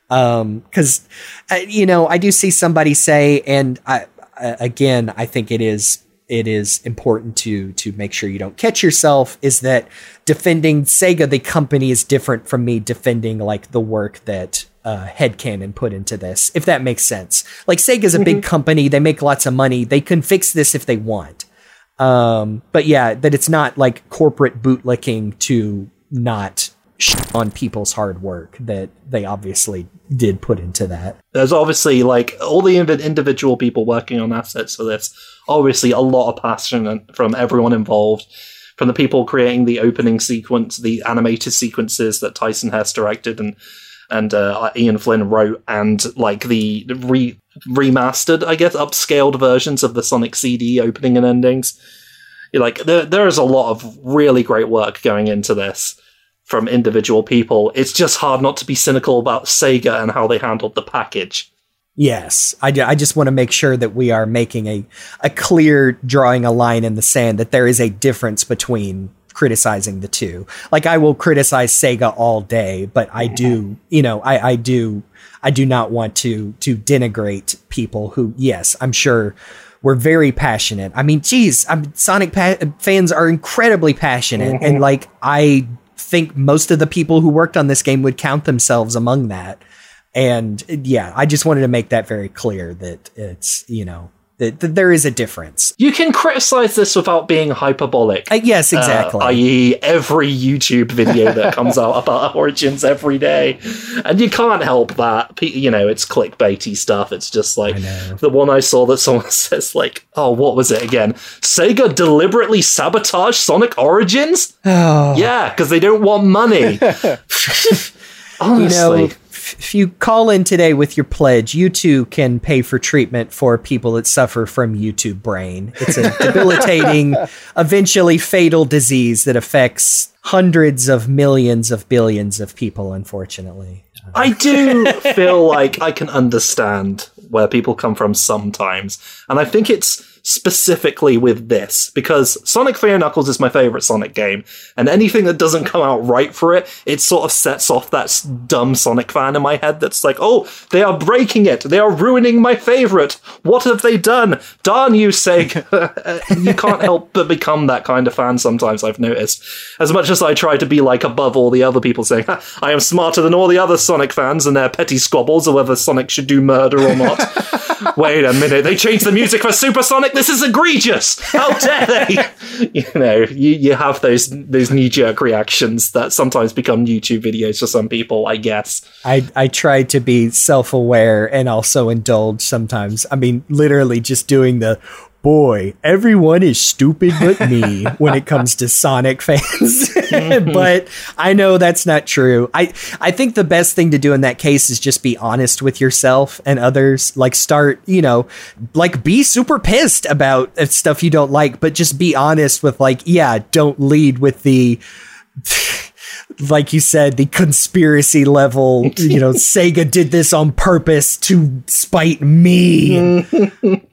Um, cause, uh, you know, I do see somebody say, and I, uh, again, I think it is it is important to to make sure you don't catch yourself is that defending Sega the company is different from me defending like the work that uh, Headcannon put into this if that makes sense. Like Sega's a big company. They make lots of money. They can fix this if they want. Um but yeah that it's not like corporate bootlicking to not on people's hard work that they obviously did put into that. There's obviously like all the individual people working on assets for this. Obviously, a lot of passion from everyone involved, from the people creating the opening sequence, the animated sequences that Tyson Hess directed and and uh, Ian Flynn wrote, and like the re- remastered, I guess, upscaled versions of the Sonic CD opening and endings. Like there, there is a lot of really great work going into this from individual people. It's just hard not to be cynical about Sega and how they handled the package. Yes, I, I just want to make sure that we are making a, a clear drawing a line in the sand that there is a difference between criticizing the two. Like I will criticize Sega all day, but I do, you know, I, I do, I do not want to to denigrate people who, yes, I'm sure were very passionate. I mean, geez, I'm, Sonic pa- fans are incredibly passionate, and mm-hmm. like I think most of the people who worked on this game would count themselves among that. And yeah, I just wanted to make that very clear that it's, you know, that, that there is a difference. You can criticize this without being hyperbolic. Uh, yes, exactly. Uh, i.e., every YouTube video that comes out about Origins every day, and you can't help that. You know, it's clickbaity stuff. It's just like the one I saw that someone says, like, "Oh, what was it again? Sega deliberately sabotaged Sonic Origins." Oh. Yeah, because they don't want money. you Honestly, know, f- if you call in today with your pledge, you too can pay for treatment for people that suffer from YouTube brain. It's a debilitating, eventually fatal disease that affects hundreds of millions of billions of people, unfortunately. I do feel like I can understand where people come from sometimes. And I think it's specifically with this because Sonic 3 Knuckles is my favorite Sonic game. And anything that doesn't come out right for it, it sort of sets off that dumb Sonic fan in my head that's like, oh, they are breaking it. They are ruining my favorite. What have they done? Darn you, Sega. Uh, you can't help but become that kind of fan sometimes, I've noticed. As much as I try to be like above all the other people saying, I am smarter than all the other Sonic fans and their petty squabbles of whether Sonic should do murder or not. Wait a minute, they changed the music for Supersonic? This is egregious! How dare they? you know, you, you have those those knee jerk reactions that sometimes become YouTube videos for some people, I guess. I, I try to be self aware and also indulge sometimes. I mean, literally just doing the boy, everyone is stupid but me when it comes to Sonic fans. but I know that's not true. I, I think the best thing to do in that case is just be honest with yourself and others. Like, start, you know, like be super pissed about uh, stuff you don't like, but just be honest with, like, yeah, don't lead with the like you said, the conspiracy level, you know, Sega did this on purpose to spite me.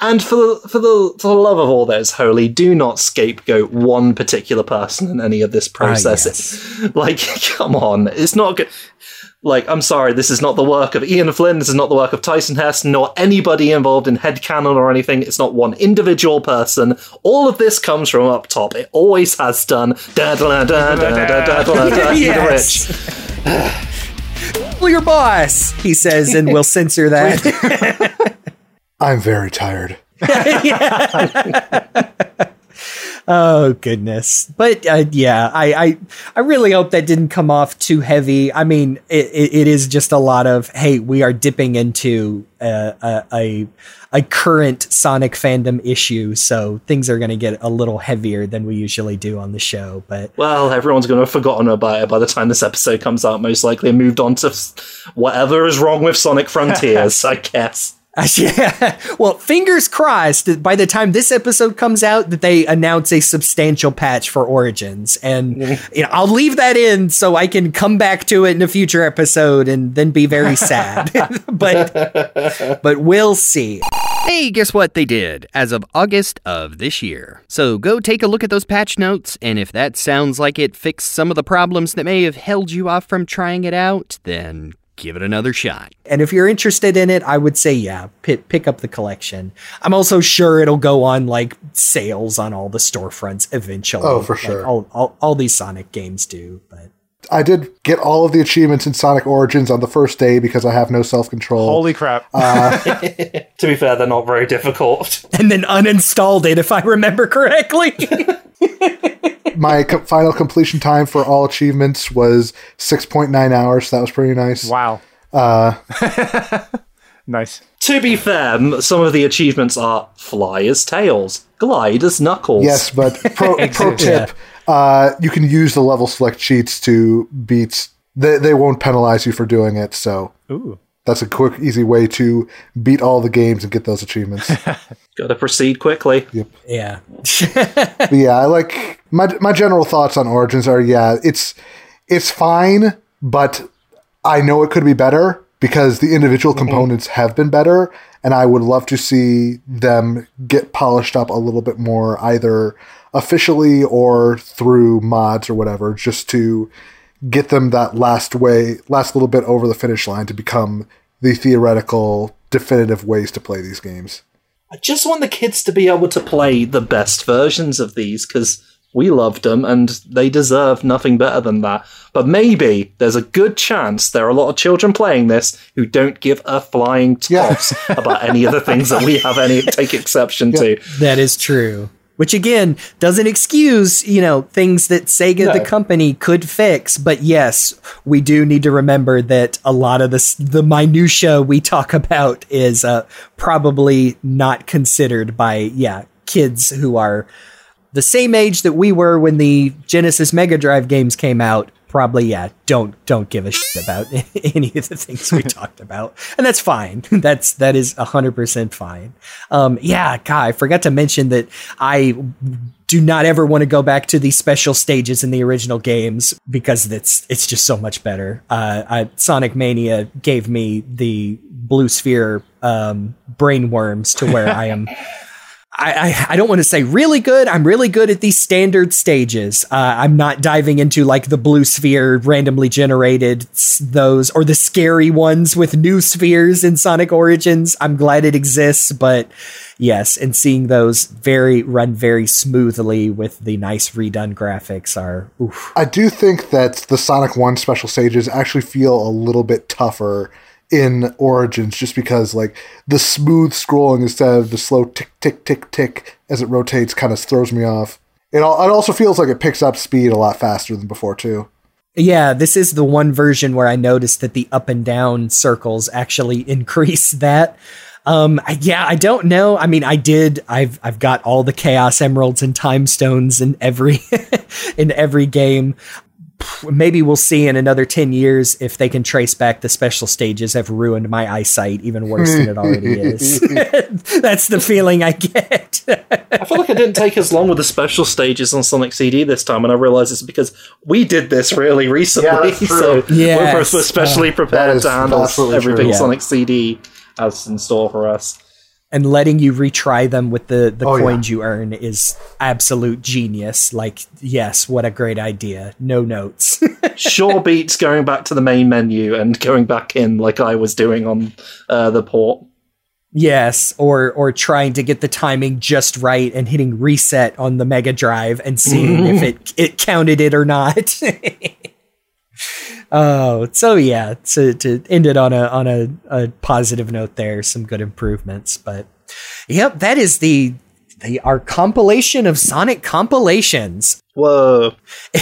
And for the, for the for the love of all that is holy, do not scapegoat one particular person in any of this process. Oh, yes. Like, come on, it's not good. Like, I'm sorry, this is not the work of Ian Flynn. This is not the work of Tyson Hess, nor anybody involved in Headcannon or anything. It's not one individual person. All of this comes from up top. It always has done. Da da Well, your boss, he says, and we'll censor that. I'm very tired. oh goodness! But uh, yeah, I, I I really hope that didn't come off too heavy. I mean, it, it, it is just a lot of hey, we are dipping into a a, a, a current Sonic fandom issue, so things are going to get a little heavier than we usually do on the show. But Well, everyone's going to have forgotten about it by the time this episode comes out, most likely, and moved on to whatever is wrong with Sonic Frontiers, I guess. yeah. Well, fingers crossed that by the time this episode comes out, that they announce a substantial patch for Origins, and mm-hmm. you know, I'll leave that in so I can come back to it in a future episode and then be very sad. but but we'll see. Hey, guess what they did as of August of this year? So go take a look at those patch notes, and if that sounds like it fixed some of the problems that may have held you off from trying it out, then give it another shot. And if you're interested in it, I would say yeah, pick, pick up the collection. I'm also sure it'll go on like sales on all the storefronts eventually. Oh, for Like, sure. all, all all these Sonic games do, but. I did get all of the achievements in Sonic Origins on the first day because I have no self control. Holy crap. Uh, to be fair, they're not very difficult. and then uninstalled it if I remember correctly. My co- final completion time for all achievements was 6.9 hours. So that was pretty nice. wow. Uh, Nice. to be fair, some of the achievements are fly as tails, glide as knuckles. yes, but pro, pro tip uh, you can use the level select cheats to beat. They, they won't penalize you for doing it. So Ooh. That's a quick, easy way to beat all the games and get those achievements. Gotta proceed quickly. Yep. yeah. Yeah, I like my my general thoughts on Origins are yeah, it's it's fine, but I know it could be better because the individual mm-hmm. components have been better, and I would love to see them get polished up a little bit more, either officially or through mods or whatever, just to get them that last way, last little bit over the finish line to become the theoretical definitive ways to play these games. I just want the kids to be able to play the best versions of these because We loved them, and they deserve nothing better than that. But maybe there's a good chance there are a lot of children playing this who don't give a flying Yeah. toss about any of the things that we have any take exception to. That is true. Which again doesn't excuse, you know, things that Sega the company could fix, but yes, we do need to remember that a lot of this the minutia we talk about is uh, probably not considered by yeah, kids who are the same age that we were when the Genesis Mega Drive games came out. Probably, yeah. Don't don't give a shit about any of the things we talked about, and that's fine. That's that is hundred percent fine. Um, yeah, God, I forgot to mention that I do not ever want to go back to the special stages in the original games because it's it's just so much better. Uh, I, Sonic Mania gave me the blue sphere um, brain worms to where I am. I, I, I don't want to say really good. I'm really good at these standard stages. Uh, I'm not diving into like the blue sphere randomly generated s- those or the scary ones with new spheres in Sonic Origins. I'm glad it exists, but yes, and seeing those very run very smoothly with the nice redone graphics are oof. I do think that the Sonic 1 special stages actually feel a little bit tougher in Origins just because like the smooth scrolling instead of the slow tick tick tick tick as it rotates kind of throws me off. It, it also feels like it picks up speed a lot faster than before too. Yeah, this is the one version where I noticed that the up and down circles actually increase that. Um, yeah, I don't know. I mean, I did. I've I've got all the Chaos Emeralds and Time Stones in every in every game. Pff, Maybe we'll see in another ten years if they can trace back the special stages have ruined my eyesight even worse than it already is. That's the feeling I get. I feel like I didn't take as long with the special stages on Sonic CD this time, and I realize it's because we did this really recently. Yeah, that's true. so we're Yes. we're especially prepared is to handle absolutely everything true. Sonic CD has in store for us. And letting you retry them with the the Oh, yeah. coins you earn is absolute genius. Like, yes, what a great idea. No notes. Sure beats going back to the main menu and going back in like I was doing on uh, the port. yes, or or trying to get the timing just right and hitting reset on the Mega Drive and seeing if it it counted it or not. oh, so yeah, to to end it on a on a, a positive note there, some good improvements, but yep, that is the the our compilation of Sonic compilations. Whoa.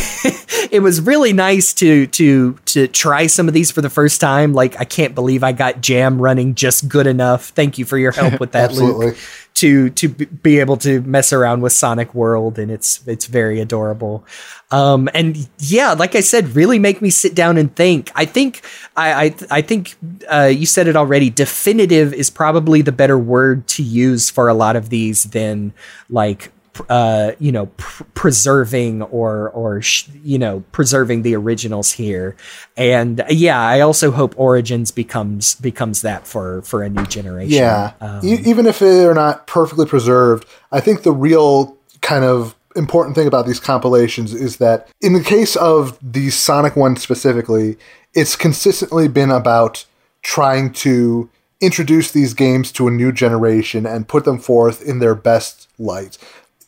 it was really nice to to to try some of these for the first time. Like I can't believe I got Jam running just good enough. Thank you for your help with that, Absolutely. Luke. To to be able to mess around with Sonic World, and it's it's very adorable. Um, and yeah, like I said, really make me sit down and think. I think I I, I think uh, you said it already. Definitive is probably the better word to use for a lot of these than like uh, you know, pr- preserving or or sh- you know preserving the originals here, and yeah, I also hope Origins becomes becomes that for for a new generation. Yeah. Um, E- even if they're not perfectly preserved, I think the real kind of important thing about these compilations is that in the case of the Sonic one specifically, it's consistently been about trying to introduce these games to a new generation and put them forth in their best light.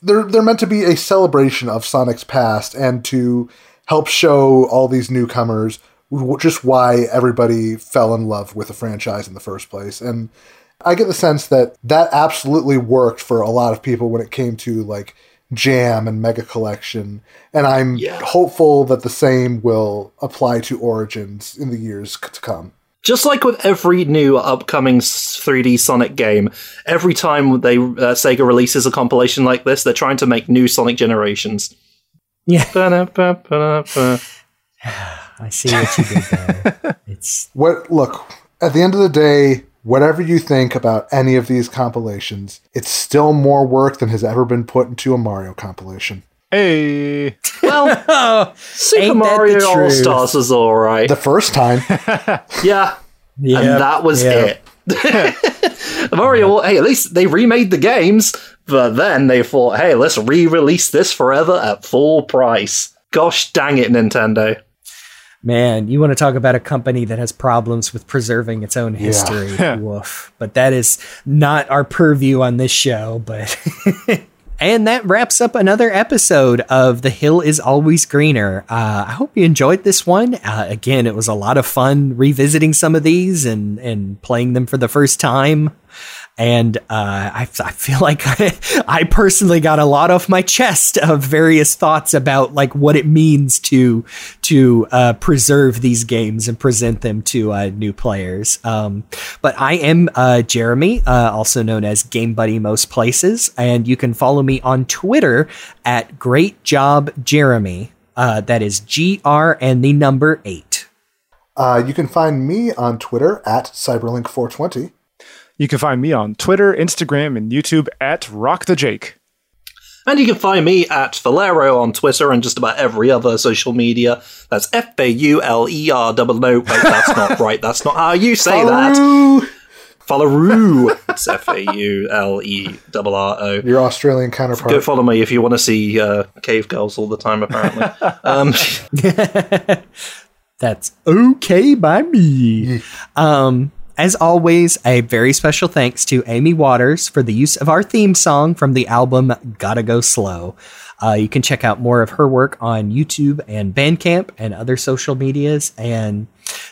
They're they're meant to be a celebration of Sonic's past and to help show all these newcomers just why everybody fell in love with the franchise in the first place. And I get the sense that that absolutely worked for a lot of people when it came to like Jam and Mega Collection. And I'm Yeah. hopeful that the same will apply to Origins in the years to come. Just like with every new upcoming 3D Sonic game, every time they uh, Sega releases a compilation like this, they're trying to make new Sonic generations. Yeah. I see what you did there. it's What look, at the end of the day, whatever you think about any of these compilations, it's still more work than has ever been put into a Mario compilation. Hey, Well, Super Ain't that the Mario All? Stars was alright. The first time, Yeah, yeah, and that was yeah. it. Mario, hey, at least they remade the games, but then they thought, hey, let's re-release this forever at full price. Gosh dang it, Nintendo. Man, you want to talk about a company that has problems with preserving its own history. Woof. But that is not our purview on this show, but And that wraps up another episode of The Hill is Always Greener. Uh, I hope you enjoyed this one. Uh, again, it was a lot of fun revisiting some of these and, and playing them for the first time and uh, I, I, feel like I, I, personally got a lot off my chest of various thoughts about like what it means to to uh, preserve these games and present them to uh, new players. Um, but I am uh, Jeremy, uh, also known as Game Buddy most places, and you can follow me on Twitter at Great Job Jeremy. Uh, that is G R and the number eight. you can find me on Twitter at Cyberlink420. You can find me on Twitter, Instagram, and YouTube at Rock the Jake. And you can find me at Valero on Twitter and just about every other social media. That's F A U L E R double O. Wait, that's not right. That's not how you say that. Follow It's F A U L E double R O. Your Australian counterpart. Go follow me if you want to see uh, cave girls all the time, apparently. um, That's okay by me. Um, as always, a very special thanks to Amie Waters for the use of our theme song from the album Gotta Go Slow. Uh, you can check out more of her work on YouTube and Bandcamp and other social medias, and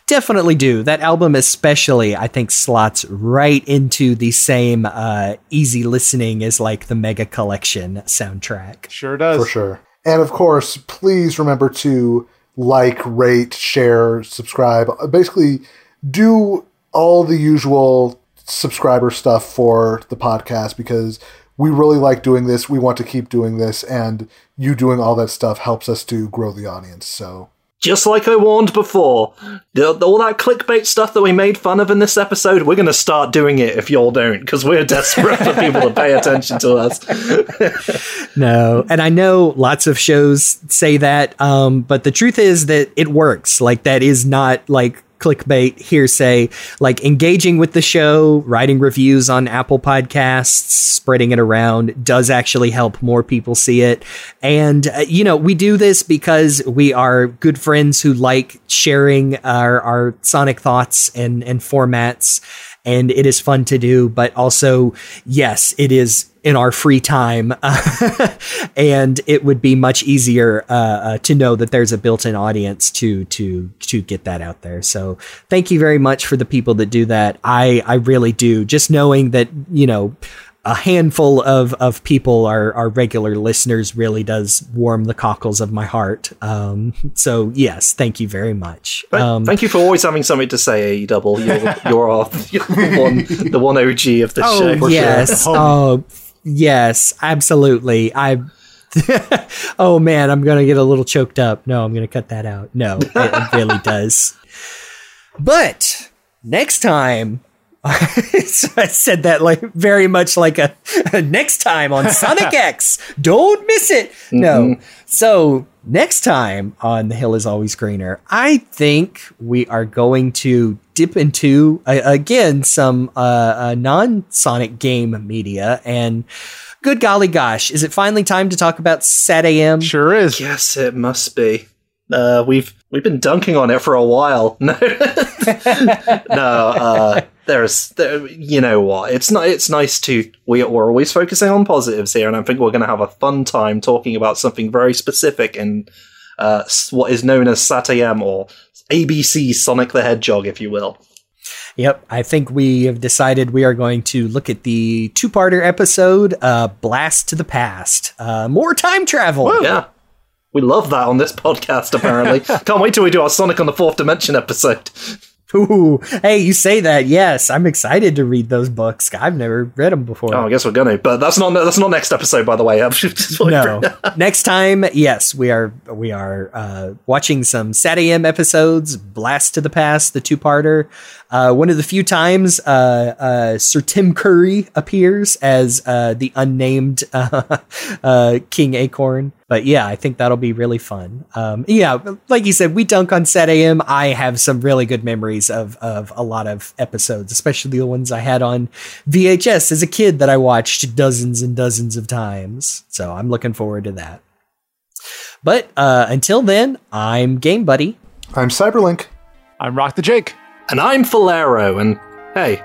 definitely do. That album, especially, I think, slots right into the same uh, easy listening as like the Mega Collection soundtrack. Sure does. For sure. And of course, please remember to like, rate, share, subscribe. Basically, do all the usual subscriber stuff for the podcast because we really like doing this. We want to keep doing this, and you doing all that stuff helps us to grow the audience. So. Just like I warned before, the, all that clickbait stuff that we made fun of in this episode, we're going to start doing it if y'all don't, because we're desperate for people to pay attention to us. no, and I know lots of shows say that, um, but the truth is that it works. Like, that is not like clickbait hearsay like engaging with the show writing reviews on apple podcasts spreading it around does actually help more people see it. And uh, you know we do this because we are good friends who like sharing our, our sonic thoughts and and formats and it is fun to do but also yes it is in our free time. and it would be much easier uh, uh, to know that there's a built-in audience to to to get that out there. So thank you very much for the people that do that. I I really do. Just knowing that you know a handful of, of people our, are regular listeners really does warm the cockles of my heart. Um, so yes, thank you very much. Um, thank you for always having something to say, A Double. You're, you're, our, you're the one the one OG of the oh, show. Yes. Sure. Oh Yes, absolutely. I. oh man, I'm gonna get a little choked up. No, I'm gonna cut that out. No, it, it really does. But next time, I said that like very much like a, a next time on Sonic X. Don't miss it. Mm-hmm. No. So next time on The Hill is Always Greener, I think we are going to dip into uh, again some uh, uh, non-Sonic game media and. Good golly gosh, is it finally time to talk about SatAM? Sure is. Yes, it must be. Uh, we've we've been dunking on it for a while. No, no. There's, there, you know what? It's not. It's nice to. We, we're always focusing on positives here, and I think we're going to have a fun time talking about something very specific in uh, what is known as SatAM or ABC Sonic the Hedgehog, if you will. Yep, I think we have decided we are going to look at the two-parter episode, uh, "Blast to the Past." Uh, more time travel. Yeah, we love that on this podcast. Apparently, can't wait till we do our Sonic on the Fourth Dimension episode. Ooh, hey, you say that? Yes, I'm excited to read those books. I've never read them before. Oh, I guess we're gonna, but that's not that's not next episode, by the way. no, next time, yes, we are we are uh, watching some SatAM episodes. Blast to the Past, the two-parter. Uh, one of the few times uh, uh, Sir Tim Curry appears as uh, the unnamed uh, uh, King Acorn. But yeah, I think that'll be really fun. Um, yeah, like you said, we dunk on SatAM. I have some really good memories of of a lot of episodes, especially the ones I had on VHS as a kid that I watched dozens and dozens of times. So I'm looking forward to that. But until then, I'm Game Buddy. I'm Cyberlink. I'm Rock the Jake. And I'm Falero, and hey,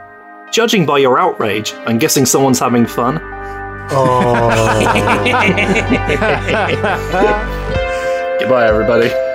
judging by your outrage, I'm guessing someone's having fun. Oh. Goodbye, everybody.